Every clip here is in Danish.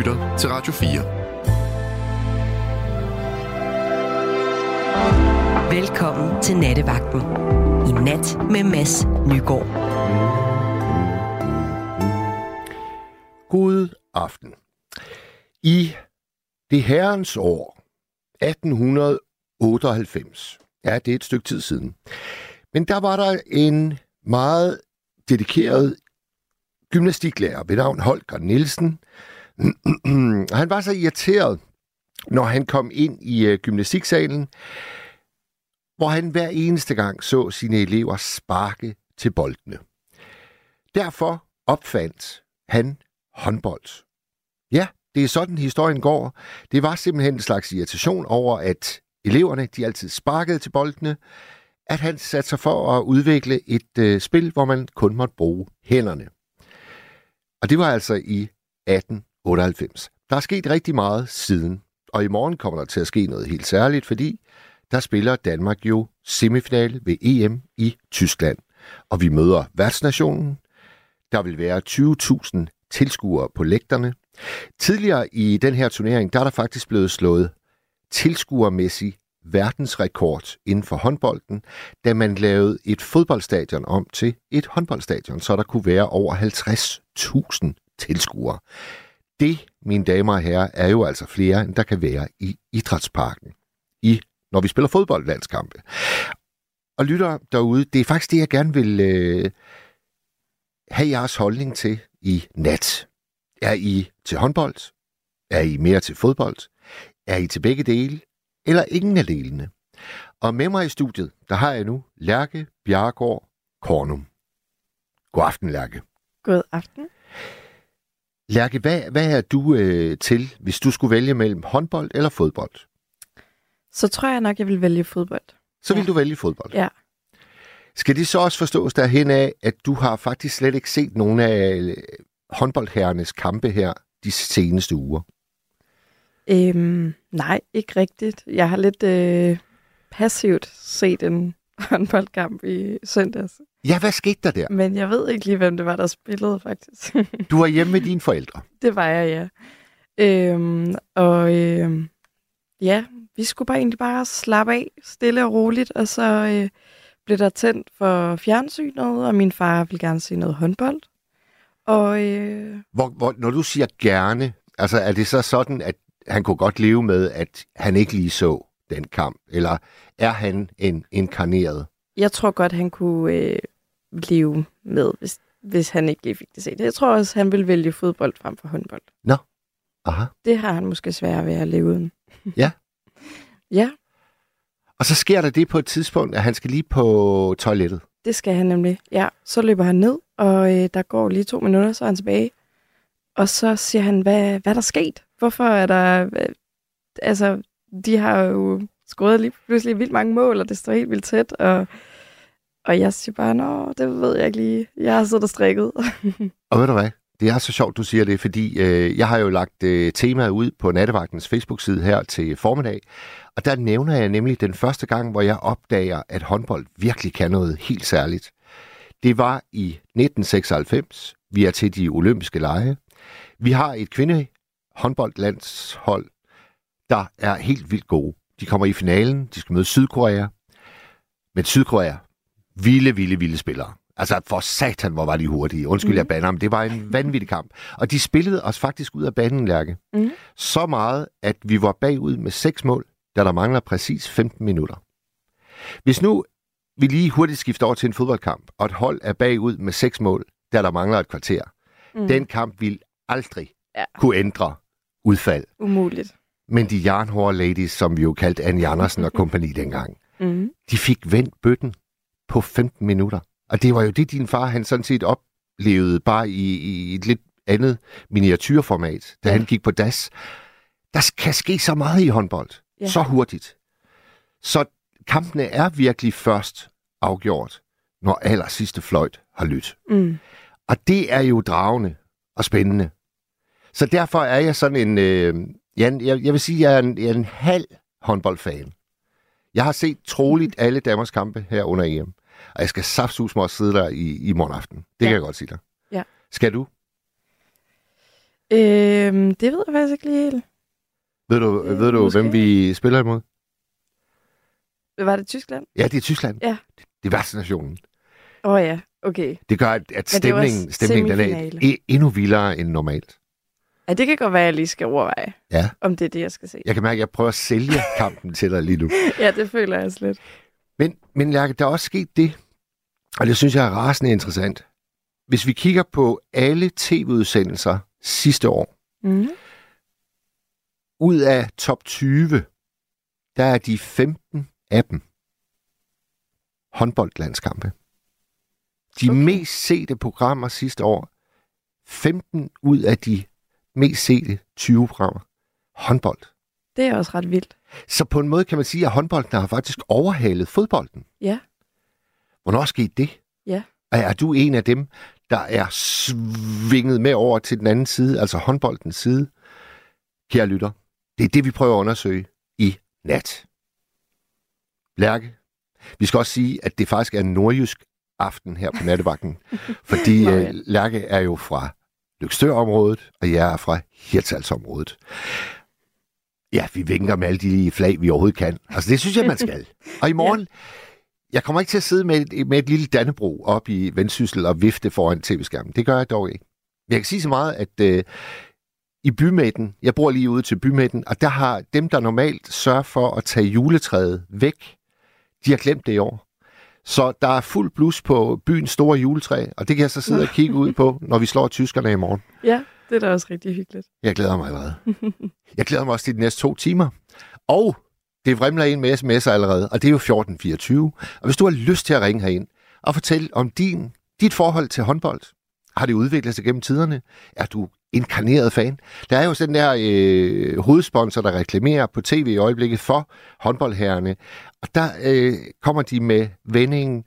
lytter til Radio 4. Velkommen til Nattevagten. I nat med Mads Nygaard. God aften. I det herrens år 1898, ja, det er et stykke tid siden, men der var der en meget dedikeret gymnastiklærer ved navn Holger Nielsen. han var så irriteret, når han kom ind i øh, gymnastiksalen, hvor han hver eneste gang så sine elever sparke til boldene. Derfor opfandt han håndbold. Ja, det er sådan historien går. Det var simpelthen en slags irritation over, at eleverne de altid sparkede til boldene, at han satte sig for at udvikle et øh, spil, hvor man kun måtte bruge hænderne. Og det var altså i 18 1898. Der er sket rigtig meget siden, og i morgen kommer der til at ske noget helt særligt, fordi der spiller Danmark jo semifinale ved EM i Tyskland. Og vi møder værtsnationen. Der vil være 20.000 tilskuere på lægterne. Tidligere i den her turnering, der er der faktisk blevet slået tilskuermæssig verdensrekord inden for håndbolden, da man lavede et fodboldstadion om til et håndboldstadion, så der kunne være over 50.000 tilskuere. Det, mine damer og herrer, er jo altså flere, end der kan være i idrætsparken, i, når vi spiller fodboldlandskampe. Og lytter derude, det er faktisk det, jeg gerne vil øh, have jeres holdning til i nat. Er I til håndbold? Er I mere til fodbold? Er I til begge dele? Eller ingen af delene? Og med mig i studiet, der har jeg nu Lærke Bjargård Kornum. God aften, Lærke. God aften. Lærke, hvad, hvad er du øh, til, hvis du skulle vælge mellem håndbold eller fodbold? Så tror jeg nok, jeg vil vælge fodbold. Så vil ja. du vælge fodbold? Ja. Skal det så også forstås derhen af, at du har faktisk slet ikke set nogen af øh, håndboldherrenes kampe her de seneste uger? Øhm, nej, ikke rigtigt. Jeg har lidt øh, passivt set en håndboldkamp i søndags. Ja, hvad skete der der? Men jeg ved ikke lige, hvem det var, der spillede, faktisk. du var hjemme med dine forældre? Det var jeg, ja. Øhm, og øhm, ja, vi skulle bare egentlig bare slappe af, stille og roligt, og så øh, blev der tændt for fjernsynet, og min far ville gerne se noget håndbold. Og, øh... hvor, hvor, når du siger gerne, altså er det så sådan, at han kunne godt leve med, at han ikke lige så den kamp? Eller er han en inkarneret? Jeg tror godt, han kunne øh, leve med, hvis, hvis han ikke lige fik det set. Jeg tror også, han vil vælge fodbold frem for håndbold. Nå, aha. Det har han måske svært ved at leve uden. Ja? ja. Og så sker der det på et tidspunkt, at han skal lige på toilettet. Det skal han nemlig, ja. Så løber han ned, og øh, der går lige to minutter, så er han tilbage. Og så siger han, hvad, hvad er der sket? Hvorfor er der... Øh, altså, de har jo skåret lige pludselig vildt mange mål, og det står helt vildt tæt, og, og jeg siger bare, nå, det ved jeg ikke lige. Jeg har siddet og strikket. og ved du hvad? Det er så sjovt, du siger det, fordi øh, jeg har jo lagt øh, temaet ud på Nattevagtens Facebook-side her til formiddag, og der nævner jeg nemlig den første gang, hvor jeg opdager, at håndbold virkelig kan noget helt særligt. Det var i 1996. Vi er til de olympiske lege. Vi har et kvinde håndboldlandshold, der er helt vildt gode. De kommer i finalen, de skal møde Sydkorea. Men Sydkorea, vilde, vilde, vilde spillere. Altså, for satan, hvor var de hurtige. Undskyld, mm. jeg bander, men det var en vanvittig kamp. Og de spillede os faktisk ud af banen, Lærke. Mm. Så meget, at vi var bagud med seks mål, da der mangler præcis 15 minutter. Hvis nu vi lige hurtigt skifter over til en fodboldkamp, og et hold er bagud med seks mål, da der mangler et kvarter, mm. den kamp vil aldrig ja. kunne ændre udfald. Umuligt. Men de jernhårde ladies, som vi jo kaldte Anne Andersen og kompagni dengang, mm. de fik vendt bøtten på 15 minutter. Og det var jo det, din far han sådan set oplevede bare i, i et lidt andet miniatyrformat, da ja. han gik på DAS. Der kan ske så meget i håndbold. Ja. Så hurtigt. Så kampene er virkelig først afgjort, når aller sidste fløjt har lyttet. Mm. Og det er jo dragende og spændende. Så derfor er jeg sådan en... Øh, jeg, jeg, jeg vil sige, at jeg er en, jeg er en halv håndboldfan. Jeg har set troligt alle Danmarks kampe her under EM. Og jeg skal saftsus mig sidde der i, i morgen aften. Det ja. kan jeg godt sige dig. Ja. Skal du? Øhm, det ved jeg faktisk ikke lige helt. Ved du, Øh, ved du måske. hvem vi spiller imod? Var det Tyskland? Ja, det er Tyskland. Ja. Det, det er værtsnationen. Åh oh, ja, okay. Det gør, at, stemningen, også stemningen den er e- endnu vildere end normalt. Ja, det kan godt være, at jeg lige skal overveje, Ja. om det er det, jeg skal se. Jeg kan mærke, at jeg prøver at sælge kampen til dig lige nu. Ja, det føler jeg også lidt. Men, men Lærke, der er også sket det, og det synes jeg er rasende interessant. Hvis vi kigger på alle tv-udsendelser sidste år, Mm. ud af top 20, der er de 15 af dem håndboldlandskampe. De okay. Mest sete programmer sidste år, 15 ud af de mest sete 20 programmer, håndbold. Det er også ret vildt. Så på en måde kan man sige, at håndbolden har faktisk overhalet fodbolden. Ja. Hvornår skete det? Ja. Og er du en af dem, der er svinget med over til den anden side, altså håndboldens side? Kære lytter, det er det, vi prøver at undersøge i nat. Lærke, vi skal også sige, at det faktisk er en nordjysk aften her på nattevagten, fordi Nå ja. øh, Lærke er jo fra Lykstør-området, og jeg er fra Hirtshalsområdet. Ja, vi vinker med alle de flag, vi overhovedet kan. Altså, det synes jeg, man skal. Og i morgen, jeg kommer ikke til at sidde med et, med et lille dannebro op i vendsyssel og vifte foran tv-skærmen. Det gør jeg dog ikke. Men jeg kan sige så meget, at øh, i bymidten, jeg bor lige ude til bymidten, og der har dem, der normalt sørger for at tage juletræet væk, de har glemt det i år. Så der er fuld blus på byens store juletræ, og det kan jeg så sidde og kigge ud på, når vi slår tyskerne i morgen. Ja, det er da også rigtig hyggeligt. Jeg glæder mig allerede. Jeg glæder mig også til de næste to timer. Og det vrimler ind med sms'er allerede, og det er jo 1424. Og hvis du har lyst til at ringe herind og fortælle om din, dit forhold til håndbold, har det udviklet sig gennem tiderne? Er du inkarneret fan? Der er jo sådan der øh, hovedsponsor, der reklamerer på tv i øjeblikket for håndboldherrene. Og der øh, kommer de med vendingen,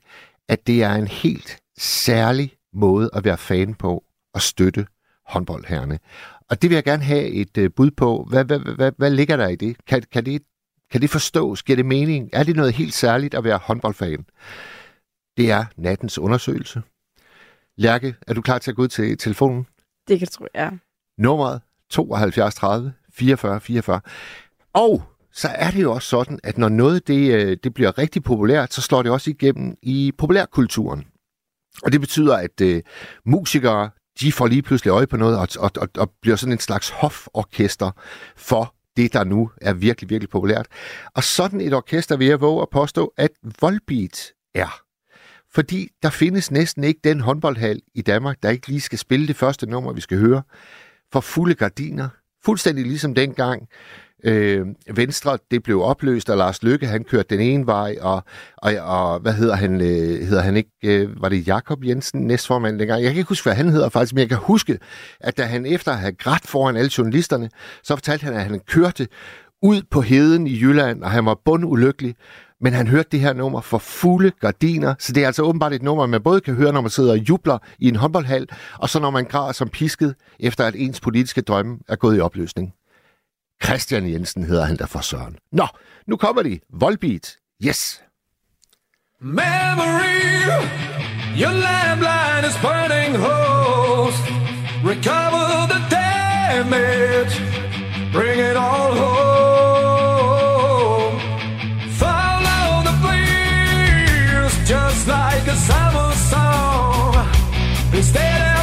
at det er en helt særlig måde at være fan på og støtte håndboldherrene. Og det vil jeg gerne have et øh, bud på. Hvad, hvad, hvad, hvad ligger der i det? Kan, kan det? kan det forstås? Giver det mening? Er det noget helt særligt at være håndboldfan? Det er nattens undersøgelse. Lærke, er du klar til at gå ud til telefonen? Det kan tro jeg. Nummeret 72 30 44 44. Og så er det jo også sådan, at når noget det, øh, det bliver rigtig populært, så slår det også igennem i populærkulturen. Og det betyder, at øh, musikere, de får lige pludselig øje på noget, og, og, og, og bliver sådan en slags hoforkester for det, der nu er virkelig, virkelig populært. Og sådan et orkester vil jeg våge at påstå, at Volbeat er. Fordi der findes næsten ikke den håndboldhal i Danmark, der ikke lige skal spille det første nummer, vi skal høre, for fulde gardiner. Fuldstændig ligesom dengang øh, Venstre, det blev opløst, og Lars Lykke, han kørte den ene vej, og, og, og hvad hedder han, øh, hedder han ikke, øh, var det Jakob Jensen, næstformand dengang? Jeg kan ikke huske, hvad han hedder faktisk, men jeg kan huske, at da han efter at have grædt foran alle journalisterne, så fortalte han, at han kørte ud på heden i Jylland, og han var bundulykkelig, men han hørte det her nummer for fulde gardiner, så det er altså åbenbart et nummer, man både kan høre, når man sidder og jubler i en håndboldhal, og så når man græder som pisket, efter at ens politiske drømme er gået i opløsning. Christian Jensen hedder han der for Søren. Nå, nu kommer de. Volbeat. Yes. Memory, your landline is burning holes. Recover the damage, bring it all home. Instead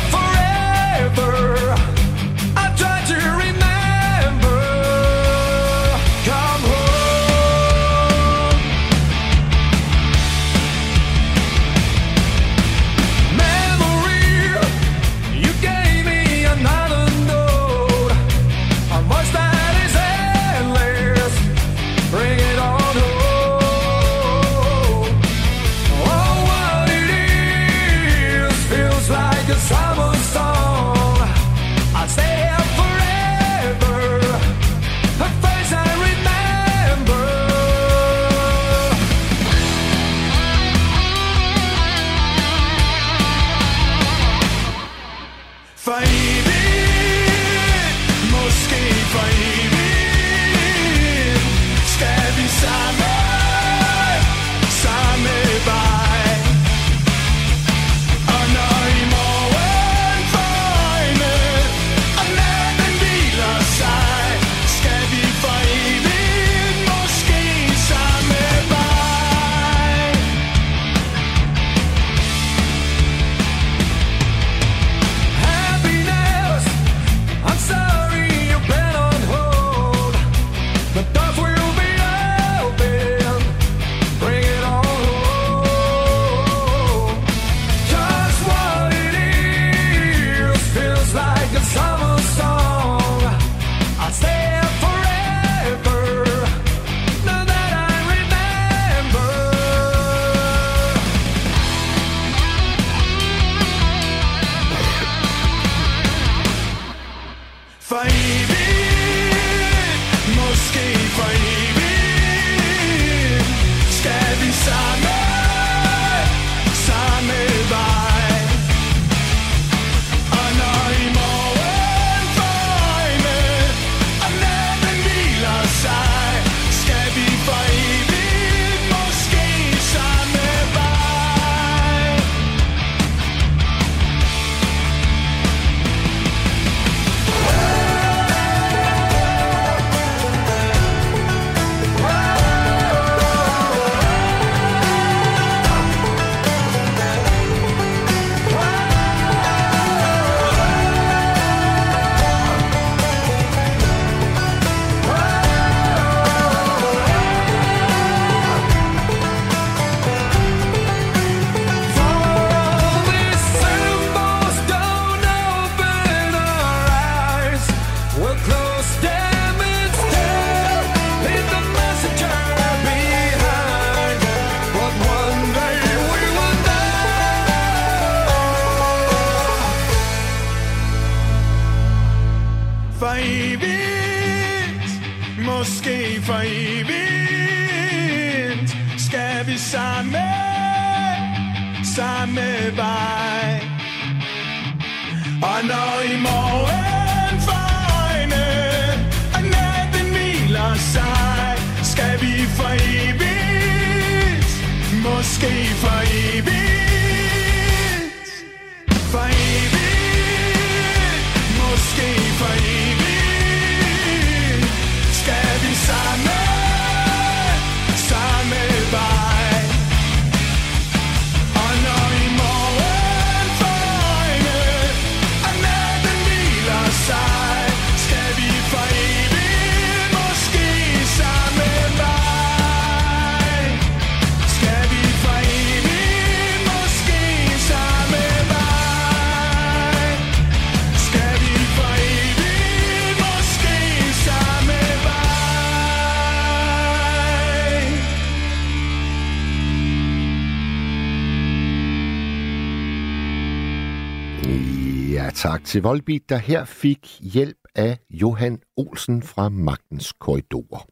til Volbeat, der her fik hjælp af Johan Olsen fra Magtens Korridorer.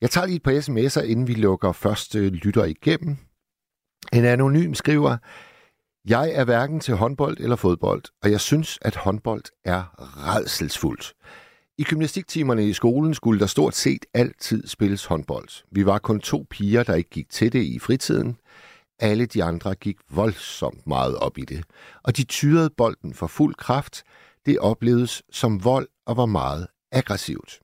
Jeg tager lige et par sms'er, inden vi lukker første lytter igennem. En anonym skriver, jeg er hverken til håndbold eller fodbold, og jeg synes, at håndbold er redselsfuldt. I gymnastiktimerne i skolen skulle der stort set altid spilles håndbold. Vi var kun to piger, der ikke gik til det i fritiden. Alle de andre gik voldsomt meget op i det, og de tyrede bolden for fuld kraft. Det oplevedes som vold og var meget aggressivt.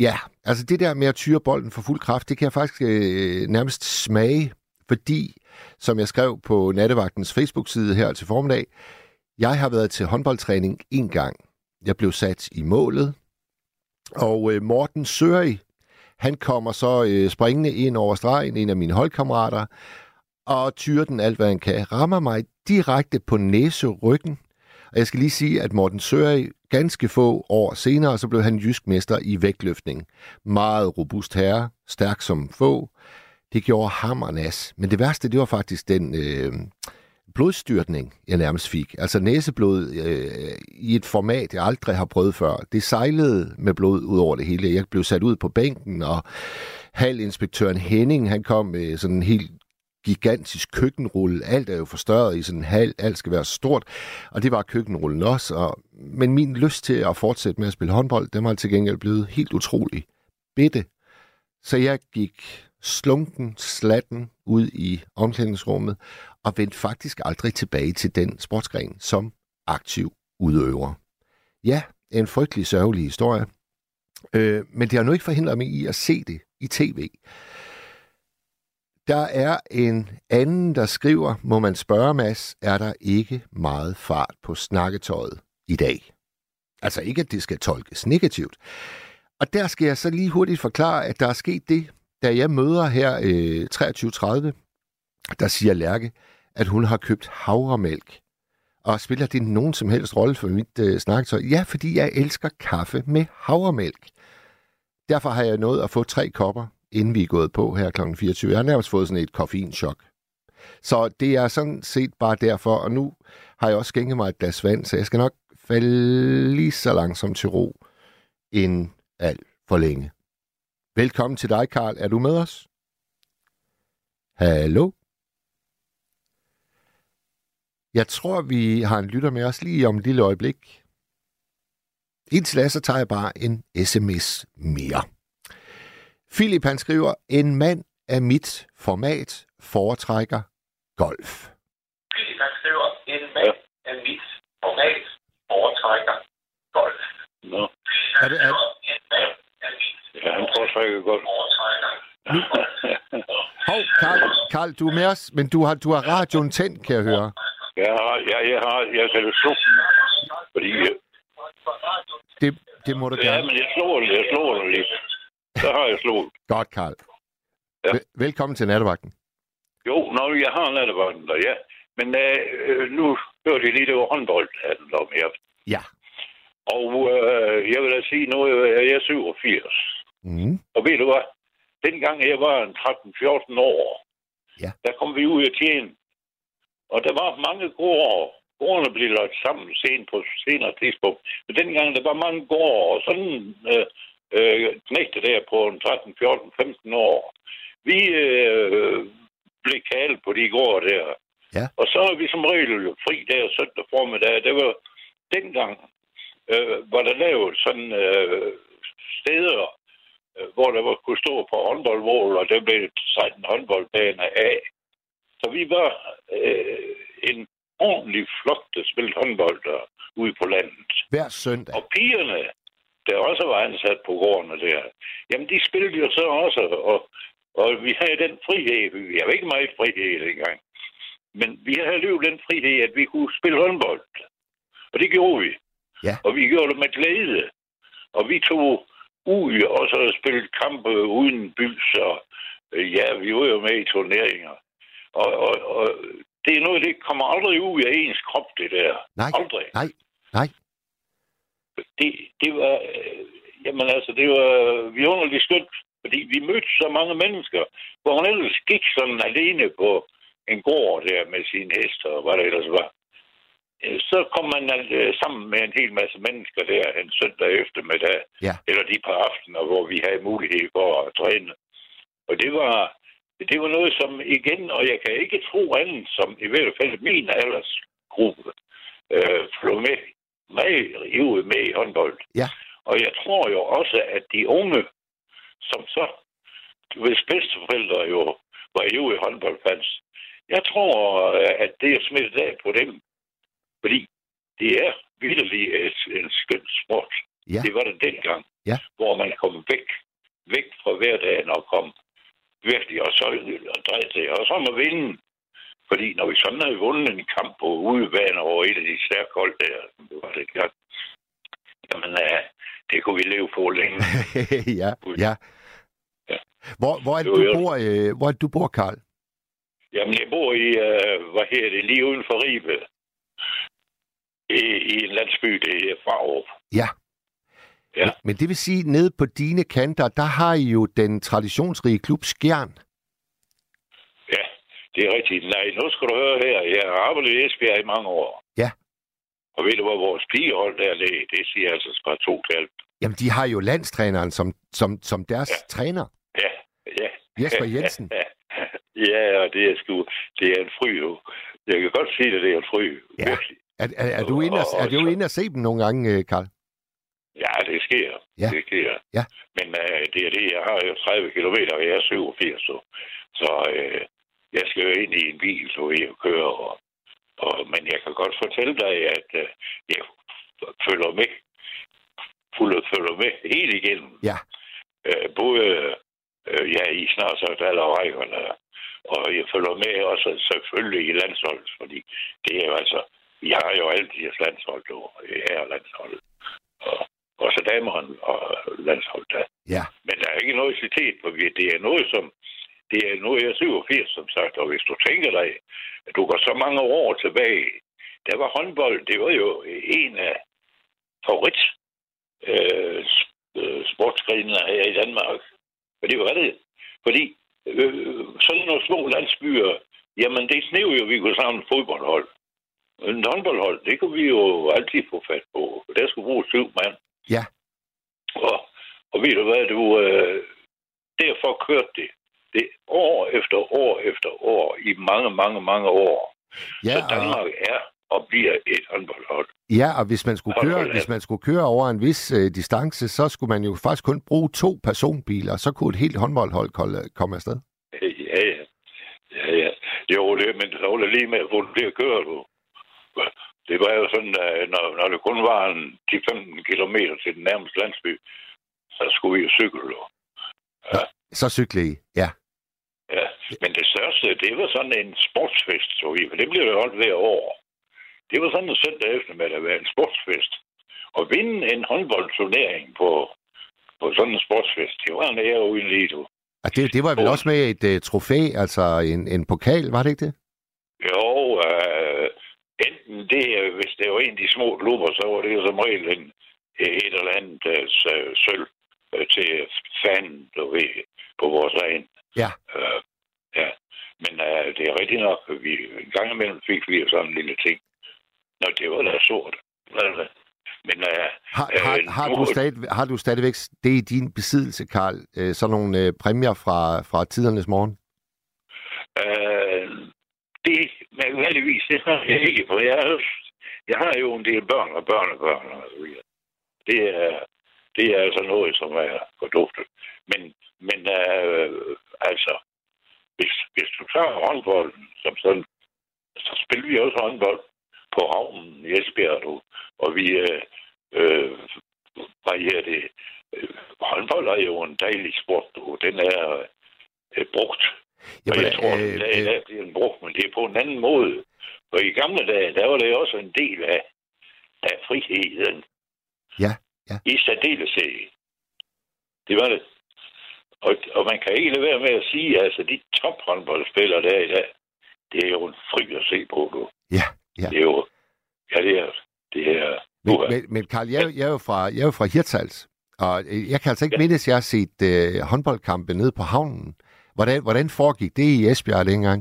Ja, altså det der med at tyre bolden for fuld kraft, det kan jeg faktisk øh, nærmest smage, fordi, som jeg skrev på Nattevagtens Facebook-side her til formiddag, jeg har været til håndboldtræning en gang. Jeg blev sat i målet, og øh, Morten Søri, han kommer så øh, springende ind over stregen, en af mine holdkammerater, og tyrer den alt, hvad han kan. Rammer mig direkte på næseryggen. Og jeg skal lige sige, at Morten Søri ganske få år senere, så blev han jysk mester i vægtløftning. Meget robust herre, stærk som få. Det gjorde ham og nas. Men det værste, det var faktisk den øh, blodstyrtning, jeg nærmest fik. Altså næseblod øh, i et format, jeg aldrig har prøvet før. Det sejlede med blod ud over det hele. Jeg blev sat ud på bænken, og halvinspektøren Henning, han kom med sådan en helt gigantisk køkkenrulle. Alt er jo forstørret i sådan en hal. Alt skal være stort. Og det var køkkenrullen også. Og, men min lyst til at fortsætte med at spille håndbold, den var til gengæld blevet helt utrolig bitte. Så jeg gik slunken, slatten ud i omklædningsrummet og vendte faktisk aldrig tilbage til den sportsgren som aktiv udøver. Ja, en frygtelig sørgelig historie. Øh, men det har nu ikke forhindret mig i at se det i tv. Der er en anden, der skriver, må man spørge, Mads, er der ikke meget fart på snakketøjet i dag? Altså ikke, at det skal tolkes negativt. Og der skal jeg så lige hurtigt forklare, at der er sket det, da jeg møder her øh, 23.30, der siger Lærke, at hun har købt havremælk. Og spiller det nogen som helst rolle for mit øh, snakketøj? Ja, fordi jeg elsker kaffe med havremælk. Derfor har jeg nået at få tre kopper, inden vi er gået på her kl. 24. Jeg har nærmest fået sådan et koffeinchok. Så det er sådan set bare derfor, og nu har jeg også skænket mig et glas vand, så jeg skal nok falde lige så langsomt til ro, end alt for længe. Velkommen til dig, Karl. Er du med os? Hallo? Jeg tror, vi har en lytter med os lige om et lille øjeblik. Indtil da, så tager jeg bare en sms mere. Philip han skriver, en mand af mit format foretrækker golf. Philip han skriver, en mand af mit format foretrækker golf. Nå, Er det, er, En mand af mit ja, han foretrækker godt. foretrækker hov, Karl, Karl, du er med os, men du har, du har radioen tændt, kan jeg høre. Jeg har, jeg, jeg har, jeg kan slå den. Fordi, Det, det må du ja, gerne. men jeg slår jeg slår den lige. Så har jeg slået. Godt, Karl. Ja. Vel- Velkommen til nattevagten. Jo, nå, jeg har nattevagten der, ja. Men øh, nu hørte jeg lige, det var håndbold, handler om her. Ja. Og øh, jeg vil da sige, nu er jeg 87. Mm. Og ved du hvad? Dengang jeg var en 13-14 år, Ja. der kom vi ud og tjene. Og der var mange gårde. Gårdene blev lagt sammen sent på senere tidspunkt. Men dengang der var mange gårde, og sådan øh, øh, knægte der på en 13, 14, 15 år. Vi øh, blev kaldt på de gårde der. Ja. Og så er vi som regel fri der søndag formiddag. Det var dengang, øh, var der lavet sådan øh, steder, øh, hvor der var, kunne stå på håndboldmål, og der blev sat en håndboldbane af. Så vi var øh, en ordentlig flok, der spillede håndbold der, ude på landet. Hver søndag. Og pigerne, der også var ansat på gårdene der, jamen de spillede jo så også, og, og vi havde den frihed, vi havde ikke meget frihed dengang, men vi havde alligevel den frihed, at vi kunne spille håndbold. Og det gjorde vi. Ja. Og vi gjorde det med glæde. Og vi tog ud og så spillede kampe uden bys, og øh, ja, vi var jo med i turneringer. Og, og, og det er noget, det kommer aldrig ud af ens krop, det der. Nej, Aldrig. nej, nej. Det, det var, øh, jamen altså, det var vidunderligt skønt, fordi vi mødte så mange mennesker, hvor hun ellers gik sådan alene på en gård der med sine heste og hvad der ellers var. Øh, Så kom man øh, sammen med en hel masse mennesker der en søndag eftermiddag, Ja. eller de par aftener, hvor vi havde mulighed for at træne. Og det var, det var noget som igen, og jeg kan ikke tro andet, som i hvert fald min aldersgruppe øh, flå med, meget ivrig med i håndbold. Ja. Og jeg tror jo også, at de unge, som så, hvis bedsteforældre jo var ivrig håndboldfans, jeg tror, at det er smittet af på dem. Fordi det er virkelig et, en skøn sport. Ja. Det var det dengang, Ja. hvor man kom væk, væk fra hverdagen og kom virkelig og så og dreje sig, og så må vinde. Fordi når vi sådan havde vundet en kamp på udebane over et af de stærke hold der, det godt, jamen, uh, det kunne vi leve på længe. ja, ja. Ja. Hvor, hvor er det, du bor, øh, hvor er det, du bor, Karl? Jamen, jeg bor i, uh, hvad her det, lige uden for Ribe. I, I en landsby, det er Farup. Ja. Ja. Men, men det vil sige, nede på dine kanter, der har I jo den traditionsrige klub Skjern. Ja, det er rigtigt. Nej, nu skal du høre her. Jeg har arbejdet i Esbjerg i mange år. Og ved du, hvad vores pigehold dernede, det siger altså bare to tal. Jamen, de har jo landstræneren som, som, som deres ja. træner, Ja, ja. Jesper Jensen. ja, og det er sgu, det er en fry jo. Jeg kan godt sige det, det er en fry. Ja. Virkelig. Er, er, er, du inde og, er du inde og se dem nogle gange, øh, Karl? Ja, det sker. Ja. Det sker. Ja. Men uh, det er det, jeg har jo 30 km, og jeg er 87, så, så uh, jeg skal jo ind i en bil, så jeg kører. Og, og, men jeg kan godt fortælle dig, at uh, jeg følger med. Fuldt følger med helt igennem. Ja. Uh, både uh, ja, i snart sagt alle rækkerne, og jeg følger med også selvfølgelig i landsholdet, fordi det er jo altså, vi har jo altid et landshold, og her landsholdet. Og også dameren og landsholdet. Ja. Men der er ikke noget citat, for vi- det er noget, som det er jeg er 87, som sagt, og hvis du tænker dig, at du går så mange år tilbage, der var håndbold, det var jo en af favorit øh, øh, sportsgrenene her i Danmark. For det var det. Fordi øh, sådan nogle små landsbyer, jamen det snev jo, vi kunne samle fodboldhold. En håndboldhold, det kunne vi jo altid få fat på. Der skulle bruge syv mand. Ja. Og, og ved du hvad, du, øh, derfor kørte det. Det år efter år efter år, i mange, mange, mange år. Ja, Så og, Danmark er og bliver et håndboldhold. ja, og hvis man skulle køre, ja. hvis man skulle køre over en vis øh, distance, så skulle man jo faktisk kun bruge to personbiler, så kunne et helt håndboldhold komme afsted. Ja, ja. Ja, ja. Jo, det, men så var det lige med at få det til at køre, du. Det var jo sådan, at når, når det kun var en 10-15 km til den nærmeste landsby, så skulle vi jo cykle, du. Så cykle I, ja. Men det største, det var sådan en sportsfest, så vi, for det blev det holdt hver år. Det var sådan en søndag eftermiddag at være en sportsfest. Og vinde en håndboldturnering på, på sådan en sportsfest, det var en ære uden lige, du. Og det, det var vel Åh. også med et uh, trofæ, altså en, en pokal, var det ikke det? Jo, øh, enten det, øh, hvis det var en af de små klubber, så var det jo som regel en, et eller andet øh, sølv øh, til fanden, du ved, på vores egen. Ja. Øh, ja. Men øh, det er rigtigt nok, at vi en gang imellem fik vi sådan en lille ting. Nå, det var da sort. Men øh, Har, Øh, har, har, nu- du stadig, har du stadigvæk det i din besiddelse, Karl? Øh, sådan nogle øh, præmier fra, fra tidernes morgen? Øh, det mærkværdigvis, det har jeg ikke, for jeg, har- jeg har jo en del børn og børnebørn. Og så videre. det, er, det er altså noget, som er forduftet. Men, men øh, altså, hvis, hvis du tager håndbolden som sådan, så spiller vi også håndbold på havnen i Esbjerg, du. og vi, øh, øh, hvad her det, øh, håndbold er jo en dejlig sport, du. Den er øh, brugt og jeg tror, øh, at i dag, der bliver den brugt, men det er på en anden måde. For i gamle dage, der var det også en del af, af friheden. Ja, ja. I særdeleshed. Det var det. Og, og man kan ikke lade være med at sige, at altså, de tophåndboldspillere der i dag, det er jo en fri at se på, du. Ja, ja. Det er jo, ja, det er, det er, Men, Uha. men, men Karl, jeg, jeg, er jo fra, jeg er jo fra Hirtals, og jeg kan altså ikke Ja. mindes, at jeg har set øh, håndboldkampe nede på havnen. Hvordan, hvordan foregik det i Esbjerg dengang?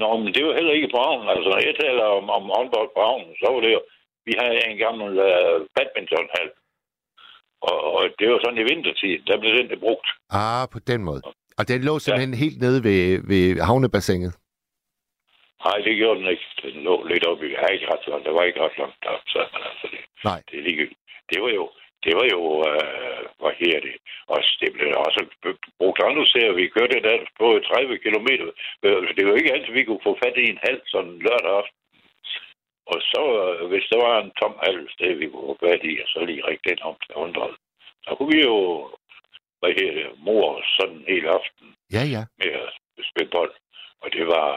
Nå, men det var heller ikke på havnen. Altså, når jeg taler om, om håndbold på havnen, så var det jo... Vi havde en gammel uh, badmintonhal. Og, og det var sådan i vintertid, der blev den det brugt. Ah, på den måde. Og den lå simpelthen ja. helt nede ved, ved havnebassinet. Nej, det gjorde den ikke. Den lå lidt oppe i... Ja, ikke ret langt. Der var ikke ret langt op, så altså det. Nej. Det, er det var jo... Det var jo, øh, hvad her det, også, det blev også brugt andre steder. Vi kørte der på 30 km. Det var jo ikke altid, vi kunne få fat i en halv sådan lørdag aften. Og så, hvis der var en tom halv sted, vi kunne få fat i, og så lige rigtig den om til håndbold, så kunne vi jo, hvad her det, mor sådan en hel aften Ja, ja. med at spille bold. Og det var,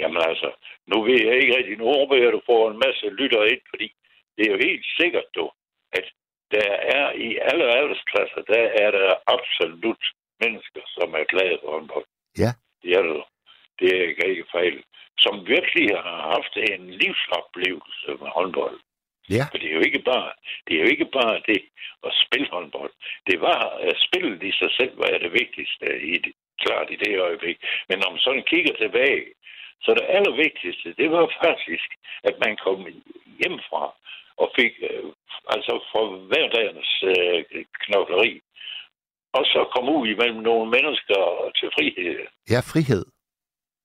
jamen altså, nu ved jeg ikke rigtig, nu håber jeg, at du får en masse lytter ind, fordi det er jo helt sikkert, du, at der er i alle aldersklasser, der er der absolut mennesker, som er glade for håndbold. Ja. Det er det. Det er ikke fejl. Som virkelig har haft en livsoplevelse med håndbold. Ja. For det er jo ikke bare det, er jo ikke bare det at spille håndbold. Det var at spille i sig selv, var det vigtigste i det, klart i det øjeblik. Men når man sådan kigger tilbage, så det allervigtigste, det var faktisk, at man kom hjemmefra og fik øh, altså fra hverdagens øh, knokleri. Og så kom ud imellem nogle mennesker til frihed. Ja, frihed.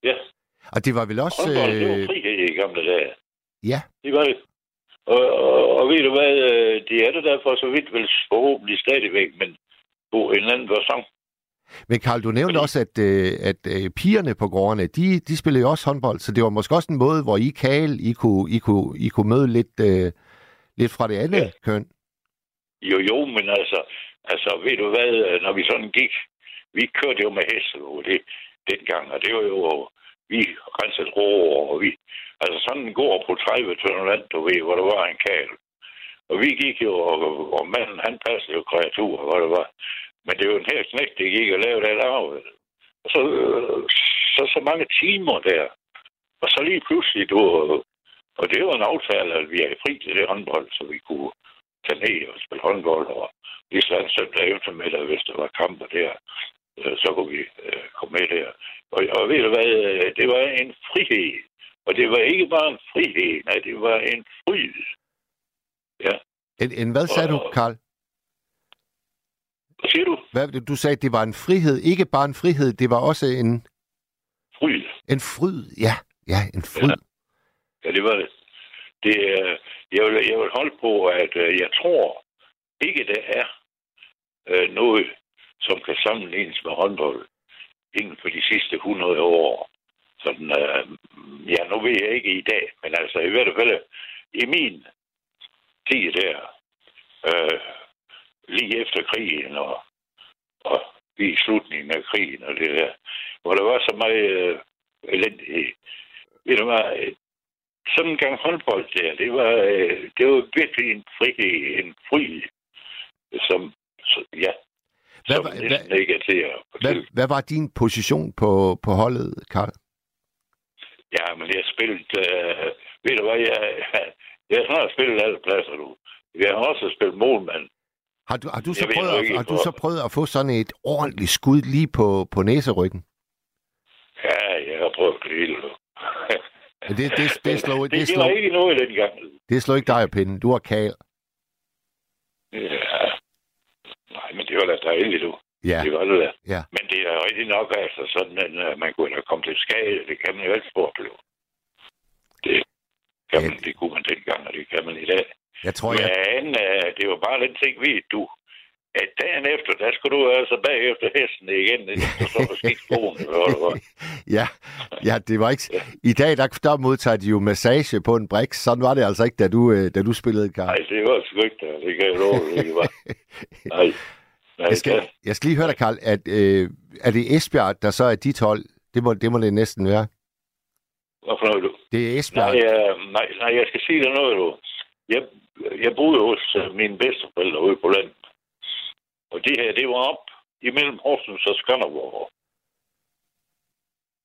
Ja, Og det var vel også... håndbold, det var Øh, frihed i gamle dage. ja, Det var det. Og, og, og ved du hvad, øh, det er det derfor så vidt vel forhåbentlig stadigvæk, men på en anden version. men Karl, du nævnte Fordi- også, at, øh, at øh, pigerne på gårdene, de, de spillede jo også håndbold, så det var måske også en måde, hvor I, Karl, I kunne, I kunne, I kunne møde lidt, øh, lidt fra det andet Ja. køn. Jo, jo, men altså, altså ved du hvad, øh, når vi sådan gik, vi kørte jo med heste det, dengang, og det var jo, vi rensede roer, og vi, altså sådan en gård på 30 tønder land, du ved, hvor der var en kal. Og vi gik jo, og, og manden, han passede jo kreaturer, hvor det var. Men det var en her knægt, der gik og lavede det af. Og så, så, så mange timer der. Og så lige pludselig, du, Og det var en aftale, at vi er fri til det håndbold, så vi kunne tage ned og spille håndbold, og lige sådan søndag eftermiddag, hvis der var kamper der, så kunne vi øh, komme med der. Og, og ved du hvad, øh, det var en frihed. Og det var ikke bare en frihed, nej, det var en fryd. Ja, En, en hvad sagde du, Og- Karl? hvad siger du? Hvad, du sagde, at det var en frihed. Ikke bare en frihed, det var også en, Fryd. en fryd. Ja, ja, en fryd. Ja, det var det. det jeg, vil, jeg vil holde på, at øh, jeg tror ikke, der er øh, noget, som kan sammenlignes med håndbold inden for de sidste 100 år. Sådan, øh, ja, nu ved jeg ikke i dag, men altså i hvert fald øh, i min tid der, øh, lige efter krigen og, og i slutningen af krigen og det der, hvor der var så meget øh, elendighed. Ved du hvad, sådan en gang håndbold der, det var, øh, det var virkelig en frihed, en fri, som, så, ja, hvad som var- næsten hvad- ikke er til at Hvad, fortælle. hvad var din position på, på holdet, Karl? Ja, men jeg har spillet, øh, ved du hvad, jeg, jeg har snart spillet alle pladser, du. Jeg har også spillet målmand. Har du, har du, så, Jeg prøvet, nu at, har du så prøvet at få sådan et ordentligt skud lige på, på næseryggen? Ja, jeg har prøvet det hele, du. Men det, det, det, det, det, det slår, var ikke noget dengang. det slår ikke dig af pinden. Du er kal. Ja. Nej, men det var da dejligt, du. Ja, Det var det da. ja. Men det er rigtig nok, altså sådan, at øh, man kunne da komme til skade. Det kan man jo altid opleve. Det, kan man, det kunne man dengang, og det kan man i dag. Jeg tror, jeg, Men øh, det var bare den ting, ved du, at dagen efter, der skulle du altså bagefter hesten igen, du så på skidskoen. ja, ja, det var ikke... I dag, der, der modtager de jo massage på en brik. Sådan var det altså ikke, da du, øh, da du spillede, Karl. Nej, det var sgu ikke der. Det kan jeg love, det var. Nej. Nej, Jeg skal, jeg skal lige høre dig, Karl, at øh, er det Esbjerg, der så er dit hold? Det må det, må det næsten være. Hvorfor noget, du? Det er Esbjerg. Nej, øh, nej, nej, jeg skal sige dig noget, du. Jeg, jeg boede hos øh, mine bedsteforældre ude på landet. Og det her, det var op imellem Horsens og Skanderborg.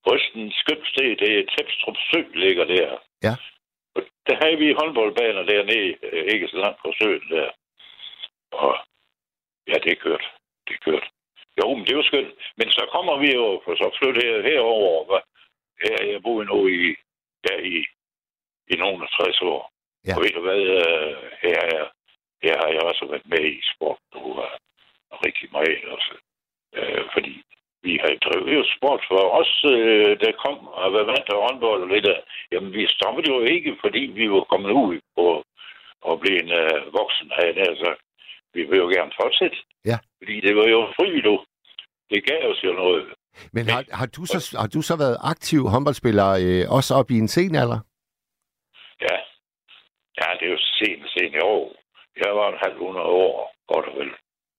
Rysten skønt sted, det er Tæpstrup Sø, ligger der. Ja. Og der havde vi håndboldbaner dernede, øh, ikke så langt fra søen der. Og ja, det kørte. Det kørte. Jo, men det var skønt. Men så kommer vi jo, for så flytte her, herover. Her, jeg boede nu i, der i, i nogle af 60 år. Ja. Og ved du hvad, øh, her, er, her har jeg også været med i sport nu, rigtig meget også. Øh, fordi vi har drevet jo sport for os, øh, der kom og var vant til håndbold og lidt der. Jamen, vi stoppede jo ikke, fordi vi var kommet ud på og blev en øh, voksen her. Altså, vi vil jo gerne fortsætte. Ja. Fordi det var jo fri, du. Det gav os jo noget. Men har, har, du så, har du så været aktiv håndboldspiller øh, også op i en sen alder? Ja. Ja, det er jo sent, sent i år. Jeg var en halv hundrede år, godt og vel.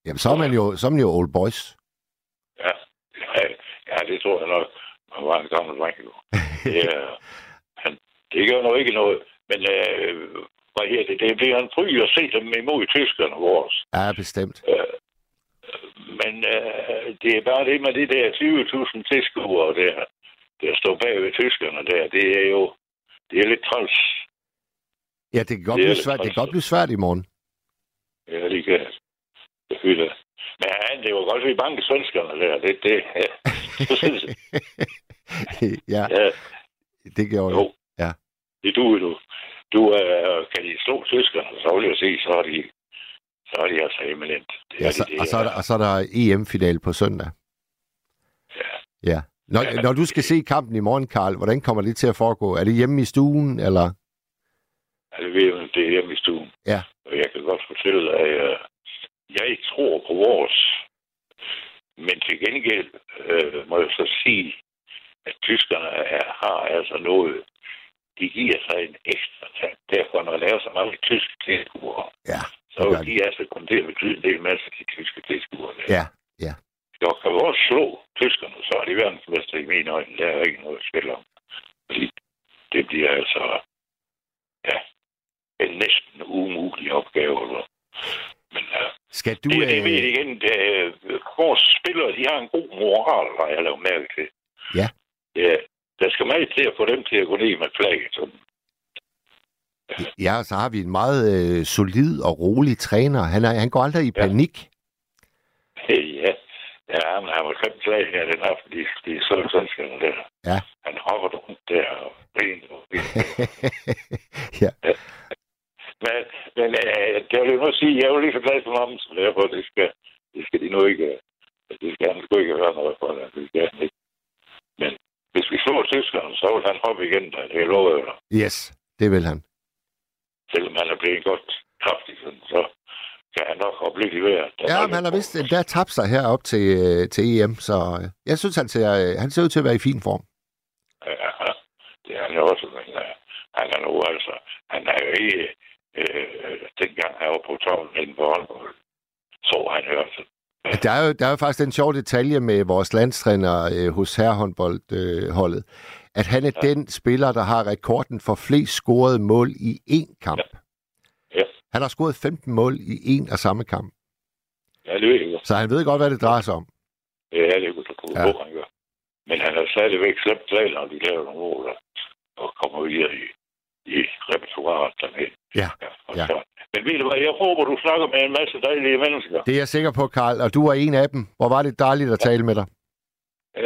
Jamen, så er man jo, så er man jo old boys. Ja, ja, ja det tror jeg nok. Man var en gammel dreng, jo. Han, det gør nok ikke noget. Men øh, hvad her det? Det bliver en fry at se dem imod tyskerne vores. Ja, bestemt. Øh, men øh, det er bare det med det der 20.000 tilskuere der, der står bag ved tyskerne der. Det er jo det er lidt træls. Ja, det kan godt, Det blive svært, det kan godt blive svært i morgen. Ja, det kan det fylder. Men ja, det var godt, at vi bankede svenskerne der. Det, det, ja, ja, det gjorde jo. Ja. Det du, du. Du øh, kan de slå tyskerne, så vil jeg sige, så er de, så er de altså eminent. Det Ja, så, de, det og, så er der, og så er der EM-final på søndag. Ja. Ja. Når, Ja. når du skal se kampen i morgen, Karl, hvordan kommer det til at foregå? Er det hjemme i stuen, eller? Ved jo, det er hjemme i stuen. Ja. Og jeg kan godt fortælle, at jeg tror på vores. Men til gengæld øh, må jeg så sige, at tyskerne er, har altså noget. De giver sig en ekstra tand. Derfor, når der er så mange tyske tilskuere, Ja, så gør vil de. de altså komme til at betyde en del masse de tyske tilskuere. Ja, ja. Så kan vi også slå tyskerne, så er de verdensmester i mine øjne. Der er ikke noget at spille om. Fordi det bliver altså ja, en næsten umulig opgave. Eller? Ja, Skal du... det, det øh, ved jeg igen. Det, er- vores spillere, de har en god moral, har jeg lavet mærke til. Ja. ja. Der skal meget til at få dem til at gå ned med flaget. Sådan. Ja, så har vi en meget øh, solid og rolig træner. Han, er, han går aldrig i Ja. panik. ja, ja men han var klemt slag her den aften, de, de så svenskerne der. Ja. Han hopper rundt der og og ja. Men, men øh, jeg vil nu sige, jeg er jo lige så glad som ham, så derfor det skal, det skal de nu ikke, øh, det skal han sgu ikke høre noget for det. Det skal han ikke. Men hvis vi slår tyskerne, så vil han hoppe igen. Det lover jeg dig. Yes, det vil han. Selvom han er blevet godt kraftig, så kan han nok hoppe lidt i vejret. Ja, men han har vist endda tabt sig herop til, øh, til EM, så øh, jeg synes, han ser, han ser ud til at være i fin form. Ja, det er han jo også, men han er nu altså, han er jo ikke, øh, dengang han var på toppen for håndbold, så han altså. Der er jo, der er jo faktisk en sjov detalje med vores landstræner øh, hos herrehåndboldholdet, øh, at han er ja. den spiller, der har rekorden for flest scorede mål i én kamp. Ja. Han har scoret 15 mål i en og samme kamp. Ja, det ved jeg godt. Så han ved godt, hvad det drejer sig om. Ja, det kunne du Ja. ja. han gør. Men han er stadigvæk slemt når de laver nogle mål, og- og kommer videre i, i repertoireet dernede. Ja, ja. Så. Men ved du hvad, jeg håber, du snakker med en masse dejlige mennesker. Det er jeg sikker på, Karl, og du er en af dem. Hvor var det dejligt at tale med dig.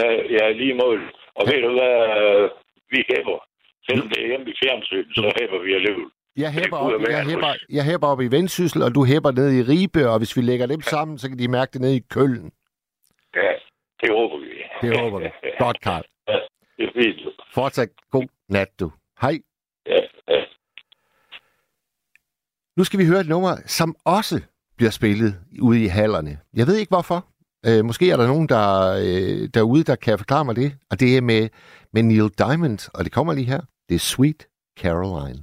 Ja, er lige mål. Og ved du hvad, øh, vi hæber. Selvom det er hjemme i fjernsyn, så hæber vi alligevel. Jeg kunne op, jeg hus. jeg hæpper op i Vendsyssel, og du hæpper ned i Ribe, og hvis vi lægger dem sammen, så kan de mærke det ned i Køln. Ja, det håber vi. Det håber vi. Godt, Karl. Det er fint. Fortsat god nat, du. Hej. Ja, ja. Nu skal vi høre et nummer, som også bliver spillet ude i hallerne. Jeg ved ikke hvorfor. Øh, måske er der nogen der, øh, derude, der kan forklare mig det. Og det er med, med Neil Diamond, og det kommer lige her. Det er Sweet Caroline.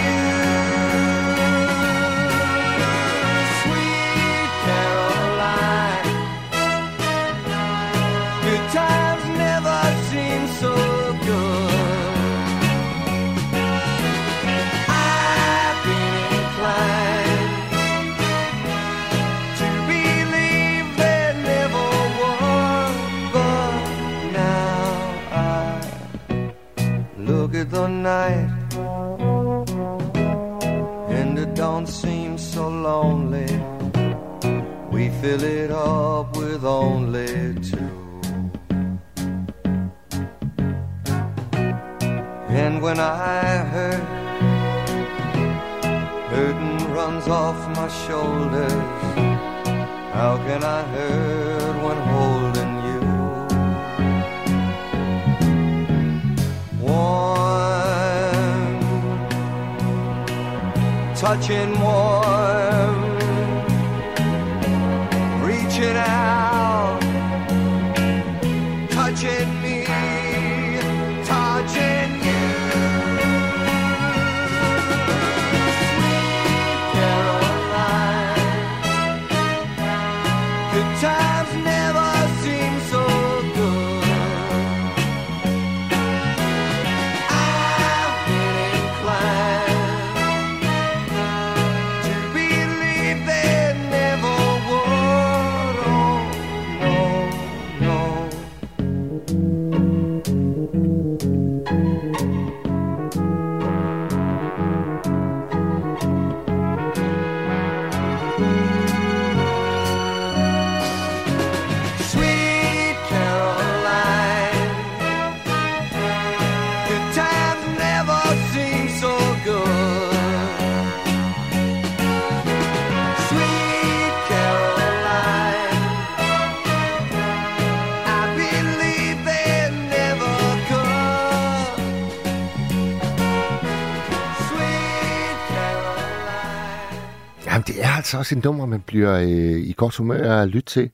Også et nummer, man bliver øh, i godt humør at lytte til.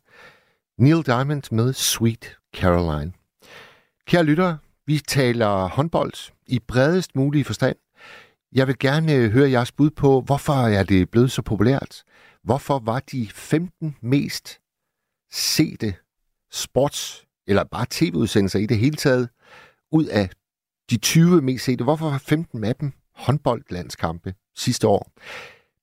Neil Diamond med Sweet Caroline. Kære lyttere, vi taler håndbold i bredest mulige forstand. Jeg vil gerne øh, høre jeres bud på, hvorfor er det blevet så populært? Hvorfor var de 15 mest sete sports, eller bare tv-udsendelser i det hele taget, ud af de 20 mest sete, hvorfor var 15 af dem håndboldlandskampe sidste år?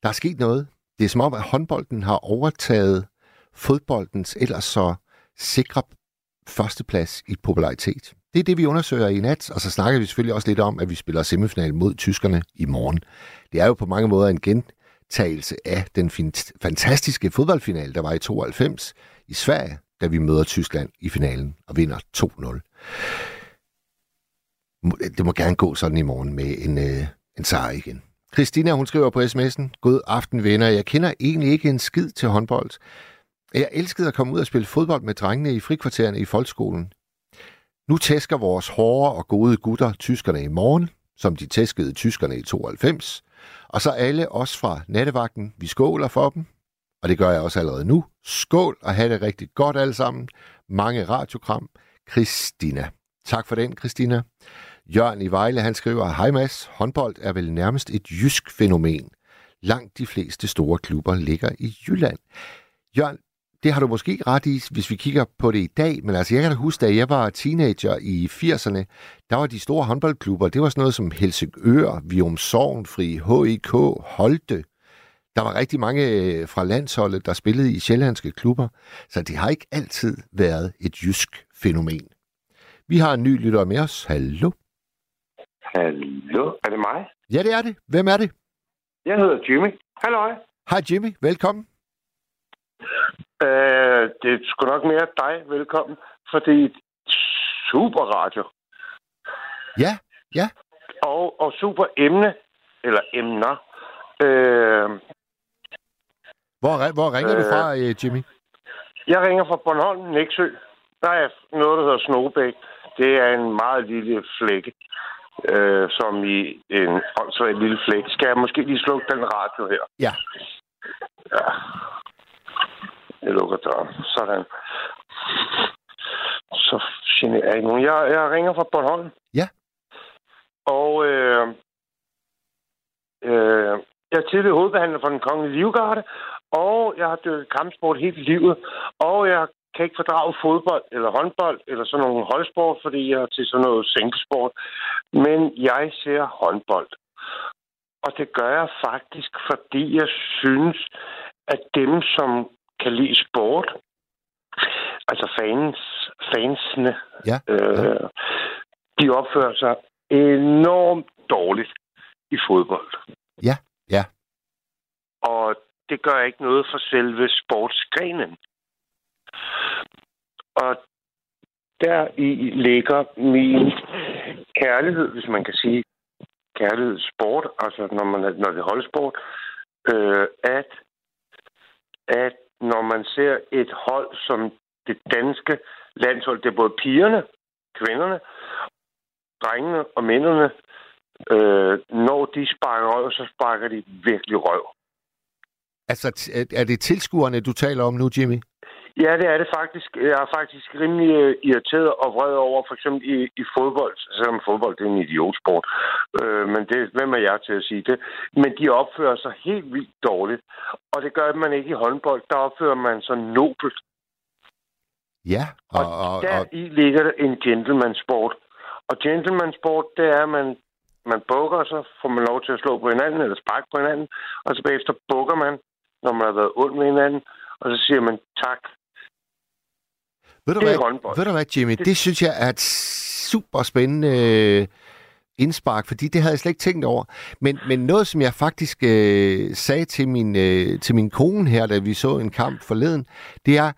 Der er sket noget. Det er som om, at håndbolden har overtaget fodboldens ellers så sikre førsteplads i popularitet. Det er det, vi undersøger i nat, og så snakker vi selvfølgelig også lidt om, at vi spiller semifinal mod tyskerne i morgen. Det er jo på mange måder en gentagelse af den fantastiske fodboldfinal, der var i 92 i Sverige, da vi møder Tyskland i finalen og vinder 2-0. Det må gerne gå sådan i morgen med en, øh, en sejr igen. Christina, hun skriver på sms'en, God aften venner, jeg kender egentlig ikke en skid til håndbold. Jeg elskede at komme ud og spille fodbold med drengene i frikvartererne i folkeskolen. Nu tæsker vores hårde og gode gutter tyskerne i morgen, som de tæskede tyskerne i 92. Og så alle os fra nattevagten, vi skåler for dem. Og det gør jeg også allerede nu. Skål og have det rigtig godt alle sammen. Mange radiokram. Christina. Tak for den, Christina. Jørgen i Vejle, han skriver, Hej Mads, håndbold er vel nærmest et jysk fænomen. Langt de fleste store klubber ligger i Jylland. Jørgen, det har du måske ret i, hvis vi kigger på det i dag, men altså jeg kan da huske, da jeg var teenager i 80'erne, der var de store håndboldklubber, det var sådan noget som Helsingør, Vium Sovnfri, HIK, Holte. Der var rigtig mange øh, fra landsholdet, der spillede i sjællandske klubber, så det har ikke altid været et jysk fænomen. Vi har en ny lytter med os. Hallo? Hallo, er det mig? Ja, det er det. Hvem er det? Jeg hedder Jimmy. Hallo. Hej Jimmy, velkommen. Øh, det er sgu nok mere dig velkommen, fordi super radio. Ja, ja. Og, og super emne, eller emner. Øh, Hvor, hvor ringer øh, du fra, øh, Jimmy? Jeg ringer fra Bornholm, Næksø. Der er noget, der hedder Snobæk. Det er en meget lille flække, øh, som i en åndssvagt lille flække. Skal jeg måske lige slukke den radio her? Ja. Ja. Jeg lukker døren. Sådan. Så generer jeg nogen. Jeg, jeg ringer fra Bornholm. Ja. Og øh, øh, jeg er tidligere hovedbehandler for den kongelige livgarde, og jeg har dykket kampsport hele livet, og jeg kan ikke fordrage fodbold eller håndbold eller sådan nogle holdsport, fordi jeg er til sådan noget sænkesport. Men jeg ser håndbold. Og det gør jeg faktisk, fordi jeg synes, at dem, som kan lide sport, altså fans, fansene, Ja, øh, de opfører sig enormt dårligt i fodbold. Ja, ja. Og det gør ikke noget for selve sportsgrenen. Og der i ligger min kærlighed, hvis man kan sige kærlighed sport, altså når, man, når det holder holdsport, øh, at, at når man ser et hold som det danske landshold, det er både pigerne, kvinderne, drengene og mændene, øh, når de sparker røv, så sparker de virkelig røv. Altså, er det tilskuerne, du taler om nu, Jimmy? Ja, det er det faktisk. Jeg er faktisk rimelig øh, irriteret og vred over, for eksempel i, i fodbold, selvom fodbold det er en idiotsport. Øh, men det, hvem er jeg til at sige det? Men de opfører sig helt vildt dårligt. Og det gør man ikke i håndbold. Der opfører man sig nobelt. Ja, og, Og, og, der i ligger der en gentleman-sport. Og gentleman-sport, det er, at man, man bukker, så får man lov til at slå på hinanden, eller sparke på hinanden. Og så bagefter bukker man, når man har været ond med hinanden. Og så siger man tak. ved, du det er hvad, håndbold. ved du hvad, Jimmy? Det synes jeg er et super spændende øh, indspark, fordi det havde jeg slet ikke tænkt over. Men, men noget, som jeg faktisk øh, sagde til min, øh, til min kone her, da vi så en kamp forleden, det er,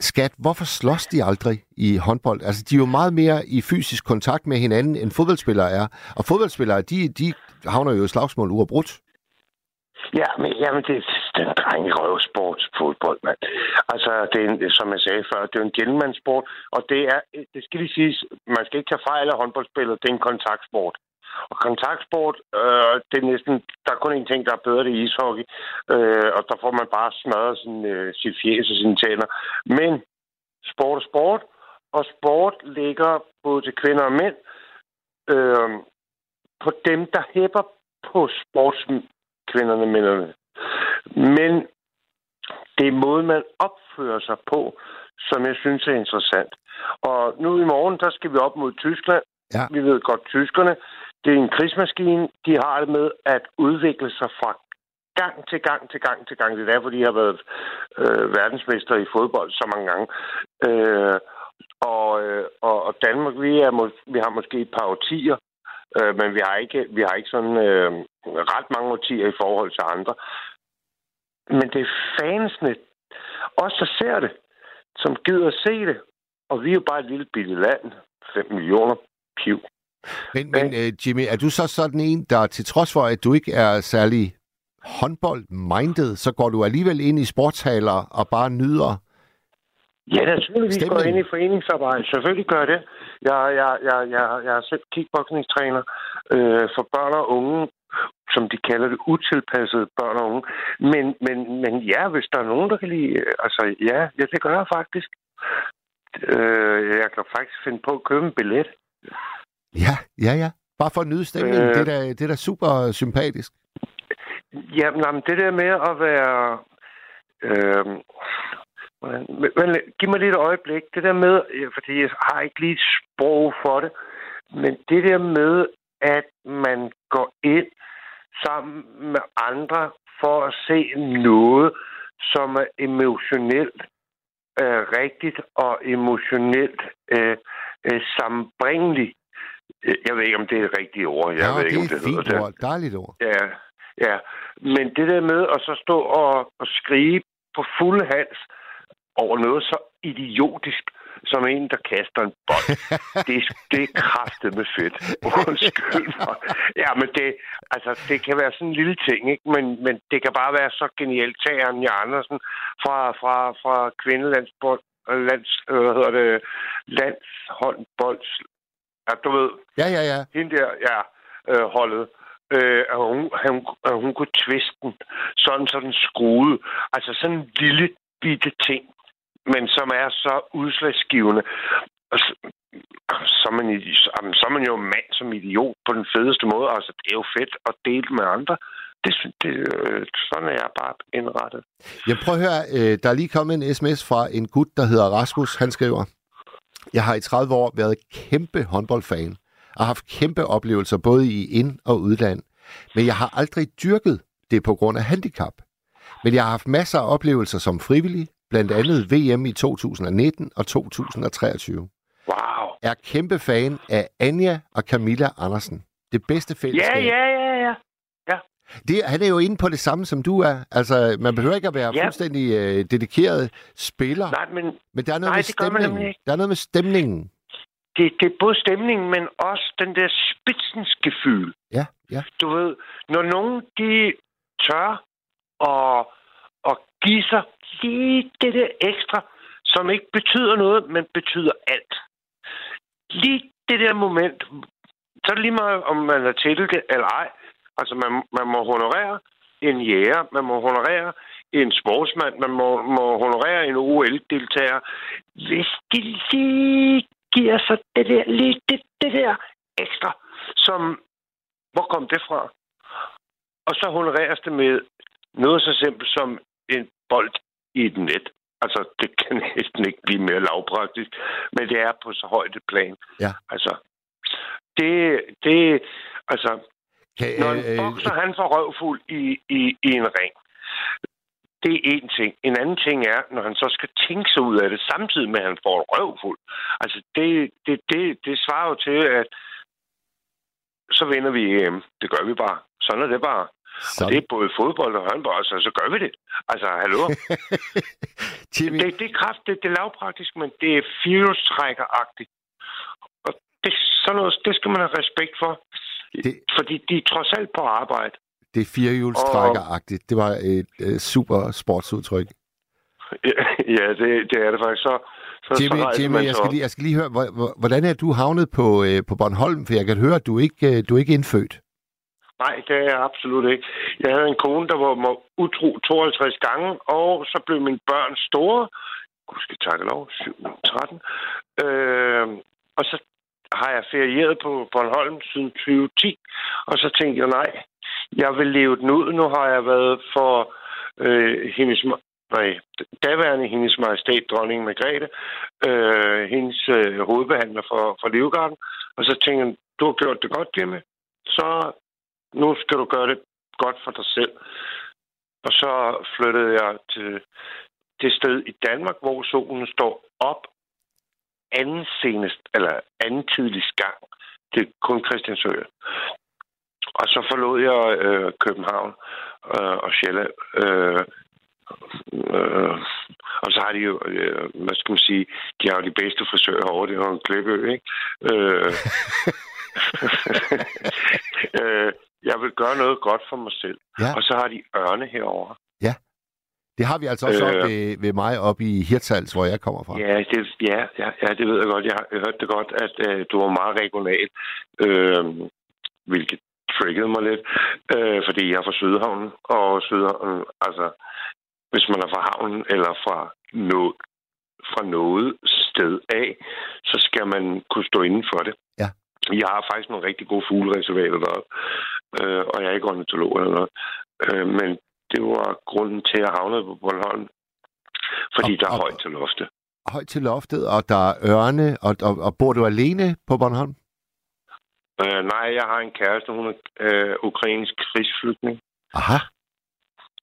skat, hvorfor slås de aldrig i håndbold? Altså, de er jo meget mere i fysisk kontakt med hinanden, end fodboldspillere er. Og fodboldspillere, de, de havner jo i slagsmål uafbrudt. Ja, men jamen, det den drenge røvsport fodbold, mand. Altså, det er en, som jeg sagde før, det er en gentleman-sport, og det er, det skal lige siges, man skal ikke tage fejl af håndboldspillet, det er en kontaktsport. Og kontaktsport, øh, det er næsten, der er kun en ting, der er bedre, det er ishockey. Øh, og der får man bare smadret sin, øh, sit fjes og sine tænder. Men sport er sport, og sport ligger både til kvinder og mænd øh, på dem, der hæpper på sportskvinderne, mændene. Men det er måden, man opfører sig på, som jeg synes er interessant. Og nu i morgen, der skal vi op mod Tyskland. Ja. Vi ved godt, tyskerne, det er en krigsmaskine. De har det med at udvikle sig fra gang til gang til gang til gang. Det er derfor, de har været øh, verdensmester i fodbold så mange gange. Øh, og, øh, og, og Danmark, vi, er, vi har måske et par årtier, øh, men vi har ikke, vi har ikke sådan øh, ret mange årtier i forhold til andre. Men det er fansene, os der ser det, som gider at se det. Og vi er jo bare et lille bitte land. 5 millioner piv. Men, men uh, Jimmy, er du så sådan en, der til trods for, at du ikke er særlig håndbold-minded, så går du alligevel ind i sportshaler og bare nyder? Ja, naturligvis går jeg ind i foreningsarbejde. Selvfølgelig gør jeg det. Jeg, jeg, jeg, jeg, jeg er selv kickboxingstræner øh, for børn og unge, som de kalder det, utilpassede børn og unge. Men, men, men ja, hvis der er nogen, der kan lide... øh, Altså, ja, ja det gør jeg faktisk. Øh, jeg kan faktisk finde på at købe en billet. Ja, ja, ja. Bare for at nyde stemningen. Øh. Det, er da, det er da super sympatisk. Jamen, jamen, det der med at være... Øh, men, men, giv mig lige et øjeblik. Det der med, fordi jeg har ikke lige et sprog for det, men det der med, at man går ind sammen med andre for at se noget, som er emotionelt øh, rigtigt og emotionelt øh, øh, sammenbringeligt. Øh, Jeg ved ikke, om det er det rigtige ord. Jeg ja, ved det ikke, om er det et hedder fint det. ord. Dejligt ord. Ja, ja. Men det der med at så stå og, og skrige på fuld hals over noget så idiotisk som en, der kaster en bold. det, er- det er kraftet med fedt. Undskyld mig. Ja, men det, altså, det kan være sådan en lille ting, ikke? Men, men det kan bare være så genialt. Tag Anja Andersen fra, fra, fra kvindelandsbold, lands, øh, hvad hedder det, landshåndbold. Ja, du ved, Ja, ja, ja. hende der, ja, øh, holdet, øh, at hun, hun, hun kunne twiste den, sådan så den skruede. Altså sådan en lille bitte ting, men som er så udslagsgivende. Og så, så, er man, så er man jo mand som idiot på den fedeste måde. Altså, det er jo fedt at dele med andre. Det, det, øh, sådan er jeg bare indrettet. Jeg prøver at høre, øh, der er lige kommet en sms fra en gut, der hedder Rasmus. Han skriver, jeg har i 30 år været kæmpe håndboldfan og har haft kæmpe oplevelser både i ind- og udland. Men jeg har aldrig dyrket det på grund af handicap. Men jeg har haft masser af oplevelser som frivillig, blandt andet VM i 2019 og 2023. Wow. Er kæmpe fan af Anja og Camilla Andersen. Det bedste Ja, fællesskab. ja, ja, ja. Det, han er jo inde på det samme, som du er. Altså, man behøver ikke at være Ja. fuldstændig øh, dedikeret spiller, Nej, men men der er noget Nej, med stemningen. Der er noget med stemningen. det, det er både stemningen, men også den der spidsensgefyl. Ja, ja. Du ved, når nogen de tør at, at give sig lige det der ekstra, som ikke betyder noget, men betyder alt. Lige det der moment, så er det lige meget, om man er tildelt eller ej. Altså, man, man må honorere en jæger, man må honorere en sportsmand, man må, må honorere en OL-deltager. Hvis de lige giver sig det der, lige det, det der ekstra, som, hvor kom det fra? Og så honoreres det med noget så simpelt som en bold i et net. Altså, det kan næsten ikke blive mere lavpraktisk, men det er på så højt et plan. Ja. Altså, det, det, altså, Kan, når en bokser, han får røvfuld i, i, i en ring. Det er en ting. En anden ting er, når han så skal tænke sig ud af det, samtidig med, at han får røvfuld. Altså, det, det, det, det svarer jo til, at så vinder vi EM. Det gør vi bare. Sådan er det bare. Så, Og det er både fodbold og håndbold, så, så gør vi det. Altså, hallo? Jimmy, det, det er kraft, det, det er lavpraktisk, men det er firehjulstrækkeragtigt. Og det, sådan noget, det skal man have respekt for. Det-. Fordi de er trods alt på arbejde. det er firehjulstrækkeragtigt. Det var et øh, super sportsudtryk. Ja, det, det er det faktisk. Så, Så, så Jimmy, rejser Jimmy jeg, skal lige, jeg skal lige høre, hvor- hvor- hvordan er du havnet på, øh, på Bornholm? For jeg kan høre, at du ikke, øh, du er ikke indfødt. Nej, det er jeg absolut ikke. Jeg havde en kone, der var mig utro 52 gange, og så blev mine børn store. Gud skal takke lov, 7, 13. Øh, og så har jeg ferieret på Bornholm siden 2010, og så tænkte jeg, nej, jeg vil leve den ud. Nu har jeg været for øh, hendes, nej, daværende hendes majestæt, dronning Margrethe, øh, hendes øh, hovedbehandler for, for Livgarden, og så tænkte jeg, du har gjort det godt, Jimmy. Så nu skal du gøre det godt for dig selv. Og så flyttede jeg til det sted i Danmark, hvor solen står op anden senest, eller anden tidligst gang. Det er kun Christiansø. Og så forlod jeg øh, København øh, og Sjælland. Øh, øh, og så har de jo, øh, hvad skal man sige, de har jo de bedste frisører herovre. Det er jo en klippeø, ikke? Øh, øh, jeg vil gøre noget godt for mig selv. Ja. Og så har de ørne herover. Det har vi altså også Øh. øh... ved, ved mig oppe i Hirtshals, hvor jeg kommer fra. Ja, det, ja, ja, ja, det ved jeg godt. Jeg har jeg hørte det godt, at øh, du var meget regional, øh, hvilket triggede mig lidt, øh, fordi jeg er fra Sydhavnen, og Sydhavnen, altså, hvis man er fra havnen eller fra noget, fra noget sted af, så skal man kunne stå inden for det. Ja. Jeg har faktisk nogle rigtig gode fuglereservater deroppe, øh, og jeg er ikke ornitolog eller noget. Øh, men det var grunden til, at jeg havnede på Bornholm. Fordi Og- der er og- højt til loftet. Højt til loftet, og der er ørne, og, og, og bor du alene på Bornholm? Øh, nej, jeg har en kæreste, hun er øh, ukrainsk krigsflygtning. Aha.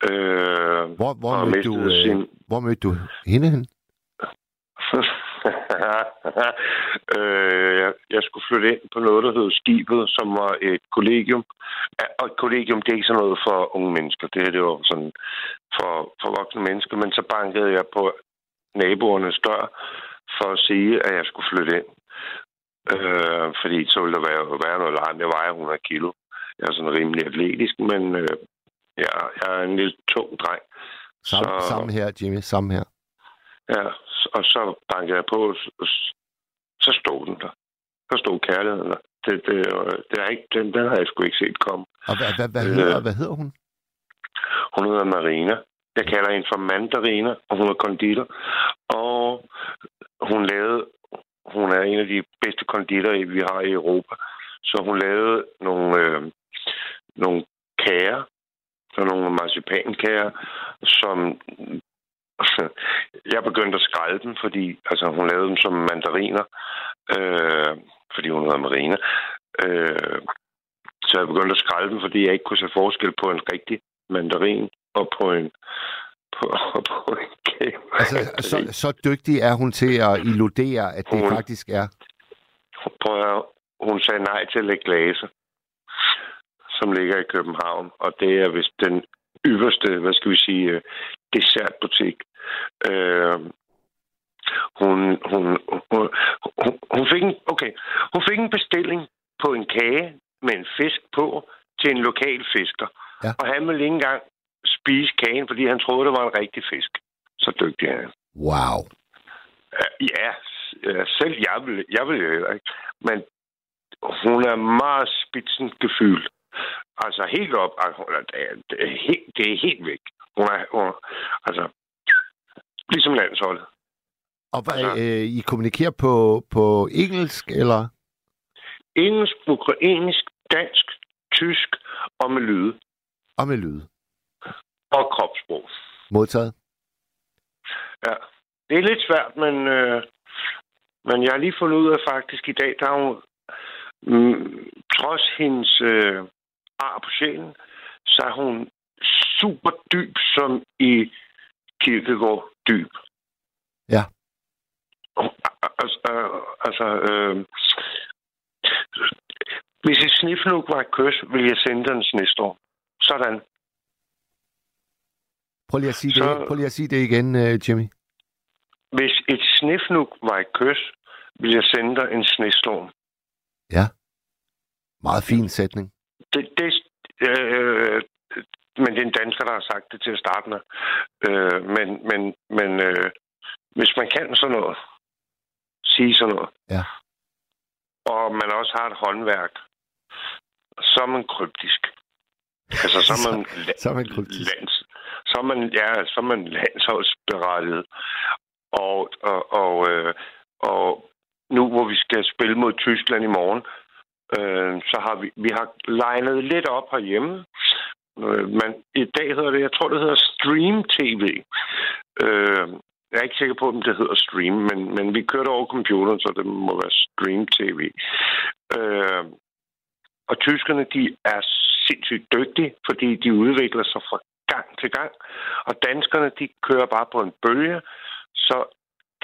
Øh, Hvor, hvor, mødte du, øh, sin... hvor mødte du hende hen? øh, jeg, skulle flytte ind på noget, der hed Skibet, som var et kollegium. Og et kollegium, det er ikke sådan noget for unge mennesker. Det her, det var sådan for, for voksne mennesker. Men så bankede jeg på naboernes dør for at sige, at jeg skulle flytte ind. Øh, fordi så ville der være, være noget larm. Jeg vejer 100 kilo. Jeg er sådan rimelig atletisk, men øh, jeg, jeg er en lille tung dreng. Samme, Så- samme her, Jimmy, samme her. Ja, og så bankede jeg på, og så stod den der. Så stod kærligheden der. Det, det, øh, det er ikke, den, den har jeg sgu ikke set komme. Og hvad, hvad, hvad, Øh. hedder, hvad hedder hun? Hun hedder Marina. Jeg kalder hende for Mandarina, og hun er konditor. Og hun lavede, hun er en af de bedste konditorer, vi har i Europa. Så hun lavede nogle, øh, nogle kager, så nogle marcipankager, som jeg begyndte at skrælle dem, fordi altså, hun lavede dem som mandariner, øh, fordi hun hedder Marina. Øh, så jeg begyndte at skrælle dem, fordi jeg ikke kunne se forskel på en rigtig mandarin og på en på, på en. Altså, så, så dygtig er hun til at illudere, at det Hun- faktisk er. Prøv at, høre, hun sagde nej til Le Glace, som ligger i København, og det er vist den ypperste, hvad skal vi sige, øh, dessertbutik. Øh, hun, hun, hun, hun, hun, fik en, okay, hun fik en bestilling på en kage med en fisk på til en lokal fisker. Ja. Og han ville ikke engang spise kagen, fordi han troede, det var en rigtig fisk. Så dygtig er han. Wow. Ja, selv jeg vil, jeg vil jo heller ikke. Men hun er meget spidsen gefyld. Altså helt op. Det er, helt, væk. Hun er, hun, altså, ligesom landsholdet. Og hvad, Altså- øh, I kommunikerer på, på engelsk, eller? Engelsk, ukrainsk, dansk, tysk og med lyde Og med lyd. og kropssprog. Modtaget. Ja. Det er lidt svært, men, øh, men jeg har lige fundet ud af faktisk i dag, der er hun, mm, trods hendes øh, ar på sjælen, så er hun super dyb, som i kirkegård dyb. Ja. Altså, altså øh, hvis et snifnuk var et kys, ville jeg sende den en snestorm. Sådan. Prøv lige at sige, Så- det, prøv lige at sige det igen, øh, Jimmy. Hvis et snifnuk var et kys, ville jeg sende dig en snestorm. Meget fin sætning. Det, det, øh, men det er en dansker, der har sagt det til at starte med. Øh, men men, men øh, hvis man kan sådan noget, sige sådan noget. Ja. Og man også har et håndværk, så er man kryptisk. Altså, så er man, så er man kryptisk. Lands, så er man, ja, så er man landsholdsberettiget. Og, og, og, øh, og nu, hvor vi skal spille mod Tyskland i morgen, øh, så har vi, vi har legnet lidt op herhjemme. Øh, men i dag hedder det, jeg tror, det hedder Stream TV. Øh, jeg er ikke sikker på, om det hedder Stream, men, men vi kørte over computeren, så det må være Stream TV. Øh, og tyskerne, de er sindssygt dygtige, fordi de udvikler sig fra gang til gang. Og danskerne, de kører bare på en bølge. Så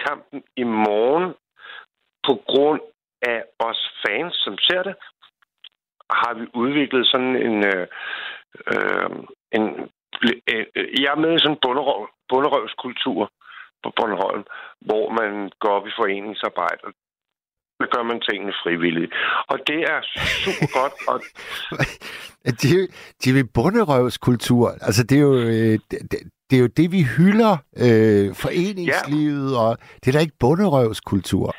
kampen i morgen, på grund af os fans, som ser det, har vi udviklet sådan en... Øh, øh, en øh, jeg er med i sådan en bunderøv, bunderøvskultur på Bornholm, hvor man går op i foreningsarbejde. Og det gør man tingene frivilligt. Og det er super godt. Og det, er jo, det er jo bunderøvskultur. Altså, det er jo, øh, det, det er jo det, vi hylder øh, foreningslivet, ja. og det er da ikke bunderøvskultur.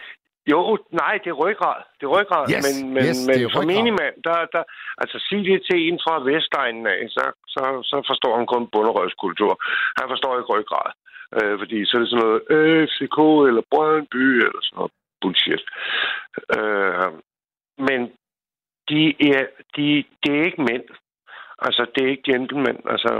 Jo, nej, det er ryggrad. Det er ryggrad. Yes, men men, yes, men rygrad. minimand, der, der, altså sig det til en fra Vestegnen af, så, så, så forstår han kun bunderøvskultur. Han forstår ikke ryggrad. Øh, fordi så er det sådan noget øh, FCK eller Brøndby eller sådan noget bullshit. Øh, men de er, de, det er ikke mænd. Altså, det er ikke gentlemen. Altså,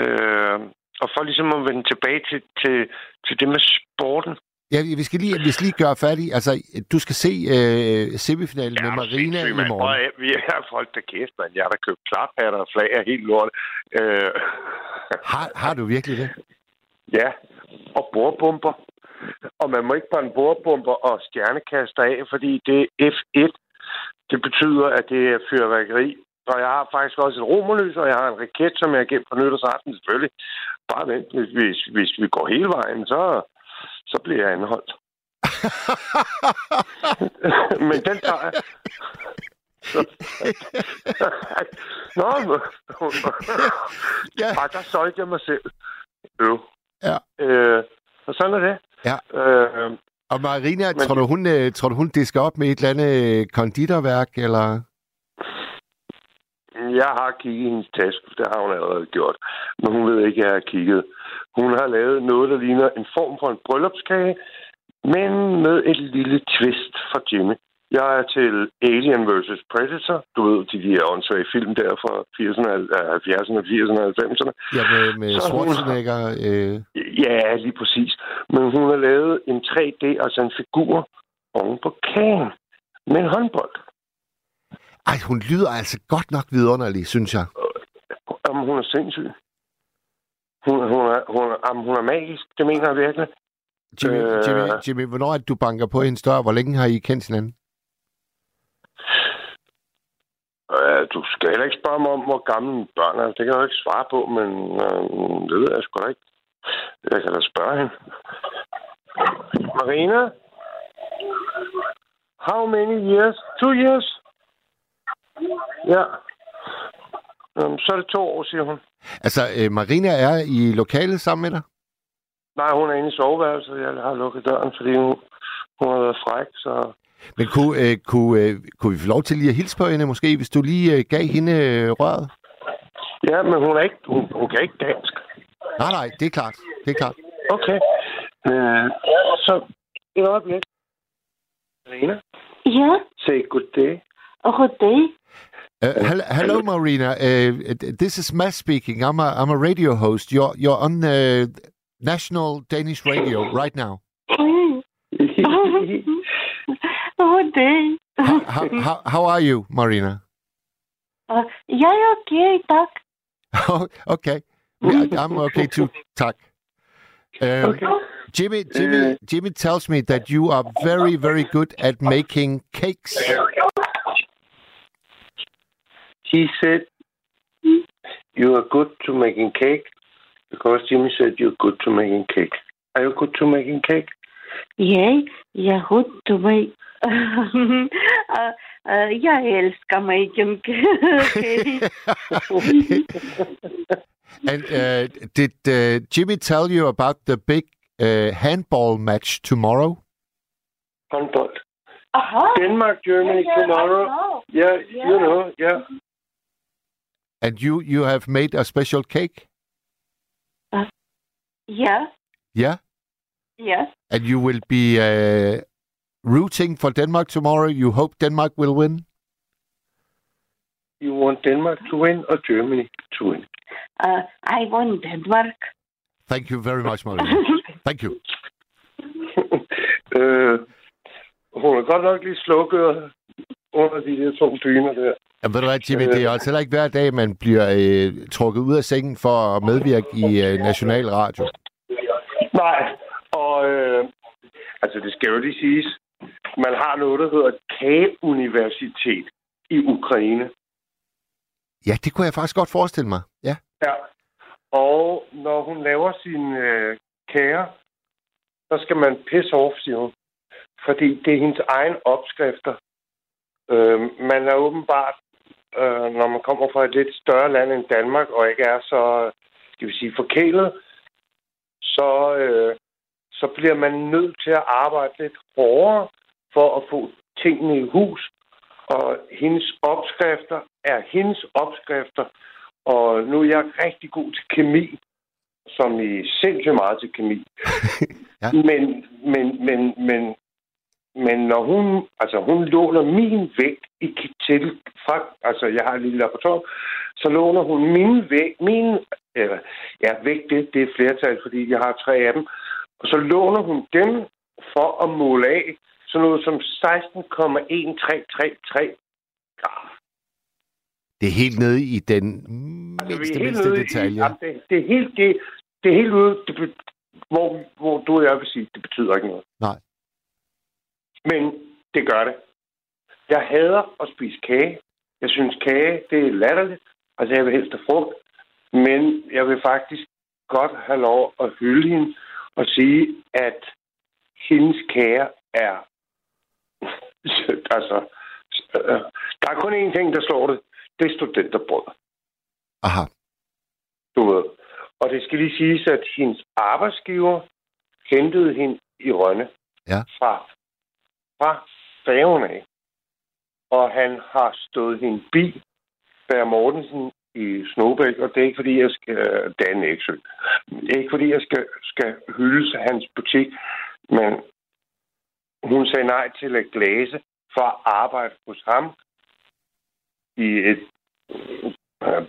øh, og for ligesom at vende tilbage til, til, til det med sporten, Ja, vi skal lige, vi skal lige gøre færdig. Altså, du skal se øh, semifinalen med Marina i morgen. Og, øh, vi er folk, der kæft, mand. Jeg har da købt klaphatter og flag af helt lort. Øh, Har, har du virkelig det? ja, og bordbomber. Og man må ikke brænde bordbomber og stjernekaster af, fordi det er F1. Det betyder, at det er fyrværkeri. Og jeg har faktisk også et romerlys, og jeg har en raket, som jeg har gemt på nytårsaften selvfølgelig. Bare vent, hvis, hvis vi går hele vejen, så, så bliver jeg anholdt. Men den tager jeg. Nå, Ja. Ej, der solgte jeg mig selv. Jo. Ja. Øh, og sådan er det. Ja. Øh, Og Marina, Men- tror du, hun, øh, tror du, hun disker op med et eller andet øh, konditorværk, eller... jeg har kigget i hendes taske, det har hun allerede gjort. Men hun ved ikke, at jeg har kigget. Hun har lavet noget, der ligner en form for en bryllupskage, men med et lille twist fra Jimmy. Jeg er til Alien vs. Predator. Du ved, de der åndssvage film der fra 80'erne, øh, 70'erne, 80'erne og 90'erne. Ja, med, med Så Schwarzenegger. Øh, Ja, lige præcis. Men hun har lavet en 3D, altså en figur, oven på kagen med en håndbold. ej, hun lyder altså godt nok vidunderlig, synes jeg. Jamen, hun er sindssyg. Hun, hun, er, hun, er, jamen, hun er magisk, det mener jeg virkelig. Jimmy, Øh. Jimmy, Jimmy, hvornår er det, du banker på hendes dør? Hvor længe har I kendt hinanden? Øh, du skal heller ikke spørge mig om, hvor gamle børn er. Det kan jeg ikke svare på, men øh, det ved jeg sgu da ikke. Jeg kan da spørge hende. Marina? How many years? Two years? Ja. Um, så er det to år, siger hun. Altså, øh, Marina er i lokalet sammen med dig? Nej, hun er inde i soveværelset. Jeg har lukket døren, fordi hun, hun har været fræk, så... Men kunne, øh, kunne, øh, kunne vi få lov til lige at hilse på hende, måske, hvis du lige øh, gav hende øh, røret? Ja, men hun, er ikke, hun, hun kan ikke dansk. Nej, nej, det er klart. Det er klart. Okay. Øh, så et øjeblik. Marina, Ja, say good day. og goddag. Uh, hello, hello, Marina. Uh, this is Matt speaking. I'm a, I'm a radio host. You're, you're on uh, national Danish radio right now. Mm. Goddag. How, how, how, how are you, Marina? Jeg er okay, tak. Oh, okay. Yeah, I'm okay too. Tak. Um, Jimmy, Jimmy, Jimmy tells me that you are very, very good at making cakes. He said you are good to making cake because Jimmy said you're good to making cake. Are you good to making cake? Jeg, jeg er god til mig. Og, og Jeg elsker mig som. And uh, did uh, Jimmy tell you about the big uh, handball match tomorrow? håndbold. Aha. Denmark, Germany Yeah, tomorrow. I know. Yeah, you Yeah. know, yeah. And you, you have made a special cake? Yeah. Yeah? Yes. And you will be uh, rooting for Denmark tomorrow? You hope Denmark will win? You want Denmark to win or Germany to win? Uh, I want Denmark. Thank you very much, Maria. Thank you. øh, hun er godt nok lige slukket under de der to dyner der. Jamen, ved du hvad, Jimmy, det er altså heller ikke hver dag, man bliver øh, trukket ud af sengen for at medvirke i øh, National Radio. Nej, og øh, altså det skal jo lige siges, man har noget, der hedder Kageuniversitet i Ukraine. Ja, det kunne jeg faktisk godt forestille mig. Ja. Ja. Og når hun laver sine øh, kager, så skal man pisse off, siger hun. Fordi det er hendes egen opskrifter. Øh, man er åbenbart, øh, når man kommer fra et lidt større land end Danmark, og ikke er så, skal vi sige, forkælet, så, øh, så bliver man nødt til at arbejde lidt hårdere for at få tingene i hus. Og hendes opskrifter er hendes opskrifter. Og nu er jeg rigtig god til kemi, som i sindssygt meget til kemi. Ja. Men, men, men, men, men når hun, altså hun låner min vægt i til, fra, altså jeg har et lille laboratorium, så låner hun min vægt, min, eller, ja, vægt, det, det er flertal, fordi jeg har tre af dem, og så låner hun dem for at måle af sådan noget som 16,1333 gram. Det er helt nede i den Altså, mindste, helt mindste ude i- detalje. Ja, det, det, er helt, det, det er helt ude, det, hvor, hvor du og jeg vil sige, det betyder ikke noget. Nej. Men det gør det. Jeg hader at spise kage. Jeg synes, kage, det er latterligt. Altså, jeg vil helst have frugt. Men jeg vil faktisk godt have lov at hylde hende og sige, at hendes kager er... altså, der er kun én ting, der slår det. Det er studenterbrød. Aha. Du ved. Og det skal lige siges, at hendes arbejdsgiver hentede hende i Rønne Ja. fra, fra færgen af. Og han har stået hende bi, Bær Mortensen i Snobæk, og det er ikke fordi, jeg skal... Dan Eksø. Det er ikke fordi, jeg skal, skal hylde hans butik, men hun sagde nej til at glæse for at arbejde hos ham i et... Øh,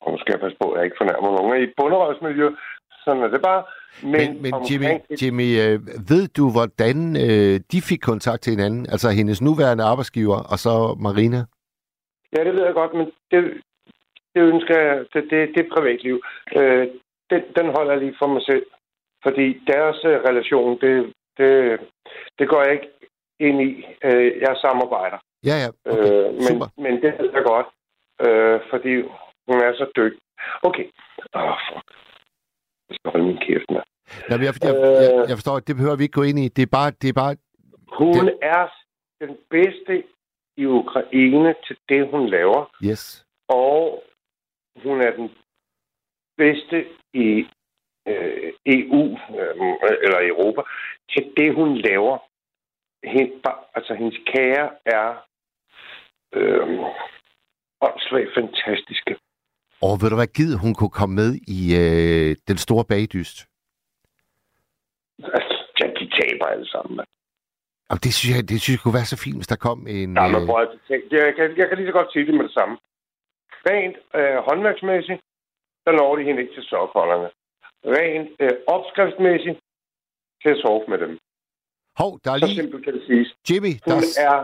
og nu skal jeg passe på, at jeg ikke fornærmer nogen. I et bunderøvsmiljø, sådan er det bare. Men, Men, men Jimmy, et- Jimmy øh, ved du, hvordan øh, de fik kontakt til hinanden? Altså hendes nuværende arbejdsgiver, og så Marina? Ja, det ved jeg godt, men det, det ønsker jeg, det, det, det er privatliv. Øh, den, den holder jeg lige for mig selv. Fordi deres øh, relation, det, det, det går jeg ikke ind i. Øh, jeg samarbejder. Ja, ja. Okay. Øh, men, Super. men det ved jeg godt, øh, fordi hun er så dygtig. Okay. Åh, oh, fuck. Jeg skal holde min kæft med. Jamen, jeg, jeg, Øh. jeg, jeg forstår, det behøver vi ikke gå ind i. Det er bare, det er bare Hun Det- er den bedste i Ukraine til det, hun laver. yes. Og hun er den bedste i øh, EU, øh, eller Europa, til det, hun laver. Hen, altså, hendes kære er øh, åndssvagt fantastiske. Og ved du hvad, givet hun kunne komme med i øh, den store bagdyst? Altså, ja, de taber alle sammen. Og det synes jeg, det synes jeg kunne være så fint, hvis der kom en... Ja, men øh, prøv at tænke, jeg, kan, jeg kan lige så godt sige det med det samme. Rent øh, håndværksmæssigt, der når de hende ikke til sokholderne. Rent øh, opskriftsmæssigt, til at sove med dem. Hov, der er Så lige... simpelt kan det siges. Jimmy, der Hun er... er,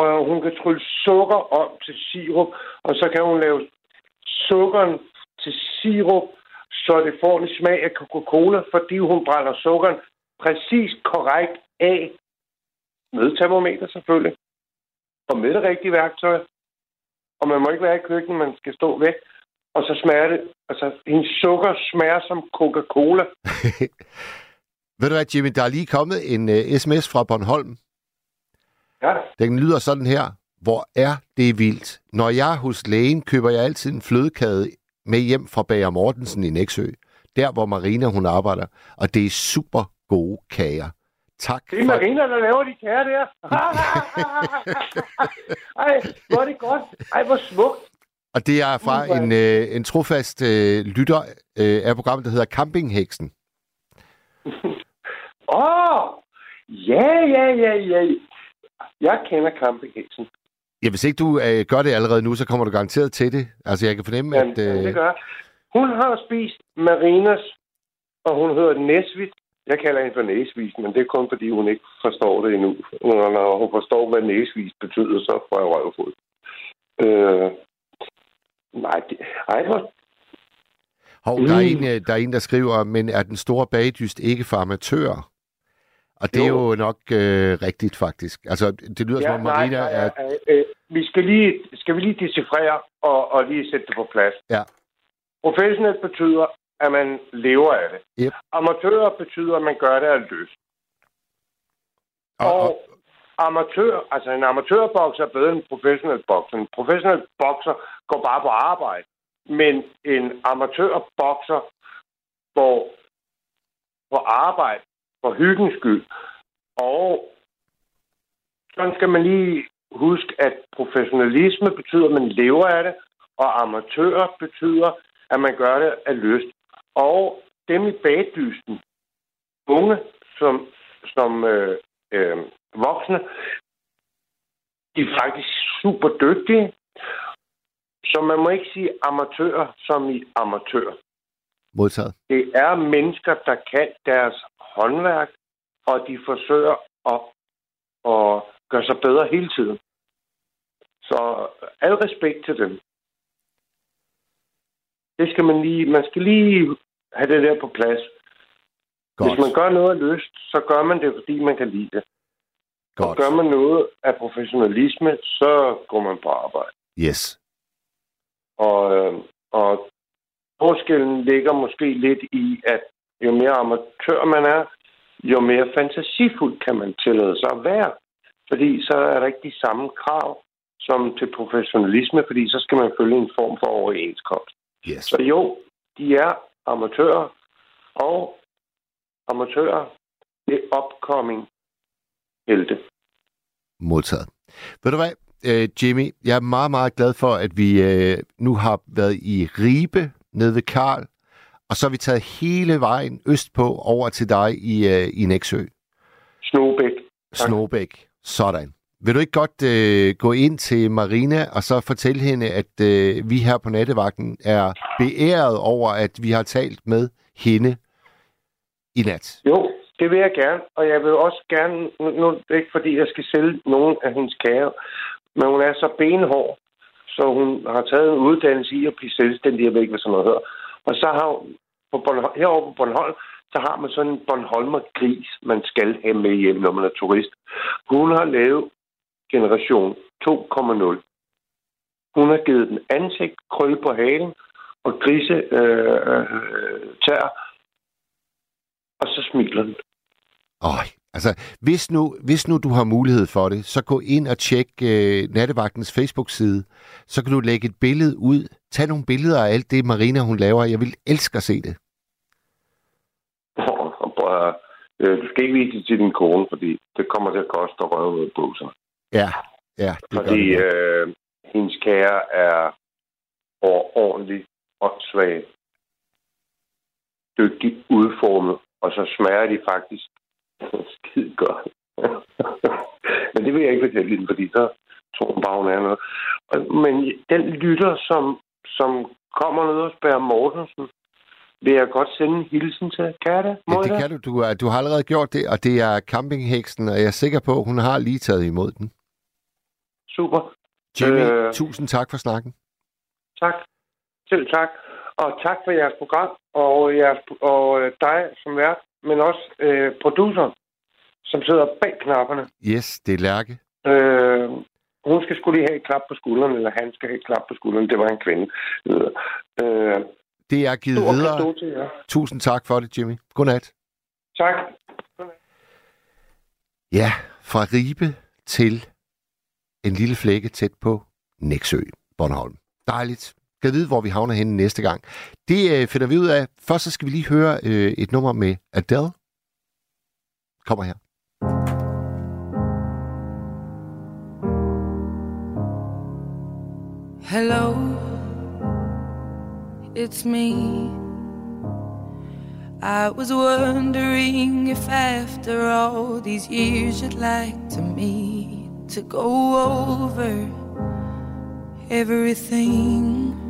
og hun kan trylle sukker om til sirup, og så kan hun lave sukkeren til sirup, så det får en smag af Coca-Cola, fordi hun brænder sukkeren præcis korrekt af med termometer selvfølgelig, og med det rigtige værktøj. Og man må ikke være i køkkenet, man skal stå væk. Og så smager det, altså hendes sukker smager som Coca-Cola. Ved du hvad, Jimmy, der er lige kommet en uh, sms fra Bornholm. Ja, Den lyder sådan her. Hvor er det vildt. Når jeg er hos lægen, køber jeg altid en flødekade med hjem fra Bager Mortensen i Næksø. Der, hvor Marina hun arbejder. Og det er super gode kager. Tak. Det er for- Marina, der laver de kære der. Ej, hvor er det godt. Ej, hvor smukt. Og det er fra en, øh, en trofast øh, lytter øh, af programmet, der hedder Campingheksen. Åh, oh, ja, ja, ja, ja. Jeg kender campingheksen. Ja, hvis ikke du øh, gør det allerede nu, så kommer du garanteret til det. Altså, jeg kan fornemme, Jamen, at... øh... det gør. Hun har spist Marinas, og hun hedder Nesvit. Jeg kalder hende for næsvis, men det er kun fordi, hun ikke forstår det endnu. Og Når hun forstår, hvad næsvis betyder, så får jeg røvfod. Øh... Nej, det... Ej, hvor... hov, der, er Mm. en, øh, der er en, der skriver, men er den store bagdyst ikke for amatører? Og det er Jo. jo nok øh, rigtigt, faktisk. Altså, det lyder som om Marina nej, er... nej, øh, vi skal lige, skal vi lige decifrere og, og lige sætte det på plads. Ja. Professionelt betyder, at man lever af det. Yep. Amatør betyder, at man gør det af lyst. Og, Og, og, amatør, altså en amatørbokser er bedre end en professionel bokser. En professionel bokser går bare på arbejde. Men en amatørbokser går på arbejde for hyggens skyld. Og sådan skal man lige huske, at professionalisme betyder, at man lever af det, og amatør betyder, at man gør det af lyst. Og dem i bagdysten, unge som, som øh, øh, voksne, de er faktisk super dygtige. Så man må ikke sige amatører som i amatør. modtaget. Det er mennesker, der kan deres håndværk, og de forsøger at, at gøre sig bedre hele tiden. Så al respekt til dem. Det skal man lige, man skal lige have det der på plads. Godt, Hvis man gør noget af lyst, så gør man det, fordi man kan lide det. Og godt. gør man noget af professionalisme, så går man på arbejde. Yes. Og, øh, og forskellen ligger måske lidt i, at jo mere amatør man er, jo mere fantasifuld kan man tillade sig at være. Fordi så er der ikke de samme krav som til professionalisme, fordi så skal man følge en form for overenskomst. Yes. Så jo, de er amatører, og amatører, det er upcoming helte. Modtaget. Ved du hvad, øh, Jimmy? Jeg er meget, meget glad for, at vi øh, nu har været i Ribe nede ved Karl, og så har vi taget hele vejen østpå over til dig i, øh, i Næksø. Snobæk. Snobæk. Sådan. Vil du ikke godt øh, gå ind til Marina og så fortælle hende, at øh, vi her på nattevagten er beæret over, at vi har talt med hende i nat? Jo, det vil jeg gerne. Og jeg vil også gerne, nu, nu er ikke fordi, jeg skal sælge nogen af hendes kager, men hun er så benhård, så hun har taget en uddannelse i at blive selvstændig, jeg ved ikke, hvad sådan noget hedder. Og så har på Bornholm, herovre på Bornholm, så har man sådan en Bornholmer gris, man skal have med hjem, når man er turist. Hun har lavet generation 2,0. Hun har givet den ansigt, krølle på halen og grise øh, øh, øh tær, og så smiler den. Øj, altså, hvis nu, hvis nu du har mulighed for det, så gå ind og tjek øh, Nattevagtens Facebook-side. Så kan du lægge et billede ud. Tag nogle billeder af alt det, Marina hun laver. Jeg vil elske at se det. Prøv, øh, du skal ikke vise det til din kone, fordi det kommer til at koste at røve ud sig. Ja, ja, det Fordi gør det. øh, hendes kære er overordentligt åndssvagt, dygtigt udformet, og så smager de faktisk skide godt. Men det vil jeg ikke fortælle hende, fordi så tror hun bare, hun er noget. Og- Men den lytter, som, som kommer ned og spørger Mortensen, vil jeg godt sende en hilsen til. Kan jeg det? Må Ja, jeg det kan du. Du, er- du har allerede gjort det, og det er campingheksen, og jeg er sikker på, at hun har lige taget imod den. Super. Jimmy, Øh. øh... tusind tak for snakken. Tak. Selv tak. Og tak for jeres program, og, jeres, og øh, dig som vært, men også øh, producer, som sidder bag knapperne. Yes, det er Lærke. Øh, hun skal skulle lige have et klap på skulderen, eller han skal have et klap på skulderen. Det var en kvinde. Øh, Det er givet videre. til jer. Tusind tak for det, Jimmy. Godnat. Tak. Ja, fra Ribe til en lille flække tæt på Næksø, Bornholm. Dejligt. Kan vide, hvor vi havner henne næste gang. Det øh, finder vi ud af. Først så skal vi lige høre øh, et nummer med Adele. Kommer her. Hello, it's me. I was wondering if after all these years you'd like to meet to go over everything.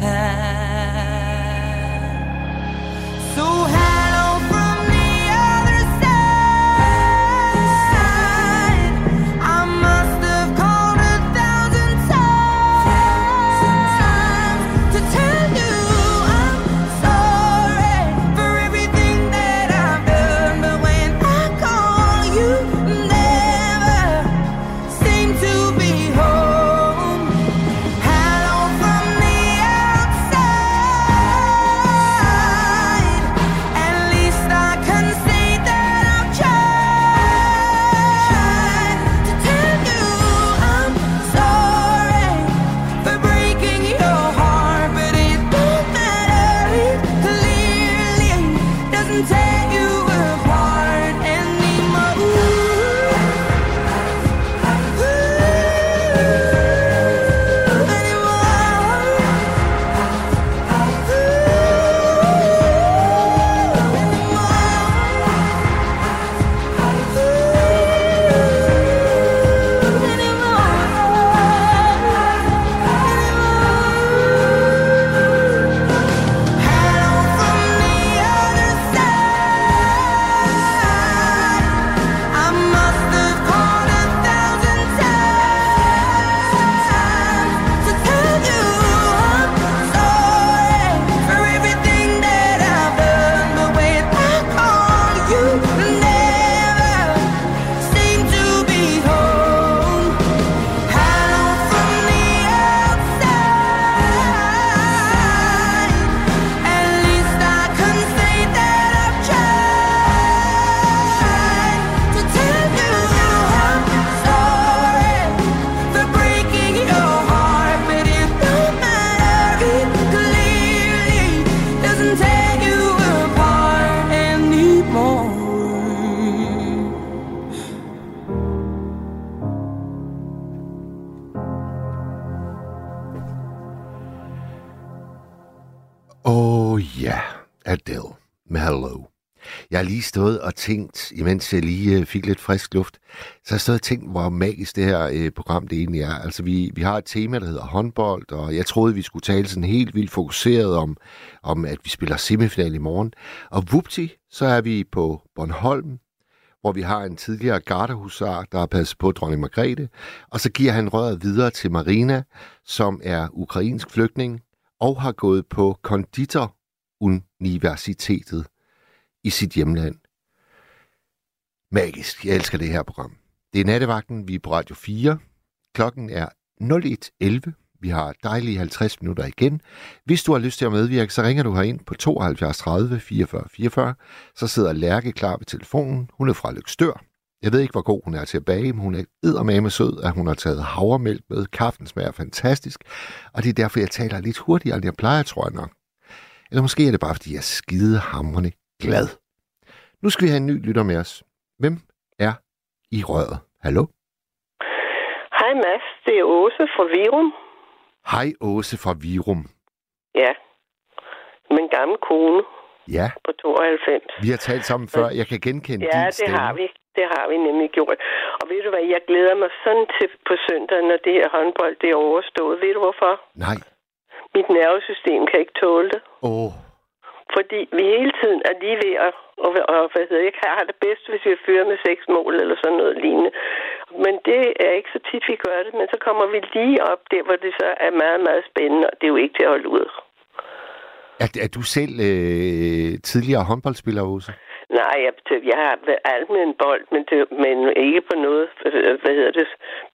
time. Lige stået og tænkt, imens jeg lige øh, fik lidt frisk luft, så har jeg stået og tænkt, hvor magisk det her øh, program det egentlig er. Altså, vi, vi har et tema, der hedder håndbold, og jeg troede, vi skulle tale sådan helt vildt fokuseret om, om at vi spiller semifinal i morgen. Og vupti, så er vi på Bornholm, hvor vi har en tidligere gardehusar, der har passet på dronning Margrethe, og så giver han røret videre til Marina, som er ukrainsk flygtning, og har gået på konditoruniversitetet i sit hjemland. Magisk. Jeg elsker det her program. Det er nattevagten, vi er på Radio 4. Klokken er 01.11. Vi har dejlige 50 minutter igen. Hvis du har lyst til at medvirke, så ringer du herind på 72 30 44 44. Så sidder Lærke klar ved telefonen. Hun er fra Lykstør. Jeg ved ikke, hvor god hun er til at bage, men hun er eddermame sød, at hun har taget havremælk med. Kaffen smager fantastisk, og det er derfor, jeg taler lidt hurtigere, end jeg plejer, tror jeg nok. Eller måske er det bare, fordi jeg er skide hamrende glad. Nu skal vi have en ny lytter med os. Hvem er i røret? Hallo? Hej Mads, det er Åse fra Virum. Hej Åse fra Virum. Ja, min gamle kone Ja, på 92. vi har talt sammen før. Jeg kan genkende Ja, din det stemme. har vi. Det har vi nemlig gjort. Og ved du hvad, jeg glæder mig sådan til på søndag, når det her håndbold det er overstået. Ved du hvorfor? Nej. Mit nervesystem kan ikke tåle det. Åh, oh, Fordi vi hele tiden er lige ved at... Og, og hvad hedder jeg, har det bedst, hvis vi fører med seks mål eller sådan noget lignende. Men det er ikke så tit, vi gør det. Men så kommer vi lige op der, hvor det så er meget, meget spændende. Og det er jo ikke til at holde ud. er, er du selv øh, tidligere håndboldspiller, Åse? Nej, jeg, jeg har været alt med en bold, men, det, men ikke på noget, hvad hedder det,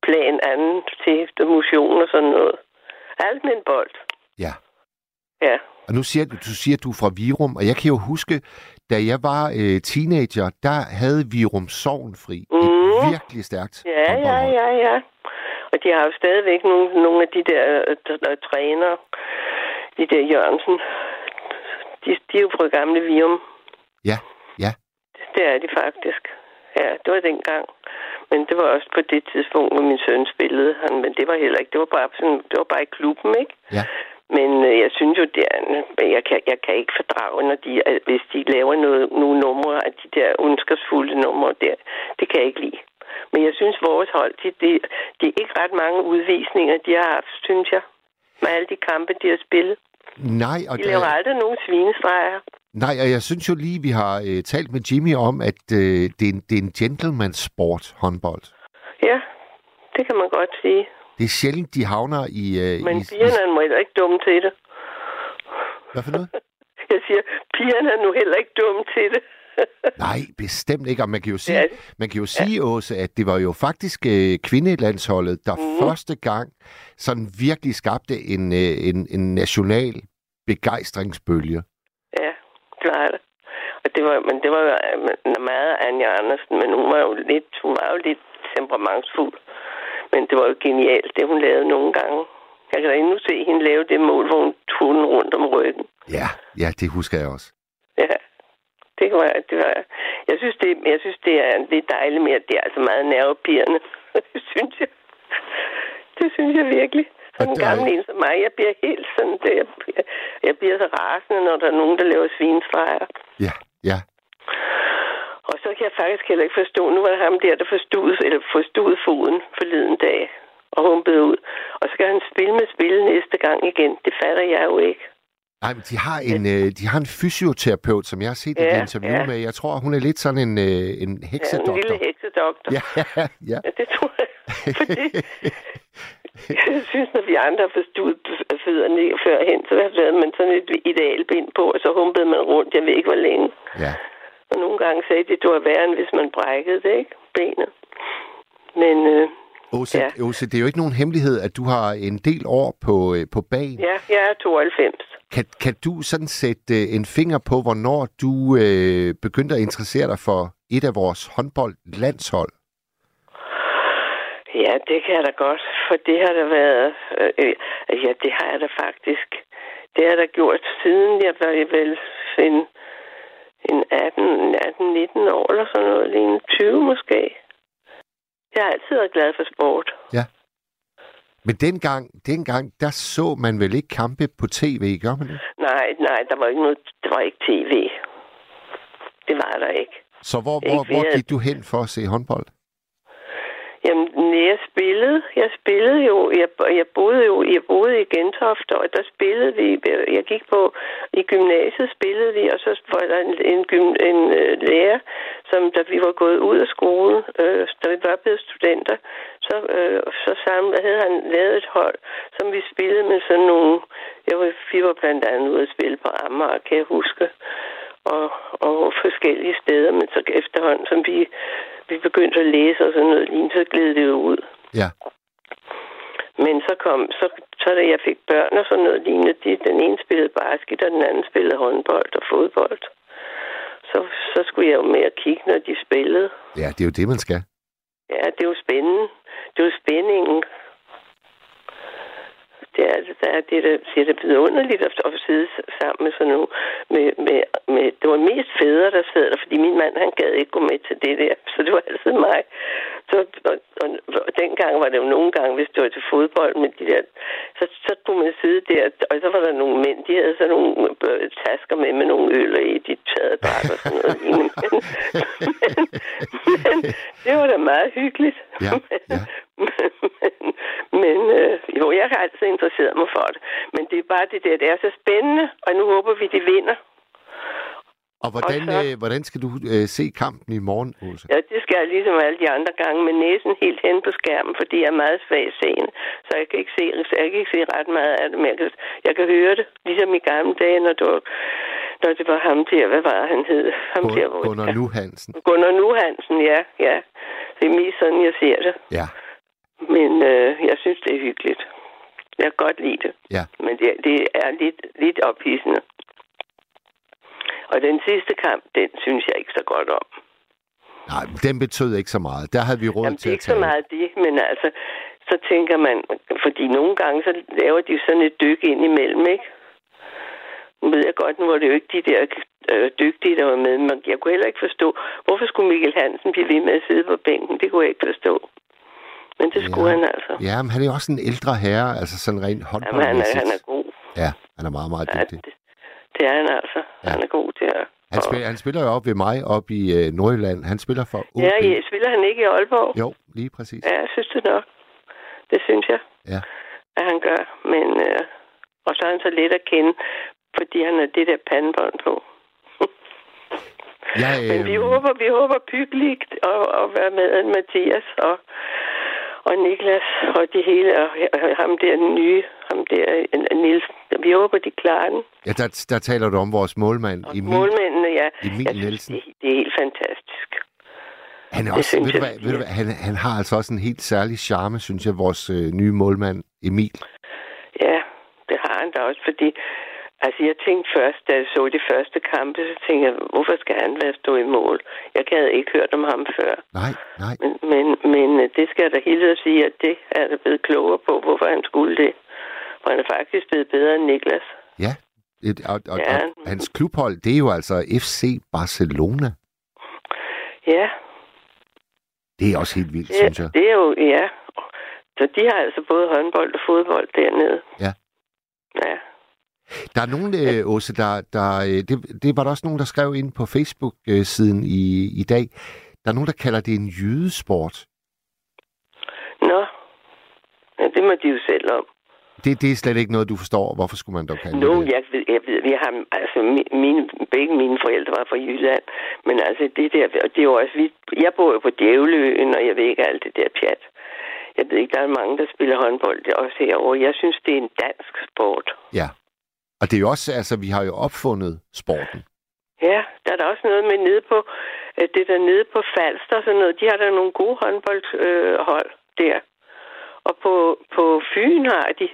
plan anden til motion og sådan noget. Alt med en bold. Ja. Ja. Og nu siger du, du siger, at du er fra Virum, og jeg kan jo huske, da jeg var øh, teenager, der havde Virum Sovn fri. Mm. Et virkelig stærkt Ja, ja, ja, ja. Og de har jo stadigvæk nogle, nogle af de der øh, trænere, de der Jørgensen. De, de er jo fra gamle Virum. Ja, ja. Det er de faktisk. Ja, det var dengang. Men det var også på det tidspunkt, hvor min søn spillede han. Men det var heller ikke. Det var bare, sådan, det var bare i klubben, ikke? Ja. Men øh, jeg synes jo, det er, jeg, kan, jeg kan ikke fordrage, når de, hvis de laver noget, nogle numre af de der ondskabsfulde numre der. Det kan jeg ikke lide. Men jeg synes, vores hold, de, de, de er ikke ret mange udvisninger, de har haft, synes jeg. Med alle de kampe, de har spillet. Nej, og, De laver der, aldrig nogen svinestreger. nej, og jeg synes jo lige, vi har øh, talt med Jimmy om, at øh, det, er en, det er en gentleman sport håndbold. Ja, det kan man godt sige. Det er sjældent, de havner i... Øh, Men i, pigerne er nu heller ikke dumme til det. Hvad for noget? Jeg siger, pigerne er nu heller ikke dumme til det. Nej, bestemt ikke. Og man kan jo sige, Ja. man kan jo sige Åse, at det var jo faktisk øh, kvindelandsholdet, der mm. første gang sådan virkelig skabte en, øh, en, en national begejstringsbølge. Ja, det var det. Og det var, men det var jo øh, meget Anja Andersen, men hun var jo lidt, hun var jo lidt temperamentsfuld. Men det var jo genialt, det hun lavede nogle gange. Jeg kan da endnu se hende lave det mål, hvor hun tog den rundt om ryggen. Ja, ja, det husker jeg også. Ja, det var, det var, jeg synes, det, jeg synes, det er lidt dejligt med, at det er altså meget nervepirrende. det synes jeg. Det synes jeg virkelig. Som en er- gammel en som mig, jeg bliver helt sådan, det, jeg, bliver- jeg bliver så rasende, når der er nogen, der laver svinestreger. Ja, ja. Og så kan jeg faktisk heller ikke forstå, nu var det ham der, der forstod, eller forstod foden forleden dag og humpede ud. Og så skal han spille med spil næste gang igen. Det fatter jeg jo ikke. Nej, men de har en, øh, de har en fysioterapeut, som jeg har set ja, et interview ja. med. Jeg tror, hun er lidt sådan en, øh, en Ja, en heksedoktor. lille heksedoktor. Ja, ja, ja. Ja, det tror jeg. Fordi jeg synes, når vi andre har forstået fødderne førhen, så havde man sådan et idealbind på, og så humpede man rundt, jeg ved ikke hvor længe. ja. Og nogle gange sagde de, at det var værre, end hvis man brækkede det, ikke? Benet. Men øh, Åse, Ja. Åse, det er jo ikke nogen hemmelighed, at du har en del år på, øh, på banen. ja, jeg er 92. Kan, kan du sådan sætte øh, en finger på, hvornår du øh, begyndte at interessere dig for et af vores håndboldlandshold? Ja, det kan jeg da godt, for det har der været... Øh, øh, ja, det har jeg da faktisk. Det har da gjort siden jeg var vel en, en 18, 18, 19 år eller sådan noget, lige en 20 måske. Jeg har altid været glad for sport. Ja. Men dengang, dengang, der så man vel ikke kampe på tv, gør man det? Nej, nej, der var ikke noget, der var ikke tv. Det var der ikke. Så hvor, Ikke hvor, hvor mere. gik du hen for at se håndbold? Jamen, jeg spillede, jeg spillede jo, jeg, jeg boede jo, jeg boede i Gentofte, og der spillede vi, jeg gik på, i gymnasiet spillede vi, og så var der en, en, gym, en øh, lærer, som da vi var gået ud af skolen, øh, da vi var blevet studenter, så, øh, så sammen, havde han lavet et hold, som vi spillede med sådan nogle, jeg var, vi var blandt andet ude at spille på Amager, kan jeg huske, og, og forskellige steder, men så efterhånden, som vi, vi begyndte at læse og sådan noget lignende, så gled det jo ud. Ja. Men så kom, så, så da jeg fik børn og sådan noget lignende, de, den ene spillede basket, og den anden spillede håndbold og fodbold. Så, så skulle jeg jo med at kigge, når de spillede. Ja, det er jo det, man skal. Ja, det er jo spændende. Det er jo spændingen. Det er, det er det, der siger, det er vidunderligt at, at sidde sammen med sådan nogle. Med, med, med, det var mest fædre, der sad der, fordi min mand, han gad ikke gå med til det der. Så det var altid mig. Så, og, og, og dengang var det jo nogle gange, hvis det var til fodbold med de der, så, så kunne man sidde der, og så var der nogle mænd, de havde sådan nogle øh, tasker med med nogle øl i, de taget bare og sådan noget. men, men, men, det var da meget hyggeligt. Ja, ja. Men, men øh, jo, jeg har altid interesseret mig for det. Men det er bare det der, det er så spændende, og nu håber vi, de vinder. Og hvordan, Og så- øh, hvordan skal du øh, se kampen i morgen, Åse? Ja, det skal jeg ligesom alle de andre gange med næsen helt hen på skærmen, fordi jeg er meget svag seende. Så jeg kan ikke se, jeg kan ikke se ret meget af det, men jeg kan, jeg kan høre det. Ligesom i gamle dage, når var, når det var ham der, hvad var han hed? Ham der, hvor, Gunnar Nu Hansen. Gunnar Nu Hansen, ja, ja. Det er mest sådan, jeg ser det. Ja, Men øh, jeg synes, det er hyggeligt. Jeg kan godt lide det. ja. Men det, det er lidt, lidt ophidsende. Og den sidste kamp, den synes jeg ikke så godt om. Nej, den betød ikke så meget. Der havde vi råd Jamen, det til er at ikke så tage. meget det, men altså, så tænker man, fordi nogle gange, så laver de sådan et dyk ind imellem, ikke? Nu ved jeg godt, nu var det jo ikke de der øh, dygtige, der var med, men jeg kunne heller ikke forstå, hvorfor skulle Mikkel Hansen blive ved med at sidde på bænken? Det kunne jeg ikke forstå. Men det skulle Ja. han altså. Ja, men han er jo også en ældre herre, altså sådan rent Jamen, han, er, håndboldmæssigt. han er god. Ja, han er meget, meget Ja, dygtig. det, det er han altså. Ja. Han er god til at... Han, spiller, han spiller jo op ved mig, op i øh, Nordjylland. Han spiller for OB. Ja, ja, spiller han ikke i Aalborg? Jo, lige præcis. Ja, jeg synes det nok. Det synes jeg, Ja. at han gør. Men, øh, og så er han så let at kende, fordi han har det der pandebånd på. Jeg, Men vi håber, vi håber byggeligt at, at være med Mathias og, og Niklas og de hele, og ham der den nye, ham der øh, Nils. Vi håber, de klarer den. ja, der, der taler du om vores målmand, Emil. Målmændene, ja. Emil jeg synes, Nielsen. det, det er helt fantastisk. Han, er også, ved du hvad, ved du hvad, han, han har altså også en helt særlig charme, synes jeg, vores øh, nye målmand, Emil. Ja, det har han da også, fordi altså jeg tænkte først, da jeg så de første kampe, så tænkte jeg, hvorfor skal han være stå i mål? Jeg havde ikke hørt om ham før. Nej, nej. Men, men, men øh, det skal jeg da hilse at sige, at det er der blevet klogere på, hvorfor han skulle det. For han er faktisk blevet bedre end Niklas. Ja. Et, og, og, Ja. og hans klubhold, det er jo altså FC Barcelona. Ja, Det er også helt vildt, det, synes jeg. det er jo, ja. Så de har altså både håndbold og fodbold dernede. Ja. Ja. Der er nogen, øh, Åse, der, der øh, det, det var der også nogen, der skrev ind på Facebook-siden i, i dag. Der er nogen, der kalder det en jydesport. Nå, ja, det må de jo selv om. Det, det er slet ikke noget, du forstår. Hvorfor skulle man dog kalde Nu, det jeg ved, jeg ved, vi har, altså, mi- mine, begge mine forældre var fra Jylland, men altså, det der, og det er jo også, vi, jeg bor jo på Djævleøen, og jeg ved ikke alt det der pjat. Jeg ved ikke, der er mange, der spiller håndbold også herovre. Jeg synes, det er en dansk sport. Ja. Og det er jo også, altså, vi har jo opfundet sporten. Ja, der er der også noget med nede på, øh, det der nede på Falster og sådan noget. De har der nogle gode håndboldhold øh, der. Og på, på Fyn har de.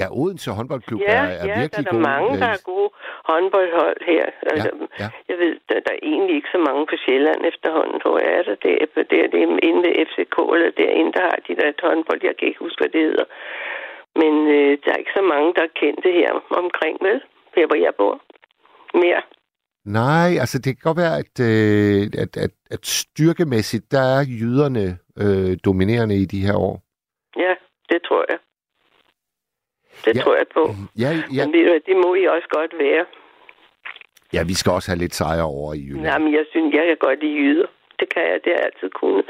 Ja, Odense håndboldklub Ja, er, er ja, virkelig der er god. der mange, øh, der er gode håndboldhold her. Altså, ja. Jeg ved, der, der er egentlig ikke så mange på Sjælland efterhånden, tror jeg. Er der det, er, det, er, det er inde ved FCK, eller derinde, der har de der et håndbold. Jeg kan ikke huske, hvad det hedder. Men øh, der er ikke så mange, der er kendte her omkring, vel? Her, hvor jeg bor. Mere. Nej, altså det kan godt være, at, øh, at, at, at styrkemæssigt, der er jyderne øh, dominerende i de her år. Ja, det tror jeg. Det Ja. tror jeg på. Ja, ja, Men ved du det må I også godt være. Ja, vi skal også have lidt sejre over i Jylland. Nej, men jeg synes, jeg kan godt lide jyder. Det kan jeg, det har jeg altid kunnet.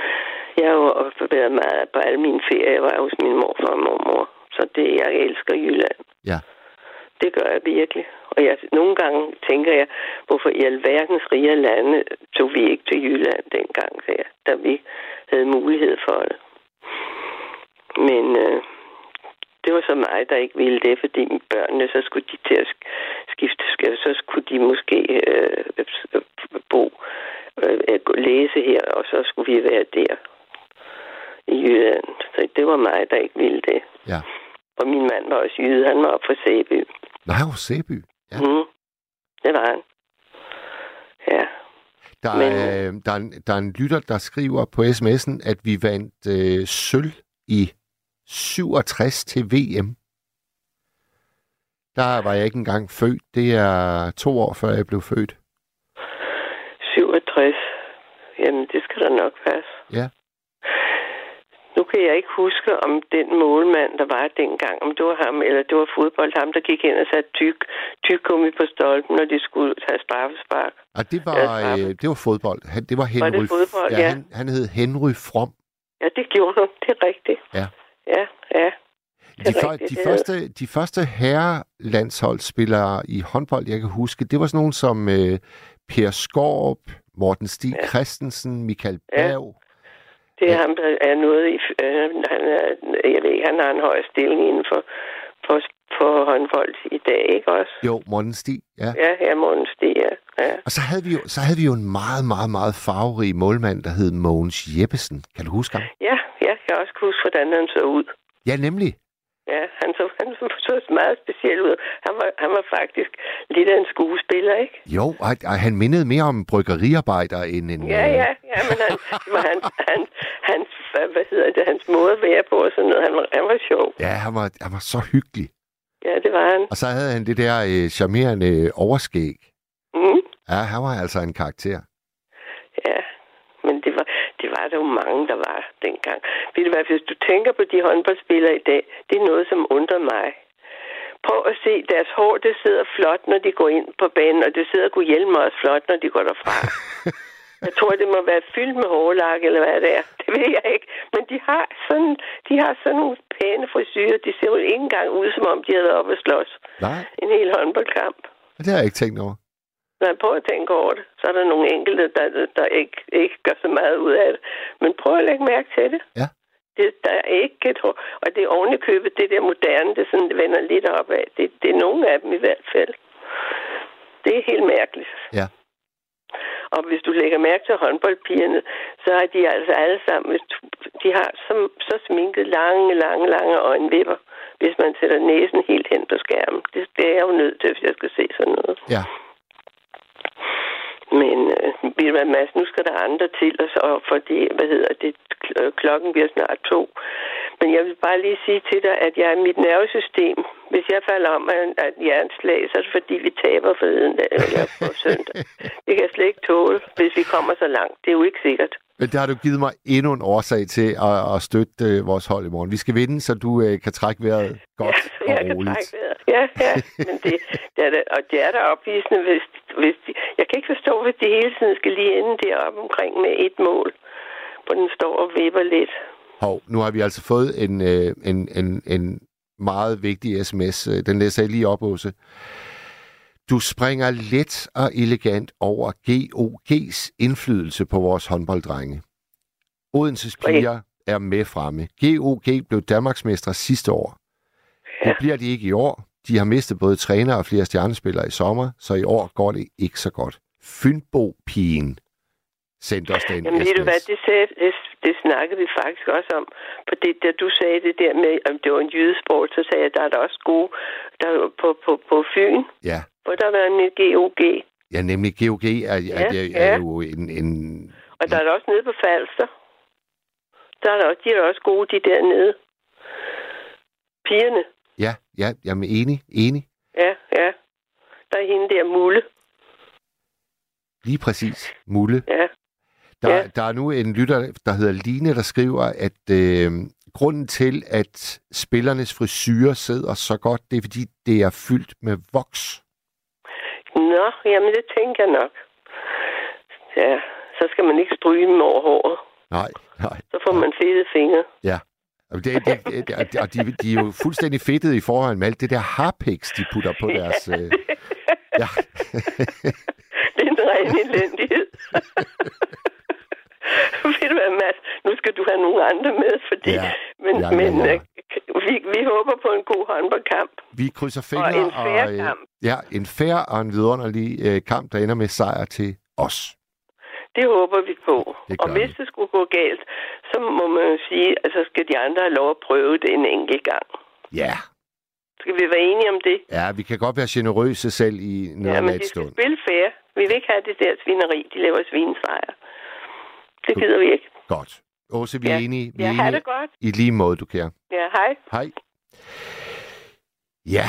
Jeg har jo været meget på alle mine ferier. Jeg var hos min morfar og mormor. Så det, jeg elsker Jylland. Ja. Det gør jeg virkelig. Og jeg, nogle gange tænker jeg, hvorfor i alverdens rige lande tog vi ikke til Jylland dengang, jeg, da vi havde mulighed for det. Men øh, det var så mig, der ikke ville det, fordi børnene, så skulle de til at sk- skifte, sk- så skulle de måske øh, bo, øh, læse her, og så skulle vi være der i Jylland. Så det var mig, der ikke ville det. Ja. Og min mand var også jyde, han var op fra Sæby. Nej, hos Sæby. Ja. Mm, det var han. Ja. Der, Men- er, der, er, en- der er en lytter, der skriver på sms'en, at vi vandt øh, sølv i 67 til VM. Der var jeg ikke engang født. Det er to år før jeg blev født. 67. Jamen, det skal da nok passe. Ja. Nu kan jeg ikke huske, om den målmand, der var dengang, om det var ham, eller det var fodbold, ham, der gik ind og satte tyk, tyk gummi på stolpen, når de skulle tage straffespark. Og det var, Ja, øh, det var fodbold. Han, det var Henry. Var det fodbold? ja, Ja. Han, han hed Henry From. Ja, det gjorde han. Det er rigtigt. Ja. Ja, ja. De, før, rigtigt, de, første, de første herrelandsholdsspillere i håndbold, jeg kan huske, det var sådan nogen som øh, Per Skorp, Morten Stig ja. Christensen, Michael Ja. Det er ham, der er noget i... Øh, han er, jeg ved ikke, han har en høj stilling inden for, for, for håndbold i dag, ikke også? Jo, Morten Stig, ja. Ja, ja, Morten Stig, ja. ja. Og så havde, vi jo, så havde vi jo en meget, meget, meget farverig målmand, der hed Mogens Jeppesen. Kan du huske ham? Ja, ja, jeg kan også huske, hvordan han så ud. Ja, nemlig. Ja, han så, han så meget speciel ud. Han var, han var faktisk lidt af en skuespiller, ikke? Jo, og, og han mindede mere om bryggeriarbejder end en... Ja, øh, ja, ja, men han, det var hans, hvad hedder det, hans måde at være på og sådan noget. Han var, han var sjov. Ja, han var, han var så hyggelig. Ja, det var han. Og så havde han det der øh, charmerende overskæg. Mm. Ja, han var altså en karakter. Ja, men det var, det var der jo mange, der var dengang. Ved du hvad, hvis du tænker på de håndboldspillere i dag, det er noget, som undrer mig. Prøv at se, deres hår, det sidder flot, når de går ind på banen, og det sidder kunne hjelme også flot, når de går derfra. Jeg tror, det må være fyldt med hårlak, eller hvad det er. Det ved jeg ikke. Men de har sådan, de har sådan nogle pæne frisyrer. De ser jo ikke engang ud, som om de havde været oppe at slås. Nej, En hel håndboldkamp. det har jeg ikke tænkt over. Når jeg prøver at tænke over det, så er der nogle enkelte, der, der ikke, ikke gør så meget ud af det. Men prøv at lægge mærke til det. Ja. det der er ikke et hår. Og det er købet, det der moderne, det, sådan, det vender lidt opad. Det, det er nogle af dem i hvert fald. Det er helt mærkeligt. Ja. Og hvis du lægger mærke til håndboldpigerne, så har de altså alle sammen, hvis du, de har så, så sminket lange, lange, lange øjenvipper, hvis man sætter næsen helt hen på skærmen. Det, det er jeg jo nødt til, hvis jeg skal se sådan noget. Ja. Men øh, ved du hvad, Mads, nu skal der andre til, og så, fordi, hvad hedder det, øh, klokken bliver snart to. Men jeg vil bare lige sige til dig, at jeg er mit nervesystem, hvis jeg falder om af en, et så er det fordi, vi taber forleden dag, eller på søndag. Det kan jeg slet ikke tåle, hvis vi kommer så langt. Det er jo ikke sikkert. Men der har du givet mig endnu en årsag til at, at støtte øh, vores hold i morgen. Vi skal vinde, så du øh, kan trække vejret godt Ja, jeg og kan roligt. trække vejret. Ja, ja. Men det, det er da, og det er da opvisende, hvis, hvis de, jeg kan ikke forstå, hvis de hele tiden skal lige ende deroppe omkring med et mål, hvor den står og vipper lidt. Hov, nu har vi altså fået en, øh, en, en, en meget vigtig sms. Øh, Den læser jeg lige op, Åse. Du springer let og elegant over GOG's indflydelse på vores håndbolddrenge. Odenses piger er med fremme. GOG blev Danmarksmestre sidste år. Det bliver de ikke i år. De har mistet både træner og flere stjernespillere i sommer, så i år går det ikke så godt. Fynbo-pigen sendte os den Jamen ved du hvad, det, sagde, det, det snakkede vi faktisk også om. For det, da du sagde det der med, om det var en jydesport, så sagde jeg, at der er der også gode der er på, på, på Fyn, Ja, hvor der var en GOG. ja nemlig GOG er, Ja, er, er, er ja. jo en, en... Og der er der også nede på Falster. Der er der også, de er også gode, de dernede. Pigerne. Ja, ja, jeg er enig, enig. Ja, ja. Der er hende der Mulle. Lige præcis. Mulle. Ja. Der, Ja. der er nu en lytter, der hedder Line, der skriver, at øh, grunden til, at spillernes frisyrer sidder så godt, det er, fordi det er fyldt med voks. Nå, jamen det tænker jeg nok. Ja, så skal man ikke stryge dem over håret. Nej, nej. Så får man fede fingre. Ja. Det, det, det, og de- de, er jo fuldstændig fedtede i forhold med alt det der harpiks, de putter på deres... Øh, ja. Det er en ren elendighed. Ved du hvad, Mads? Nu skal du have nogle andre med, fordi... Ja. Men, Ja, ja, men ja. øh, vi, vi håber på en god håndboldkamp. Vi krydser fingre. en fair øh, kamp. Ja, en fair og en vidunderlig øh, kamp, der ender med sejr til os. Det håber vi på. Det Og hvis det skulle gå galt, så må man jo sige, at så skal de andre have lov at prøve det en enkelt gang. Ja. Skal vi være enige om det? Ja, vi kan godt være generøse selv i Ja, men de skal spille fair. Vi vil ikke have det der svineri. De laver svinesejr. Det gider vi ikke. Godt. Åse, vi er Ja. enige. Vi Ja, er enige det godt. I lige måde, du kære. Ja, hej. Hej. Ja,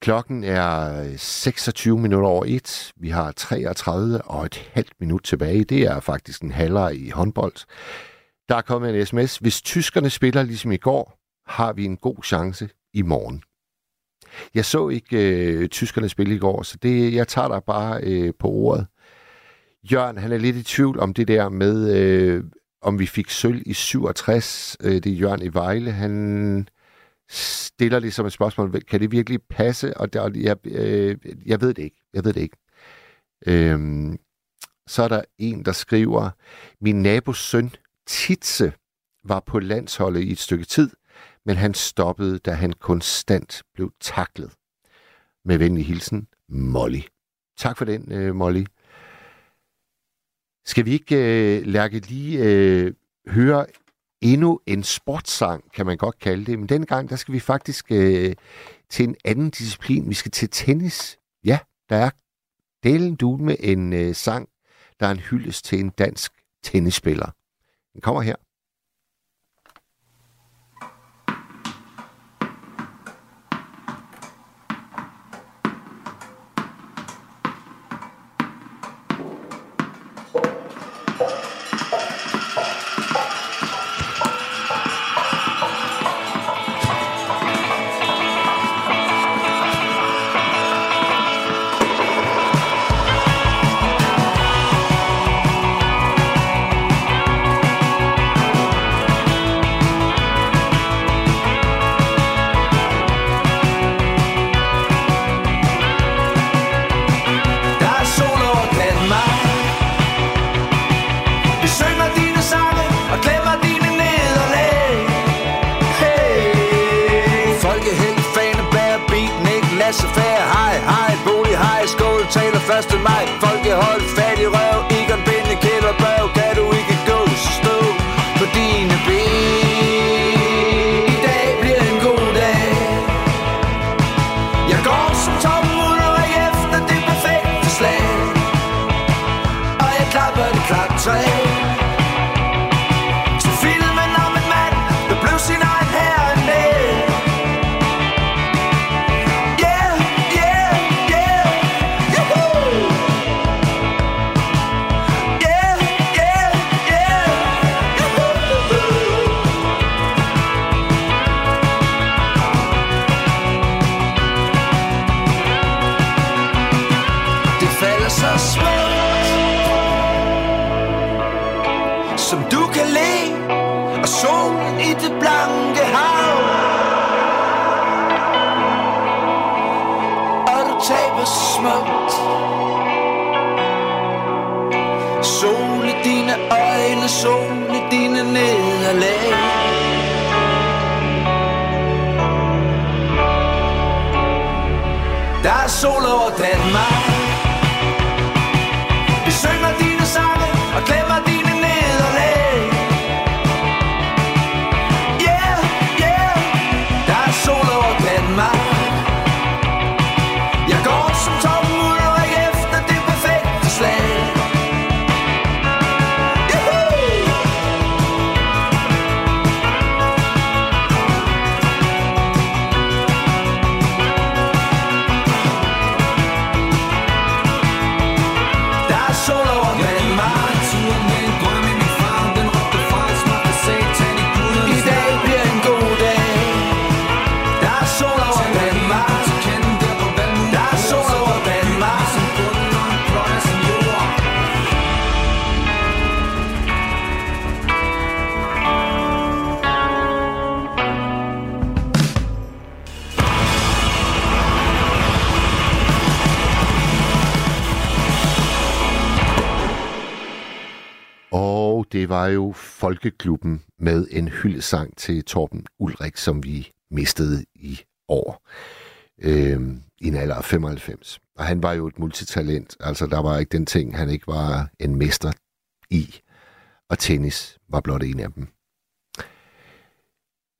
klokken er 26 minutter over et. Vi har 33 og et halvt minut tilbage. Det er faktisk en halvleg i håndbold. Der er kommet en sms. Hvis tyskerne spiller ligesom i går, har vi en god chance i morgen. Jeg så ikke øh, tyskerne spille i går, så det, jeg tager dig bare øh, på ordet. Jørgen, han er lidt i tvivl om det der med, øh, om vi fik sølv i 67. Øh, det er Jørgen i Vejle. Han stiller ligesom et spørgsmål. Kan det virkelig passe? Og der, jeg, øh, jeg ved det ikke. Jeg ved det ikke. Øh, så er der en, der skriver, min nabos søn Titse var på landsholdet i et stykke tid, men han stoppede, da han konstant blev taklet. Med venlig hilsen, Molly. Tak for den, øh, Molly. Skal vi ikke, øh, Lærke, lige øh, høre endnu en sportssang, kan man godt kalde det. Men denne gang, der skal vi faktisk øh, til en anden disciplin. Vi skal til tennis. Ja, der er delen du med en øh, sang, der er en hyldest til en dansk tennisspiller. Den kommer her. Var jo Folkeklubben med en hyldesang til Torben Ulrik, som vi mistede i år. Øh, I en alder af 95. Og han var jo et multitalent. Altså, der var ikke den ting, han ikke var en mester i. Og tennis var blot en af dem.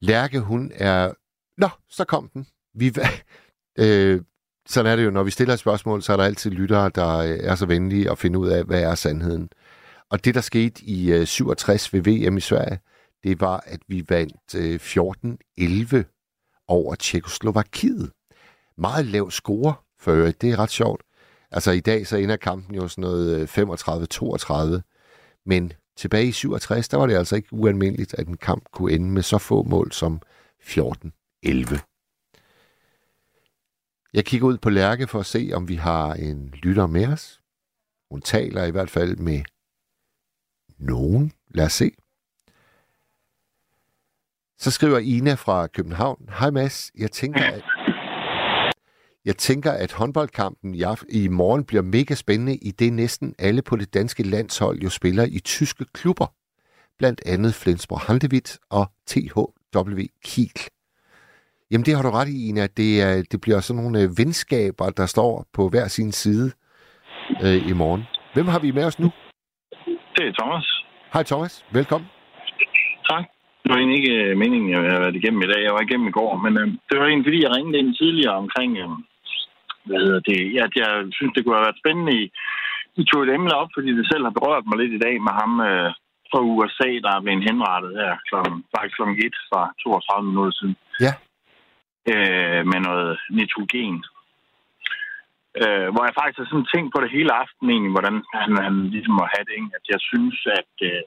Lærke, hun er... Nå, så kom den. Vi... øh, sådan er det jo, når vi stiller et spørgsmål, så er der altid lyttere, der øh, er så venlige at finde ud af, hvad er sandheden. Og det, der skete i øh, 67 ved VM i Sverige, det var, at vi vandt øh, 14-11 over Tjekoslovakiet. Meget lav score, for øvrigt. Det er ret sjovt. Altså i dag så ender kampen jo sådan noget øh, 35-32. Men tilbage i 67, der var det altså ikke ualmindeligt, at en kamp kunne ende med så få mål som 14-11. Jeg kigger ud på Lærke for at se, om vi har en lytter med os. Hun taler i hvert fald med nogen. Lad os se. Så skriver Ina fra København. Hej Mads, jeg tænker, at, jeg tænker, at håndboldkampen i, i morgen bliver mega spændende, i det næsten alle på det danske landshold jo spiller i tyske klubber. Blandt andet Flensborg Handewitt og THW Kiel. Jamen det har du ret i, Ina. Det, er, det bliver sådan nogle øh, venskaber, der står på hver sin side øh, i morgen. Hvem har vi med os nu? Det er Thomas. Hej Thomas, velkommen. Tak. Det var egentlig ikke øh, meningen, jeg havde været igennem i dag. Jeg var igennem i går. Men øh, det var egentlig, fordi jeg ringede ind tidligere omkring, øh, hvad hedder det, at jeg synes, det kunne have været spændende i, I tog et emne op, fordi det selv har berørt mig lidt i dag med ham øh, fra USA, der er blevet henrettet her klokken, faktisk klokken 1 fra 32 minutter siden. Ja. Øh, med noget nitrogen. Øh, hvor jeg faktisk har sådan tænkt på det hele aften egentlig, hvordan han, han ligesom må have det. Ikke? At jeg synes, at... Øh,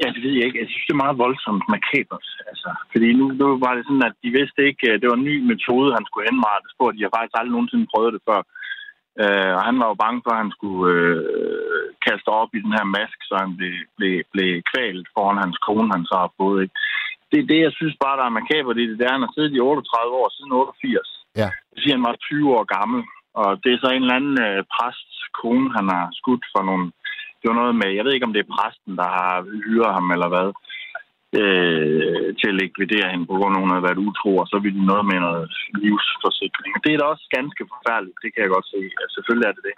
ja, det ved jeg ikke. Jeg synes, det er meget voldsomt makabert. Altså, fordi nu, nu var det sådan, at de vidste ikke, at det var en ny metode, han skulle henrette på. De har faktisk aldrig nogensinde prøvet det før. Øh, og han var jo bange for, at han skulle øh, kaste op i den her mask, så han blev, blev, blev kvalt foran hans kone, han så har fået. Ikke? Det er det, jeg synes bare, der er makabert i det. Det er, at han har siddet i 38 år, siden 88. Ja. Det vil sige, at han var 20 år gammel. Og det er så en eller anden øh, præsts kone, han har skudt for nogle... Det var noget med... Jeg ved ikke, om det er præsten, der har hyret ham eller hvad, øh, til at likvidere hende, på grund af, at hun havde været utro, og så ville de noget med noget livsforsikring. Det er da også ganske forfærdeligt, det kan jeg godt se. Ja, selvfølgelig er det det.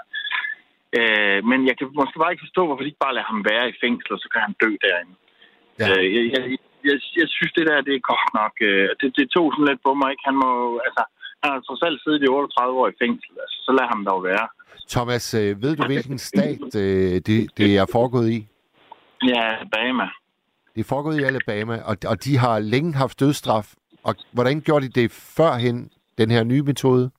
Øh, men jeg kan måske bare ikke forstå, hvorfor de ikke bare lader ham være i fængsel, og så kan han dø derinde. Ja. Øh, jeg, jeg, jeg, jeg synes, det der, det er godt nok... Øh, det, det tog sådan lidt på mig, ikke? Han må... Altså, han har trods alt siddet i 38 år i fængsel, altså, så lad ham dog være. Thomas, øh, ved du, hvilken stat øh, det, det er foregået i? Ja, Bama. Det er foregået i Alabama, og, og de har længe haft dødsstraf. Og hvordan gjorde de det førhen, den her nye metode?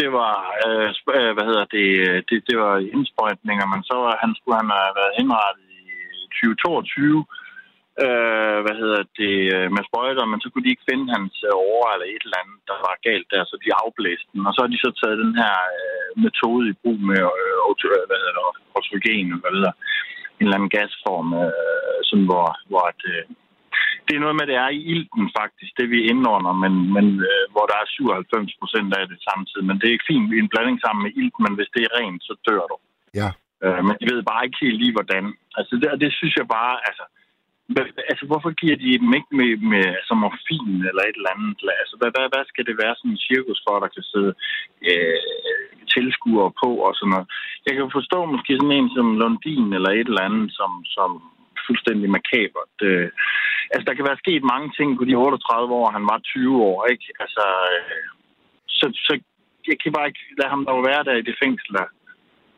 Det var, øh, øh, hvad hedder det, det, det var indsprøjtninger, men så var, han skulle han have været henrettet i 2022, øh, hvad hedder det, øh, med sprøjter, men så kunne de ikke finde hans øh, over eller et eller andet, der var galt der, så de afblæste den. Og så har de så taget den her øh, metode i brug med øh, auto- hvad hedder det, oxygen, hvad ved jeg, en eller anden gasform, øh, sådan hvor, hvor at, øh, det er noget med, det er i ilten faktisk, det vi indordner, men, men øh, hvor der er 97 procent af det samtidig. Men det er ikke fint en blanding sammen med ilt, men hvis det er rent, så dør du. Ja. Øh, men de ved bare ikke helt lige, hvordan. Altså, det, det synes jeg bare, altså, hvad- altså, hvorfor giver de dem ikke med, med som morfin eller et eller andet? Altså, hvad, hvad, hvad skal det være sådan en cirkus for, der kan sidde øh, tilskuere på og sådan noget? Jeg kan forstå måske sådan en som Lundin eller et eller andet, som, som fuldstændig makabert. Øh, altså, der kan være sket mange ting på de 38 år, han var 20 år, ikke? Altså, øh, så, så jeg kan bare ikke lade ham dog være der i det fængsel der,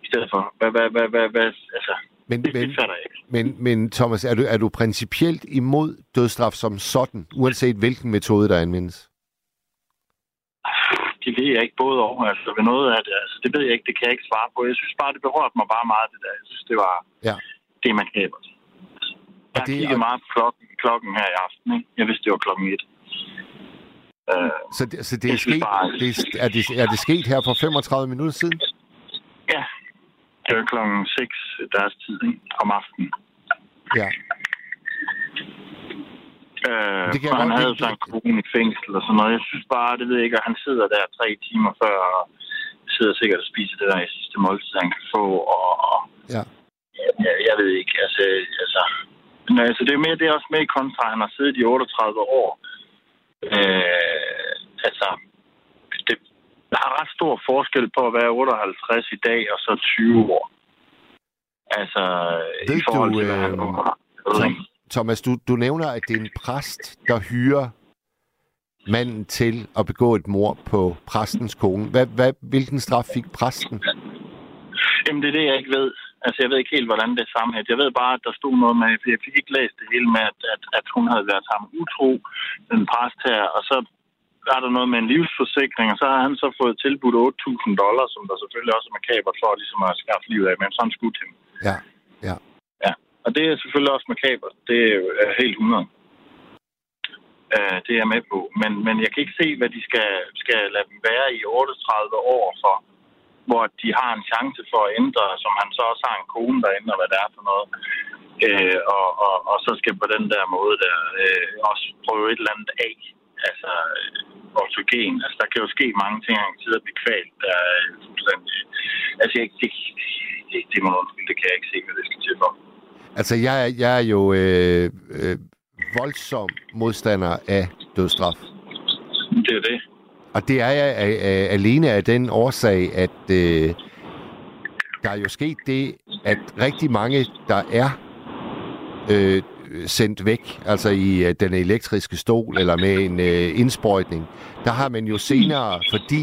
i stedet for. Hvad, hvad, hvad, hvad, hvad altså, men, det, men, det ikke. men, men Thomas, er du, er du principielt imod dødsstraf som sådan, uanset hvilken metode, der anvendes? Det ved jeg ikke både over, altså ved noget af det. Altså, det ved jeg ikke, det kan jeg ikke svare på. Jeg synes bare, det berørte mig bare meget, det der. Jeg synes, det var... Ja. Det er makabert. Jeg det- kigget meget på klokken, klokken her i aften, ikke? Jeg vidste, det var klokken et. Øh, Så det, så det er, sket, bare- det er, er, det, er det sket her for 35 minutter siden? ja, det var klokken 6 deres tid? Om aftenen. Ja. Øh, Det kan han godt havde lide. så en kone i fængsel og sådan noget. Jeg synes bare, det ved jeg ikke, at han sidder der tre timer før og sidder sikkert og spiser det der i sidste måltid, han kan få. Og, Ja. jeg jeg, ved ikke, altså, altså, men, altså det er mere, det er også med i kontra, han har siddet i 38 år. Øh, altså, der er ret stor forskel på at være 58 i dag og så 20 år. Altså, Ved i forhold du, til, hvad han øh. Tom, Thomas, du, du nævner, at det er en præst, der hyrer manden til at begå et mor på præstens kone. Hvad, hvad, hvilken straf fik præsten? Jamen, det er det, jeg ikke ved. Altså, jeg ved ikke helt, hvordan det er sammenhæng. Jeg ved bare, at der stod noget med, for jeg fik ikke læst det hele med, at, at, at hun havde været ham utro, den præst her, og så er der noget med en livsforsikring, og så har han så fået tilbudt 8.000 dollars, som der selvfølgelig også er makabert for, ligesom at skaffe livet af, men så har han skudt hende. Ja, ja. Ja, og det er selvfølgelig også makabert. Det er jo helt 100. Uh, det er jeg med på. Men, men jeg kan ikke se, hvad de skal, skal lade dem være i 38 år for, hvor de har en chance for at ændre, som han så også har en kone, der ændrer, hvad det er for noget. Uh, og, og, og så skal på den der måde der uh, også prøve et eller andet af. Altså øh, ortogen. Altså der kan jo ske mange ting, han kan sidde og blive kvalt. Der er fuldstændig... Altså jeg, det, det, det må undskylde, det kan jeg ikke se, hvad det skal til for. Altså, jeg, jeg er jo øh, øh, voldsom modstander af dødsstraf. Det er det. Og det er jeg alene af den årsag, at øh, der er jo sket det, at rigtig mange, der er øh, sendt væk, altså i øh, den elektriske stol eller med en øh, indsprøjtning, der har man jo senere, fordi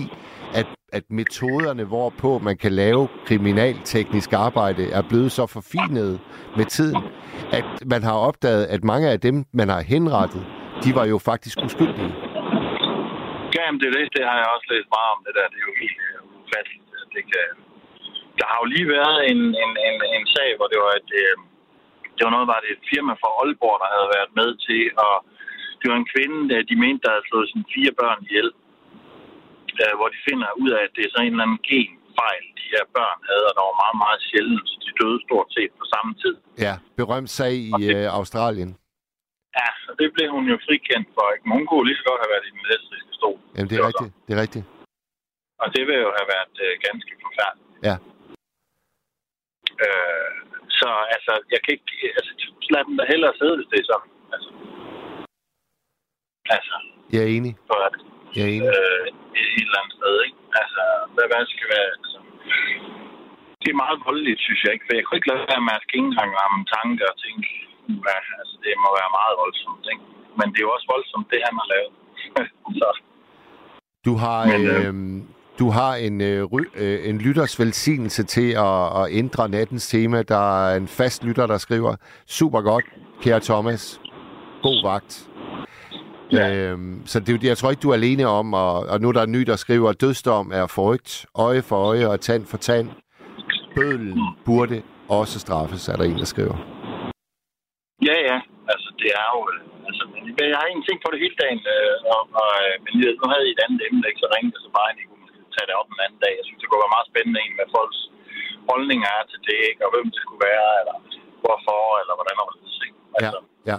at, at metoderne, hvorpå man kan lave kriminalteknisk arbejde, er blevet så forfinet med tiden, at man har opdaget, at mange af dem, man har henrettet, de var jo faktisk uskyldige. Jamen, det er det. Det har jeg også læst meget om, det der. Det er jo helt øh, ufatteligt. Det kan... Der har jo lige været en, en, en, en sag, hvor det var et... Øh, det var noget, var det et firma fra Aalborg, der havde været med til, og det var en kvinde, der de mente, der havde slået sine fire børn ihjel. Øh, hvor de finder ud af, at det er sådan en eller anden genfejl, de her børn havde, og der var meget, meget sjældent, så de døde stort set på samme tid. Ja, berømt sag i øh, Australien. Ja, så det blev hun jo frikendt for, ikke? Men hun kunne lige så godt have været i den elektriske stol. Jamen, det er rigtigt. Det er rigtigt. Og det vil jo have været øh, ganske forfærdeligt. Ja. Øh, så altså, jeg kan ikke... Altså, lad dem da hellere sidde, hvis det er sådan. Altså, altså Jeg er enig. er det Jeg er enig. øh, et, et eller andet sted, ikke? Altså, hvad, hvad skal være... Altså, det er meget voldeligt, synes jeg ikke. For jeg kunne ikke lade være med at ikke engang ramme tanker og tænke, hvad, altså, det må være meget voldsomt, ikke? Men det er jo også voldsomt, det han har lavet. så, Du har, Men, øh, øh, du har en, øh, ry, øh, en lytters velsignelse til at, at ændre nattens tema. Der er en fast lytter, der skriver, super godt, kære Thomas. God vagt. Ja. Øhm, så det, er jeg tror ikke, du er alene om, og, og nu er der en ny, der skriver, at dødsdom er frygt, øje for øje og tand for tand. Bødlen burde også straffes, er der en, der skriver. Ja, ja. Altså, det er jo... øh, Altså, men jeg har egentlig tænkt på det hele dagen, øh, og, og, øh, men nu havde I et andet emne, ikke? så ringede så bare, måske tage det op en anden dag. Jeg synes, det kunne være meget spændende en med folks holdninger er til det, ikke? og hvem det skulle være, eller hvorfor, eller hvordan og hvorledes. ikke? Ja, ja.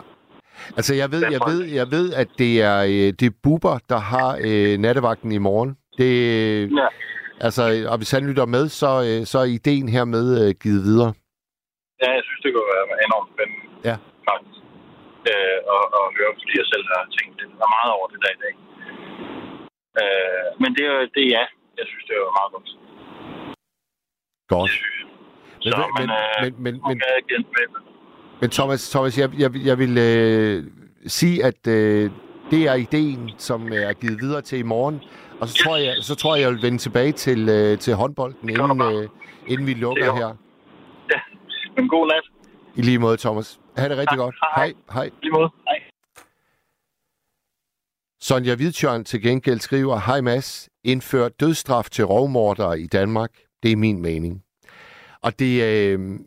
Altså, jeg ved, jeg ved, jeg ved, at det er, øh, det er Buber, der har øh, nattevagten i morgen. Det, ja. Altså, og hvis han lytter med, så, øh, så er ideen hermed øh, givet videre. Ja, jeg synes, det kunne være enormt spændende, Ja. faktisk. Øh, og, og høre, fordi jeg selv har tænkt det meget over det der i dag. Øh, men det er jo det, er ja. Jeg synes, det er meget godt. Godt. Men, Så, men, men, øh, men, men, men, men Thomas, Thomas jeg, jeg, jeg vil øh, sige, at øh, det er ideen, som er givet videre til i morgen. Og så tror jeg, så tror jeg, jeg vil vende tilbage til, øh, til håndbolden, inden, øh, inden vi lukker er her. Ja, men god nat. I lige måde, Thomas. Ha' det rigtig godt. Hej. Hej. I lige måde. Hej. Sonja Hvidtjørn til gengæld skriver, Hej Mads, indfør dødsstraf til rovmordere i Danmark. Det er min mening. Og det øh,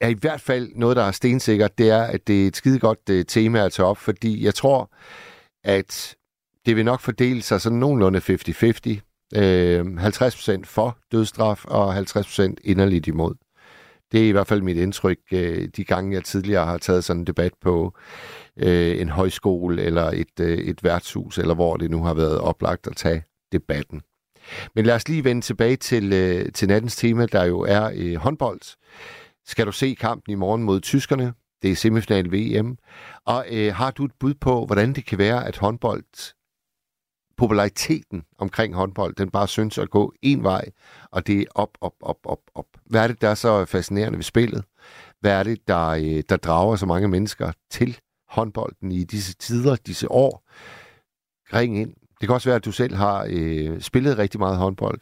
er i hvert fald noget, der er stensikkert, det er, at det er et skidegodt øh, tema at tage op, fordi jeg tror, at det vil nok fordele sig sådan nogenlunde 50-50. Øh, 50% for dødsstraf og 50% inderligt imod. Det er i hvert fald mit indtryk, øh, de gange jeg tidligere har taget sådan en debat på øh, en højskole eller et, øh, et værtshus, eller hvor det nu har været oplagt at tage debatten. Men lad os lige vende tilbage til, øh, til nattens tema, der jo er øh, håndbold. skal du se kampen i morgen mod tyskerne. Det er semifinal VM. Og øh, har du et bud på, hvordan det kan være, at håndbold, populariteten omkring håndbold, den bare synes at gå en vej, og det er op, op, op, op, op. Hvad er det, der er så fascinerende ved spillet? Hvad er det, der, øh, der drager så mange mennesker til håndbolden i disse tider, disse år? Ring ind. Det kan også være, at du selv har øh, spillet rigtig meget håndbold.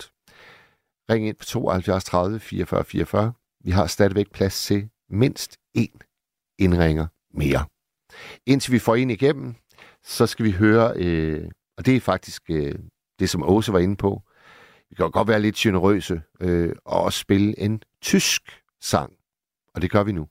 Ring ind på 72 30 44 44. Vi har stadigvæk plads til mindst én indringer mere. Indtil vi får en igennem, så skal vi høre, øh, og det er faktisk øh, det, som Åse var inde på. Vi kan godt være lidt generøse øh, og også spille en tysk sang. Og det gør vi nu.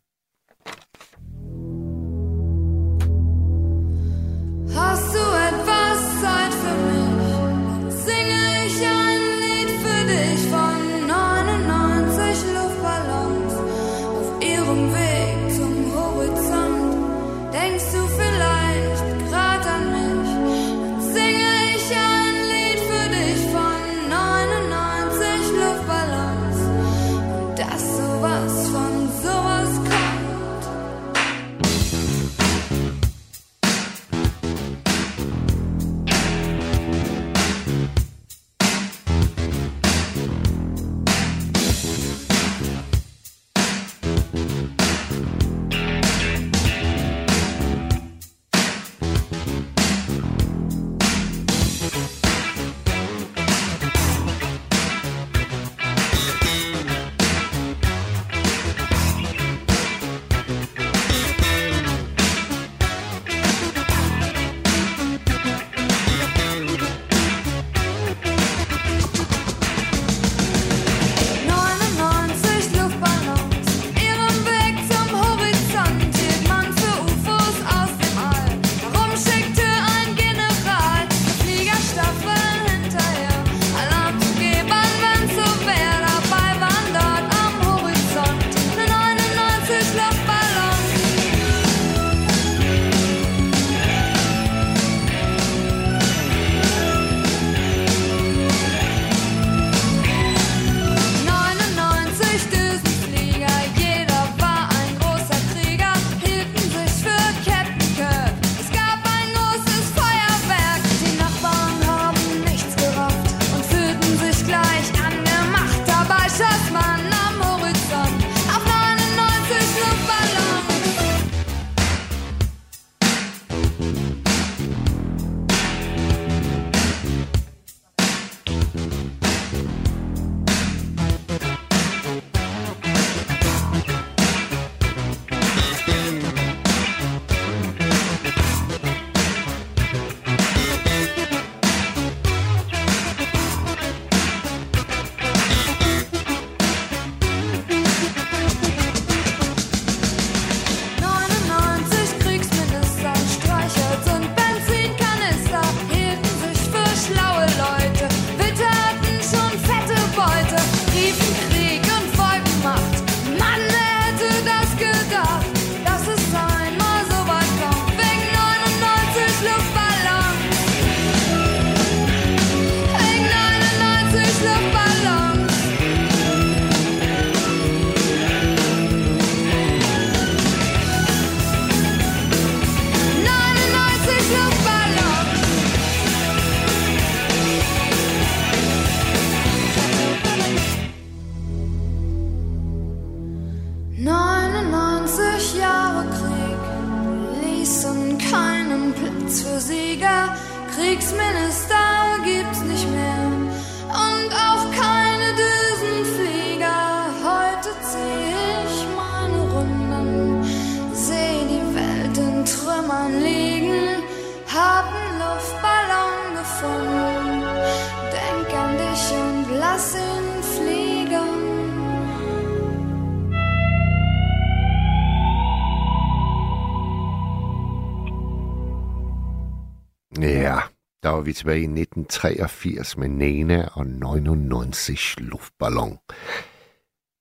Der var vi tilbage i 1983 med Nena og 99 luftballon.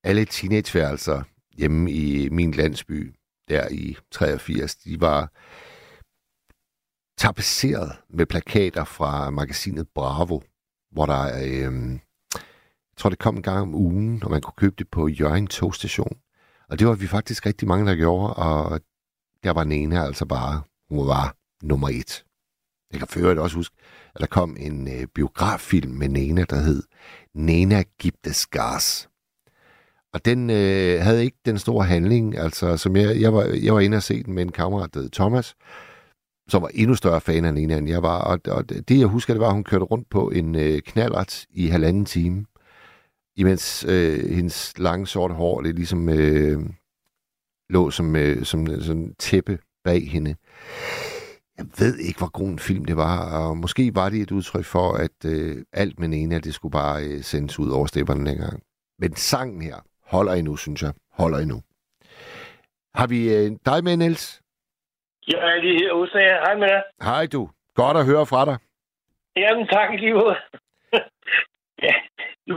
Alle teenageværelser hjemme i min landsby, der i 83, de var tapeseret med plakater fra magasinet Bravo, hvor der, øh, jeg tror det kom en gang om ugen, og man kunne købe det på Jørgen togstation. Og det var vi faktisk rigtig mange, der gjorde, og der var Nena altså bare, hun var nummer et. Jeg kan føre det også huske, at der kom en øh, biograffilm med Nena, der hed Nena gibt es Gas. Og den øh, havde ikke den store handling, altså som jeg, jeg, var, jeg var inde og se den med en kammerat, der hed Thomas, som var endnu større fan af Nena, end jeg var. Og, og det, jeg husker, det var, at hun kørte rundt på en øh, knallert i halvanden time, imens øh, hendes lange sorte hår, det ligesom øh, lå som, øh, som sådan tæppe bag hende. Jeg ved ikke, hvor god en film det var, og måske var det et udtryk for, at øh, alt med Nena, det skulle bare øh, sendes ud over stepperne dengang. Men sangen her holder endnu, synes jeg. Holder endnu. Har vi øh, dig med, Niels? Jeg er lige her hos jer. Hej med dig. Hej du. Godt at høre fra dig. Jamen, tak måde. ja,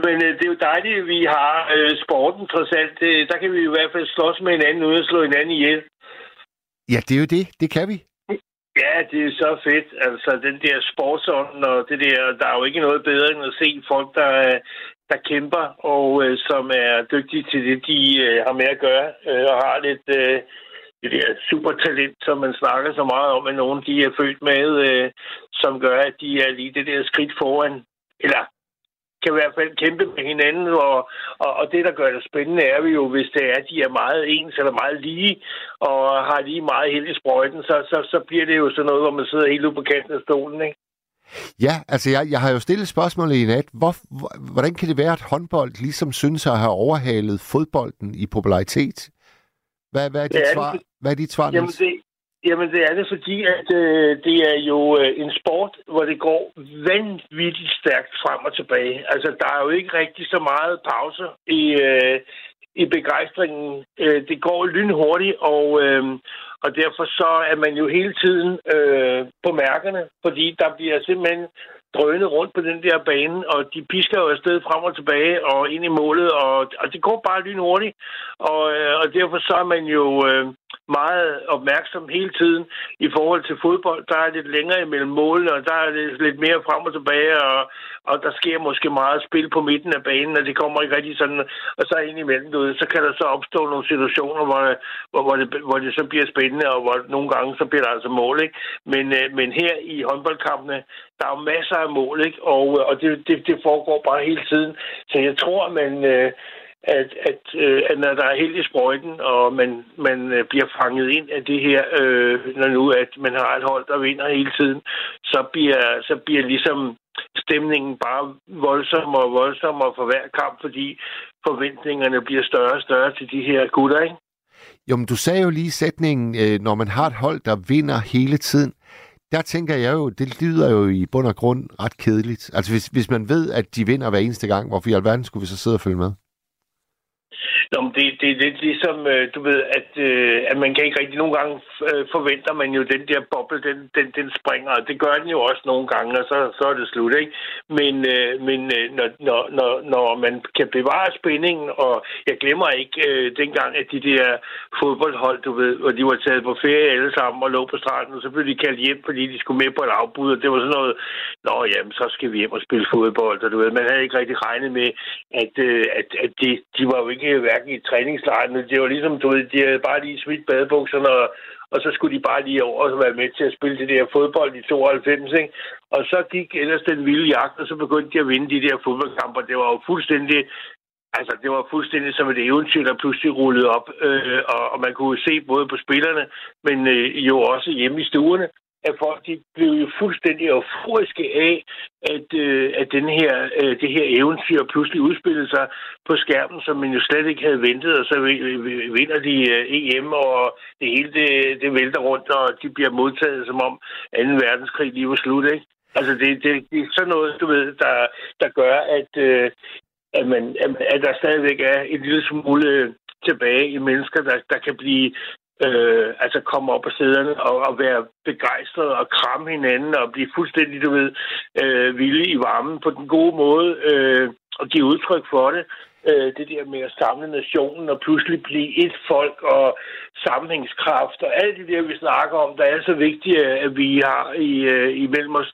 men øh, det er jo dejligt, at vi har øh, sporten trods alt. Øh, der kan vi i hvert fald slås med hinanden uden at slå hinanden ihjel. Ja, det er jo det. Det kan vi. Ja, det er så fedt. Altså, den der sportsånd og det der, der er jo ikke noget bedre end at se folk, der, der kæmper og øh, som er dygtige til det, de øh, har med at gøre øh, og har lidt øh, det der supertalent, som man snakker så meget om, at nogen de er født med, øh, som gør, at de er lige det der skridt foran. Eller kan i hvert fald kæmpe med hinanden, og, og, og det, der gør det spændende, er jo, hvis det er, at de er meget ens eller meget lige, og har lige meget helt i sprøjten, så, så, så bliver det jo sådan noget, hvor man sidder helt ude på kanten af stolen, ikke? Ja, altså jeg, jeg har jo stillet spørgsmålet i nat. Hvor, hvordan kan det være, at håndbold ligesom synes at have overhalet fodbolden i popularitet? Hvad, hvad, er, dit ja, svar, hvad er dit svar, Jamen, det, Jamen, det er det, fordi at øh, det er jo øh, en sport, hvor det går vanvittigt stærkt frem og tilbage. Altså, der er jo ikke rigtig så meget pause i, øh, i begejstringen. Øh, det går lynhurtigt, og, øh, og derfor så er man jo hele tiden øh, på mærkerne, fordi der bliver simpelthen drønet rundt på den der bane, og de pisker jo afsted frem og tilbage og ind i målet, og, og det går bare lynhurtigt. Og, øh, og derfor så er man jo øh, meget opmærksom hele tiden i forhold til fodbold. Der er lidt længere imellem målene, og der er lidt mere frem og tilbage, og, og der sker måske meget spil på midten af banen, og det kommer ikke rigtig sådan, og så ind imellem, du ved, så kan der så opstå nogle situationer, hvor, hvor, hvor, det, hvor det så bliver spændende, og hvor nogle gange så bliver der altså mål, ikke? Men, øh, men her i håndboldkampene, der er jo masser af mål, ikke? Og, øh, og det, det, det foregår bare hele tiden. Så jeg tror, man... Øh, at, at, øh, at når der er helt i sprøjten, og man, man øh, bliver fanget ind af det her, øh, når nu at man har et hold, der vinder hele tiden, så bliver, så bliver ligesom stemningen bare voldsommere og voldsommere for hver kamp, fordi forventningerne bliver større og større til de her gutter, ikke? Jo, men du sagde jo lige sætningen, øh, når man har et hold, der vinder hele tiden. Der tænker jeg jo, det lyder jo i bund og grund ret kedeligt. Altså hvis, hvis man ved, at de vinder hver eneste gang, hvorfor i alverden skulle vi så sidde og følge med? Nå, men det, det er ligesom, øh, du ved, at, øh, at man kan ikke rigtig nogle gange øh, forventer man jo den der boble, den, den, den springer, og det gør den jo også nogle gange, og så, så er det slut, ikke? Men, øh, men øh, når, når, når, når man kan bevare spændingen, og jeg glemmer ikke øh, dengang, at de der fodboldhold, du ved, og de var taget på ferie alle sammen og lå på stranden, og så blev de kaldt hjem, fordi de skulle med på et afbud, og det var sådan noget, nå jamen, så skal vi hjem og spille fodbold, og du ved, man havde ikke rigtig regnet med, at, at, at de, de var jo ikke hverken i træningslejrene. Det var ligesom, du ved, de havde bare lige smidt badebukserne, og, og så skulle de bare lige over og være med til at spille det der fodbold i 92, ikke? Og så gik ellers den vilde jagt, og så begyndte de at vinde de der fodboldkamper. Det var jo fuldstændig Altså, det var fuldstændig som et eventyr, der pludselig rullede op, øh, og, og man kunne se både på spillerne, men øh, jo også hjemme i stuerne, at folk de blev jo fuldstændig euforiske af, at, øh, at den her, øh, det her eventyr pludselig udspillede sig på skærmen, som man jo slet ikke havde ventet, og så vinder de øh, EM, og det hele det, det vælter rundt, og de bliver modtaget som om 2. verdenskrig lige var slut, ikke? Altså, det, det, det er sådan noget, du ved, der, der gør, at, øh, at, man, at der stadigvæk er en lille smule øh, tilbage i mennesker, der, der kan blive øh, altså komme op på sæderne og, og være begejstret og kramme hinanden og blive fuldstændig, du ved, øh, vilde i varmen på den gode måde øh, og give udtryk for det øh, det der med at samle nationen og pludselig blive et folk og sammenhængskraft og alt det der, vi snakker om, der er så vigtigt, øh, at vi har i, øh, imellem os,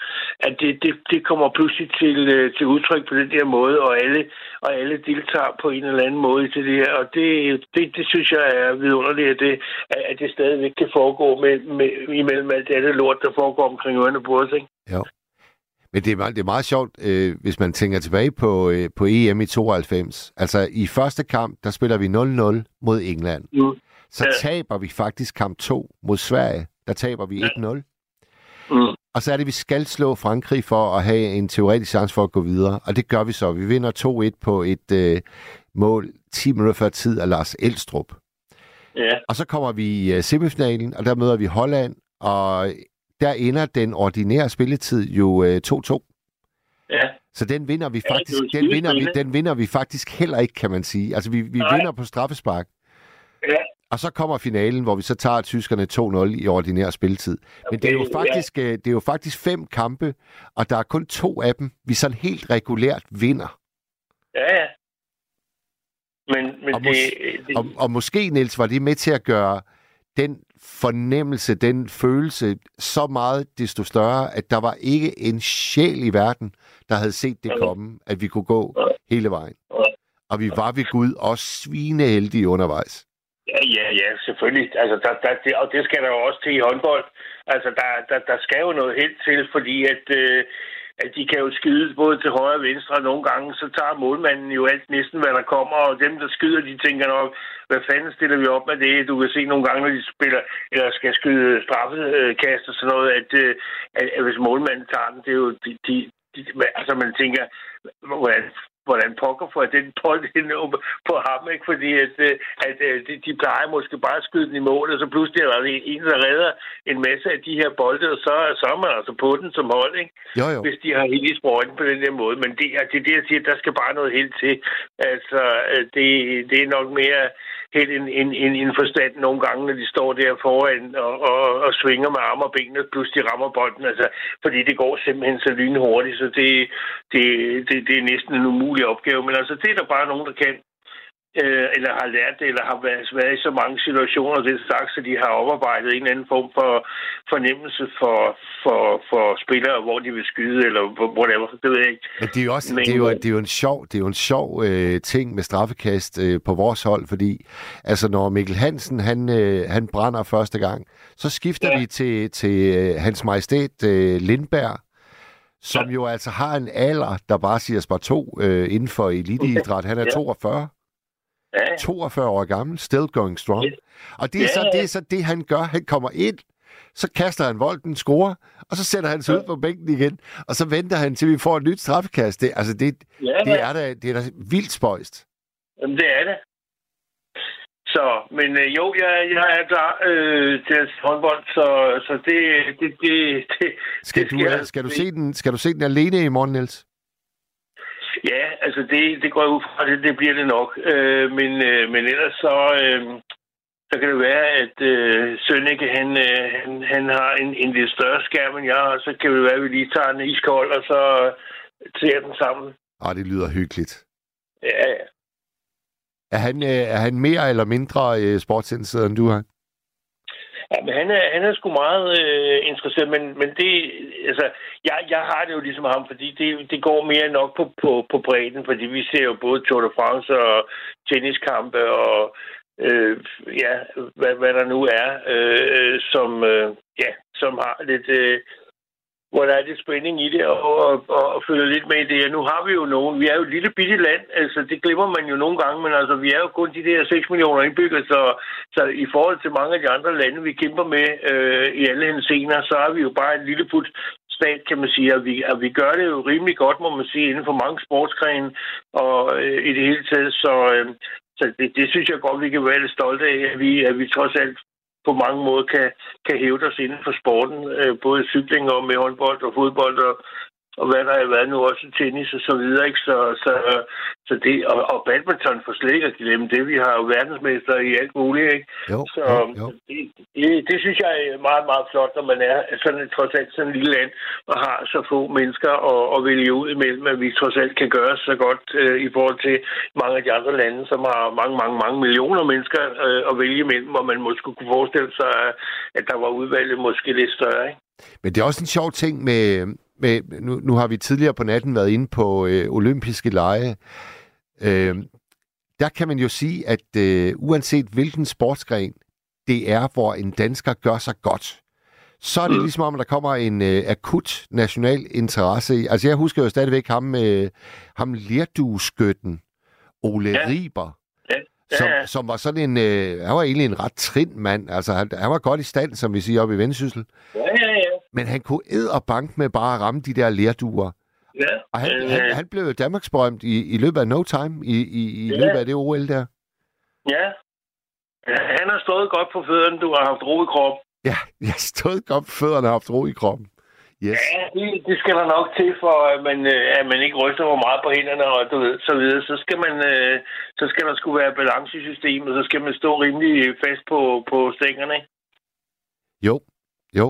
at det, det, det kommer pludselig til, øh, til udtryk på den der måde, og alle, og alle deltager på en eller anden måde til det her. Og det, det, det synes jeg er vidunderligt, at det, at det stadigvæk kan foregå med, med, imellem alt det andet lort, der foregår omkring ørerne på os. Ikke? Jo. Men det er, meget- det er meget sjovt, øh, hvis man tænker tilbage på, øh, på EM i 92. Altså i første kamp, der spiller vi 0-0 mod England. Mm. Så Ja. taber vi faktisk kamp 2 mod Sverige. Der taber vi 1-0. Mm. Og så er det, vi skal slå Frankrig for at have en teoretisk chance for at gå videre. Og det gør vi så. Vi vinder 2-1 på et øh, mål 10 minutter før tid af Lars Elstrup. Ja. Og så kommer vi i øh, semifinalen, og der møder vi Holland, og der ender den ordinære spilletid jo øh, 2-2. Ja. Så den vinder vi Ja, faktisk, det jo den vinder vi, den vinder vi faktisk heller ikke, kan man sige. Altså vi, vi Nej. vinder på straffespark. Ja. Og så kommer finalen, hvor vi så tager tyskerne 2-0 i ordinær spilletid. Men det er jo Okay, ja. faktisk, øh, det er jo faktisk fem kampe, og der er kun to af dem, vi sådan helt regulært vinder. Ja, ja. Men, men Og, det, mås- det, og, og måske, Niels, var det med til at gøre den fornemmelse, den følelse så meget desto større, at der var ikke en sjæl i verden, der havde set det komme, at vi kunne gå hele vejen. Og vi var ved Gud også svineheldige undervejs. Ja, ja, ja, selvfølgelig. Altså, der, der, det, og det skal der jo også til i håndbold. Altså, der, der, der skal jo noget helt til, fordi at, øh, at de kan jo skyde både til højre og venstre, og nogle gange så tager målmanden jo alt næsten, hvad der kommer, og dem, der skyder, de tænker nok, hvad fanden stiller vi op med det? Du kan se nogle gange, når de spiller, eller skal skyde straffekast og sådan noget, at, øh, at, at hvis målmanden tager den, det er jo, de, de, de, altså man tænker, hvordan, hvordan pokker jeg den bold ind på ham, ikke? Fordi at, øh, at, at de, de plejer måske bare at skyde den i mål, og så pludselig er der en, der redder en masse af de her bolde, og så, så er man altså på den som hold, ikke? Jo, jo. Hvis de har helt i sprøjten på den der måde. Men det er det, er det, jeg siger, der skal bare noget helt til. Altså, øh, det, det er nok mere helt en, en, en, en forstand nogle gange, når de står der foran og, og, og svinger med arme og ben, og pludselig rammer bolden. Altså, fordi det går simpelthen så lynhurtigt, så det, det, det, det er næsten en umulig opgave. Men altså, det er der bare nogen, der kan øh, eller har lært det, eller har været, været i så mange situationer, det sagt, så de har oparbejdet en eller anden form for fornemmelse for, for, for spillere, hvor de vil skyde, eller whatever, det ved jeg ikke. Men det er jo også Men- det er jo, det er jo en sjov, det er jo en sjov øh, ting med straffekast øh, på vores hold, fordi altså når Mikkel Hansen han, øh, han brænder første gang, så skifter ja. vi til, til øh, hans majestæt øh, Lindberg, som ja. jo altså har en alder, der bare siger spar to øh, inden for eliteidræt. Han er Ja. 42. Ja. 42 år gammel, still going strong. Og det er, Ja, så, ja. det er så det, han gør. Han kommer ind, så kaster han bolden, scorer, og så sætter han sig ud på bænken igen, og så venter han til, vi får et nyt straffekast. Det, altså, det, Ja, det, ja. er da, det er da vildt spøjst. Jamen, det er det. Så, men øh, jo, jeg, jeg er klar øh, til håndbold, så, så det, det, det, det, Skal, det du, øh, skal, du se den, skal du se den alene i morgen, Niels? Ja, altså det, det går jeg ud fra, det, det bliver det nok. Øh, men, øh, men ellers så, øh, så kan det være, at øh, Sønneke, han, øh, han, han har en, en lidt større skærm end jeg, og så kan det være, at vi lige tager den iskold, og så ser den sammen. Åh, det lyder hyggeligt. Ja, ja. Er han, øh, er han mere eller mindre øh, sportsinteresseret, end du er? Ja, men han er, han er sgu meget øh, interesseret, men, men det, altså, jeg, jeg har det jo ligesom ham, fordi det, det går mere nok på, på, på bredden, fordi vi ser jo både Tour de France og tenniskampe og øh, ja, hvad, hvad der nu er, øh, øh som, øh, ja, som har lidt, øh, hvor der er lidt spænding i det, og, og, og, og følge lidt med i det. Nu har vi jo nogen, vi er jo et lille bitte land, altså det glemmer man jo nogle gange, men altså vi er jo kun de der 6 millioner indbyggere, så, så i forhold til mange af de andre lande, vi kæmper med øh, i alle hensener, så er vi jo bare en lille put stat, kan man sige, og vi, og vi gør det jo rimelig godt, må man sige, inden for mange sportsgrene, og øh, i det hele taget, så, øh, så det, det synes jeg godt, vi kan være lidt stolte af, at vi, at vi trods alt på mange måder kan, kan hæve os inden for sporten, øh, både cykling og med håndbold og fodbold og, og hvad der har været nu også tennis og så videre, ikke? Så, så, så det, og, og badminton for slet ikke at glemme det. Vi har jo verdensmester i alt muligt, ikke? Jo, så jo, jo. Det, det, det, synes jeg er meget, meget flot, når man er sådan trods alt sådan en lille land og har så få mennesker at, at vælge ud imellem, at vi trods alt kan gøre så godt øh, i forhold til mange af de andre lande, som har mange, mange, mange millioner mennesker øh, at vælge imellem, hvor man måske kunne forestille sig, at der var udvalget måske lidt større, ikke? Men det er også en sjov ting med, med nu, nu har vi tidligere på natten været inde på øh, olympiske lege. Øh, der kan man jo sige, at øh, uanset hvilken sportsgren det er, hvor en dansker gør sig godt, så er det ligesom om, at der kommer en øh, akut national interesse i. Altså jeg husker jo stadigvæk ham, øh, ham lerdueskytten, Ole ja. Riber, Ja, som, ja, som var sådan en, øh, han var egentlig en ret trin mand. Altså han, han var godt i stand, som vi siger oppe i Vendsyssel. ja, ja. Men han kunne ed og bank med bare at ramme de der lerduer. ja. Og han, Øh, han, han blev Danmarks berømt i, i løbet af no time, i, i, i Ja. løbet af det OL der. ja. Han har stået godt på fødderne, du har haft ro i kroppen. Ja, jeg stod godt på fødderne og haft ro i kroppen. Yes. Ja, det, det skal der nok til, for at man, øh, at man ikke ryster for meget på hænderne og du ved, så videre. Så skal, man, øh, så skal der skulle være balance i systemet, så skal man stå rimelig fast på, på stængerne. Jo, jo.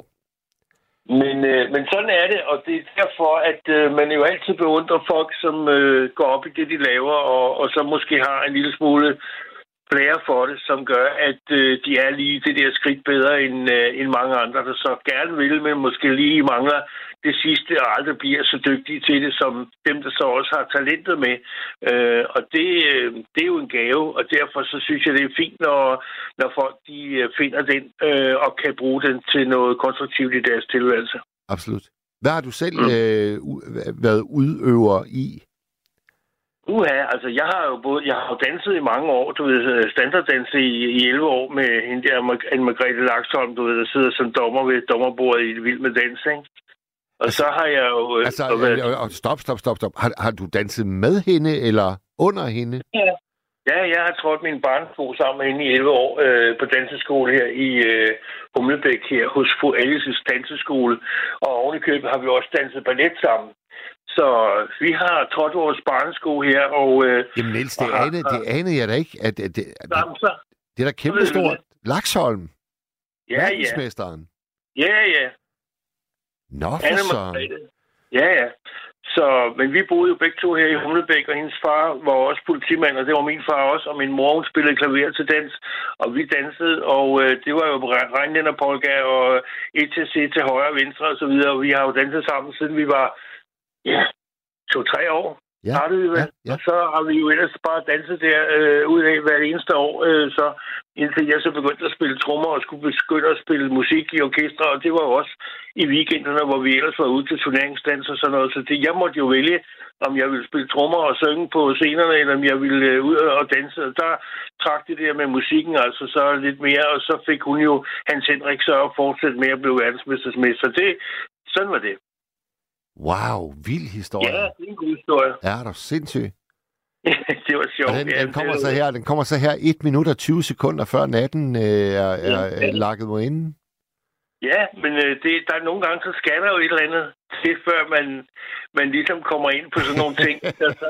Men, øh, men sådan er det, og det er derfor, at øh, man jo altid beundrer folk, som øh, går op i det, de laver, og, og så måske har en lille smule flere for det, som gør, at øh, de er lige det der skridt bedre end, øh, end mange andre, der så gerne vil, men måske lige mangler det sidste, og aldrig bliver så dygtige til det, som dem, der så også har talentet med. Øh, og det, øh, det er jo en gave, og derfor så synes jeg, det er fint, når, når folk de øh, finder den øh, og kan bruge den til noget konstruktivt i deres tilværelse. Absolut. Hvad har du selv øh, u- været udøver i? Uha, altså jeg har jo både, jeg har jo danset i mange år, du ved, standarddanse i, i 11 år med hende der, Anne Margrethe Laksholm, du ved, der sidder som dommer ved dommerbordet i Vild med Dans, ikke? Og så har jeg jo... øh, Altså, og været- øh, øh, stop, stop, stop, stop. Har, har du danset med hende eller under hende? Ja. Ja, jeg har trådt min barnsko sammen med hende i 11 år øh, på danseskole her i øh, Humlebæk her hos fru Alices danseskole. Og oven i købet har vi også danset ballet sammen. Så vi har trådt vores barnesko her, og... Øh, Jamen Niels, det, og anede, det anede jeg da ikke. At, at, det, at, Jamen, så, det er da kæmpestort. Laksholm. ja, ja. Verdensmesteren. Ja, ja. Nå, for. Margrethe. Ja, ja. Så, men vi boede jo begge to her i Humlebæk, og hendes far var også politimand, og det var min far også, og min mor, hun spillede klaver til dans, og vi dansede, og øh, det var jo Regnlænder Polka og ETC til højre og venstre og så videre, og vi har jo danset sammen, siden vi var, ja, to-tre år. Ja, Startede vi vel. ja, ja. Og så har vi jo ellers bare danset der øh, ud af hvert eneste år, øh, så indtil jeg så begyndte at spille trommer og skulle begynde at spille musik i orkester, og det var jo også i weekenderne, hvor vi ellers var ude til turneringsdans og sådan noget. Så det, jeg måtte jo vælge, om jeg ville spille trommer og synge på scenerne, eller om jeg ville øh, ud og danse. Og der trak det der med musikken altså så lidt mere, og så fik hun jo Hans Henrik så at fortsætte med at blive verdensmestersmester. Det, sådan var det. Wow, vild historie. Ja, det er en god historie. Ja, er du sindssyg. det var sjovt. Og den, Ja, den, kommer det- så her, den kommer så her 1 minut og 20 sekunder før natten øh, er, er, er lakket mod inden. Ja, men øh, det, der er nogle gange, så skal der jo et eller andet til, før man, man ligesom kommer ind på sådan nogle ting. så, så,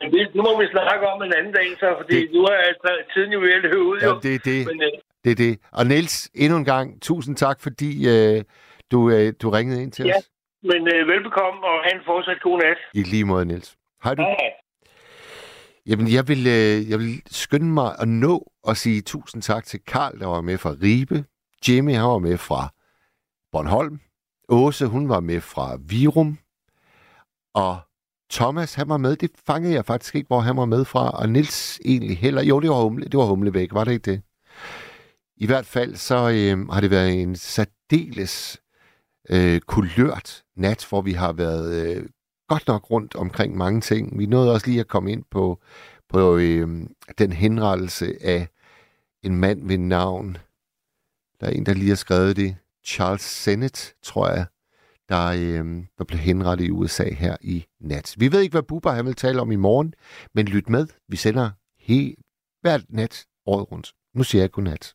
men det, det må vi snakke om en anden dag, så, fordi det... nu er altså, tiden jo ved at løbe ud. Ja, Jo. det er det. Men, øh, Det er det. Og Niels, endnu en gang, tusind tak, fordi øh, du, øh, du ringede ind til ja, os. Men øh, velbekomme, og have en fortsat god nat. I lige måde, Niels. Hej du. Hej. Jamen, jeg vil, øh, jeg vil skynde mig at nå at sige tusind tak til Karl, der var med fra Ribe. Jimmy, han var med fra Bornholm. Åse, hun var med fra Virum. Og Thomas, han var med. Det fangede jeg faktisk ikke, hvor han var med fra. Og Nils egentlig heller. Jo, det var, humle, det var Humlebæk, var det ikke det? I hvert fald så øh, har det været en særdeles øh, kulørt nat, hvor vi har været øh, godt nok rundt omkring mange ting. Vi nåede også lige at komme ind på, på øh, den henrettelse af en mand ved navn. Der er en, der lige har skrevet det. Charles Sennett, tror jeg, der, øh, der blev henrettet i USA her i nat. Vi ved ikke, hvad Bubber han vil tale om i morgen, men lyt med. Vi sender helt hvert nat året rundt. Nu siger jeg godnat.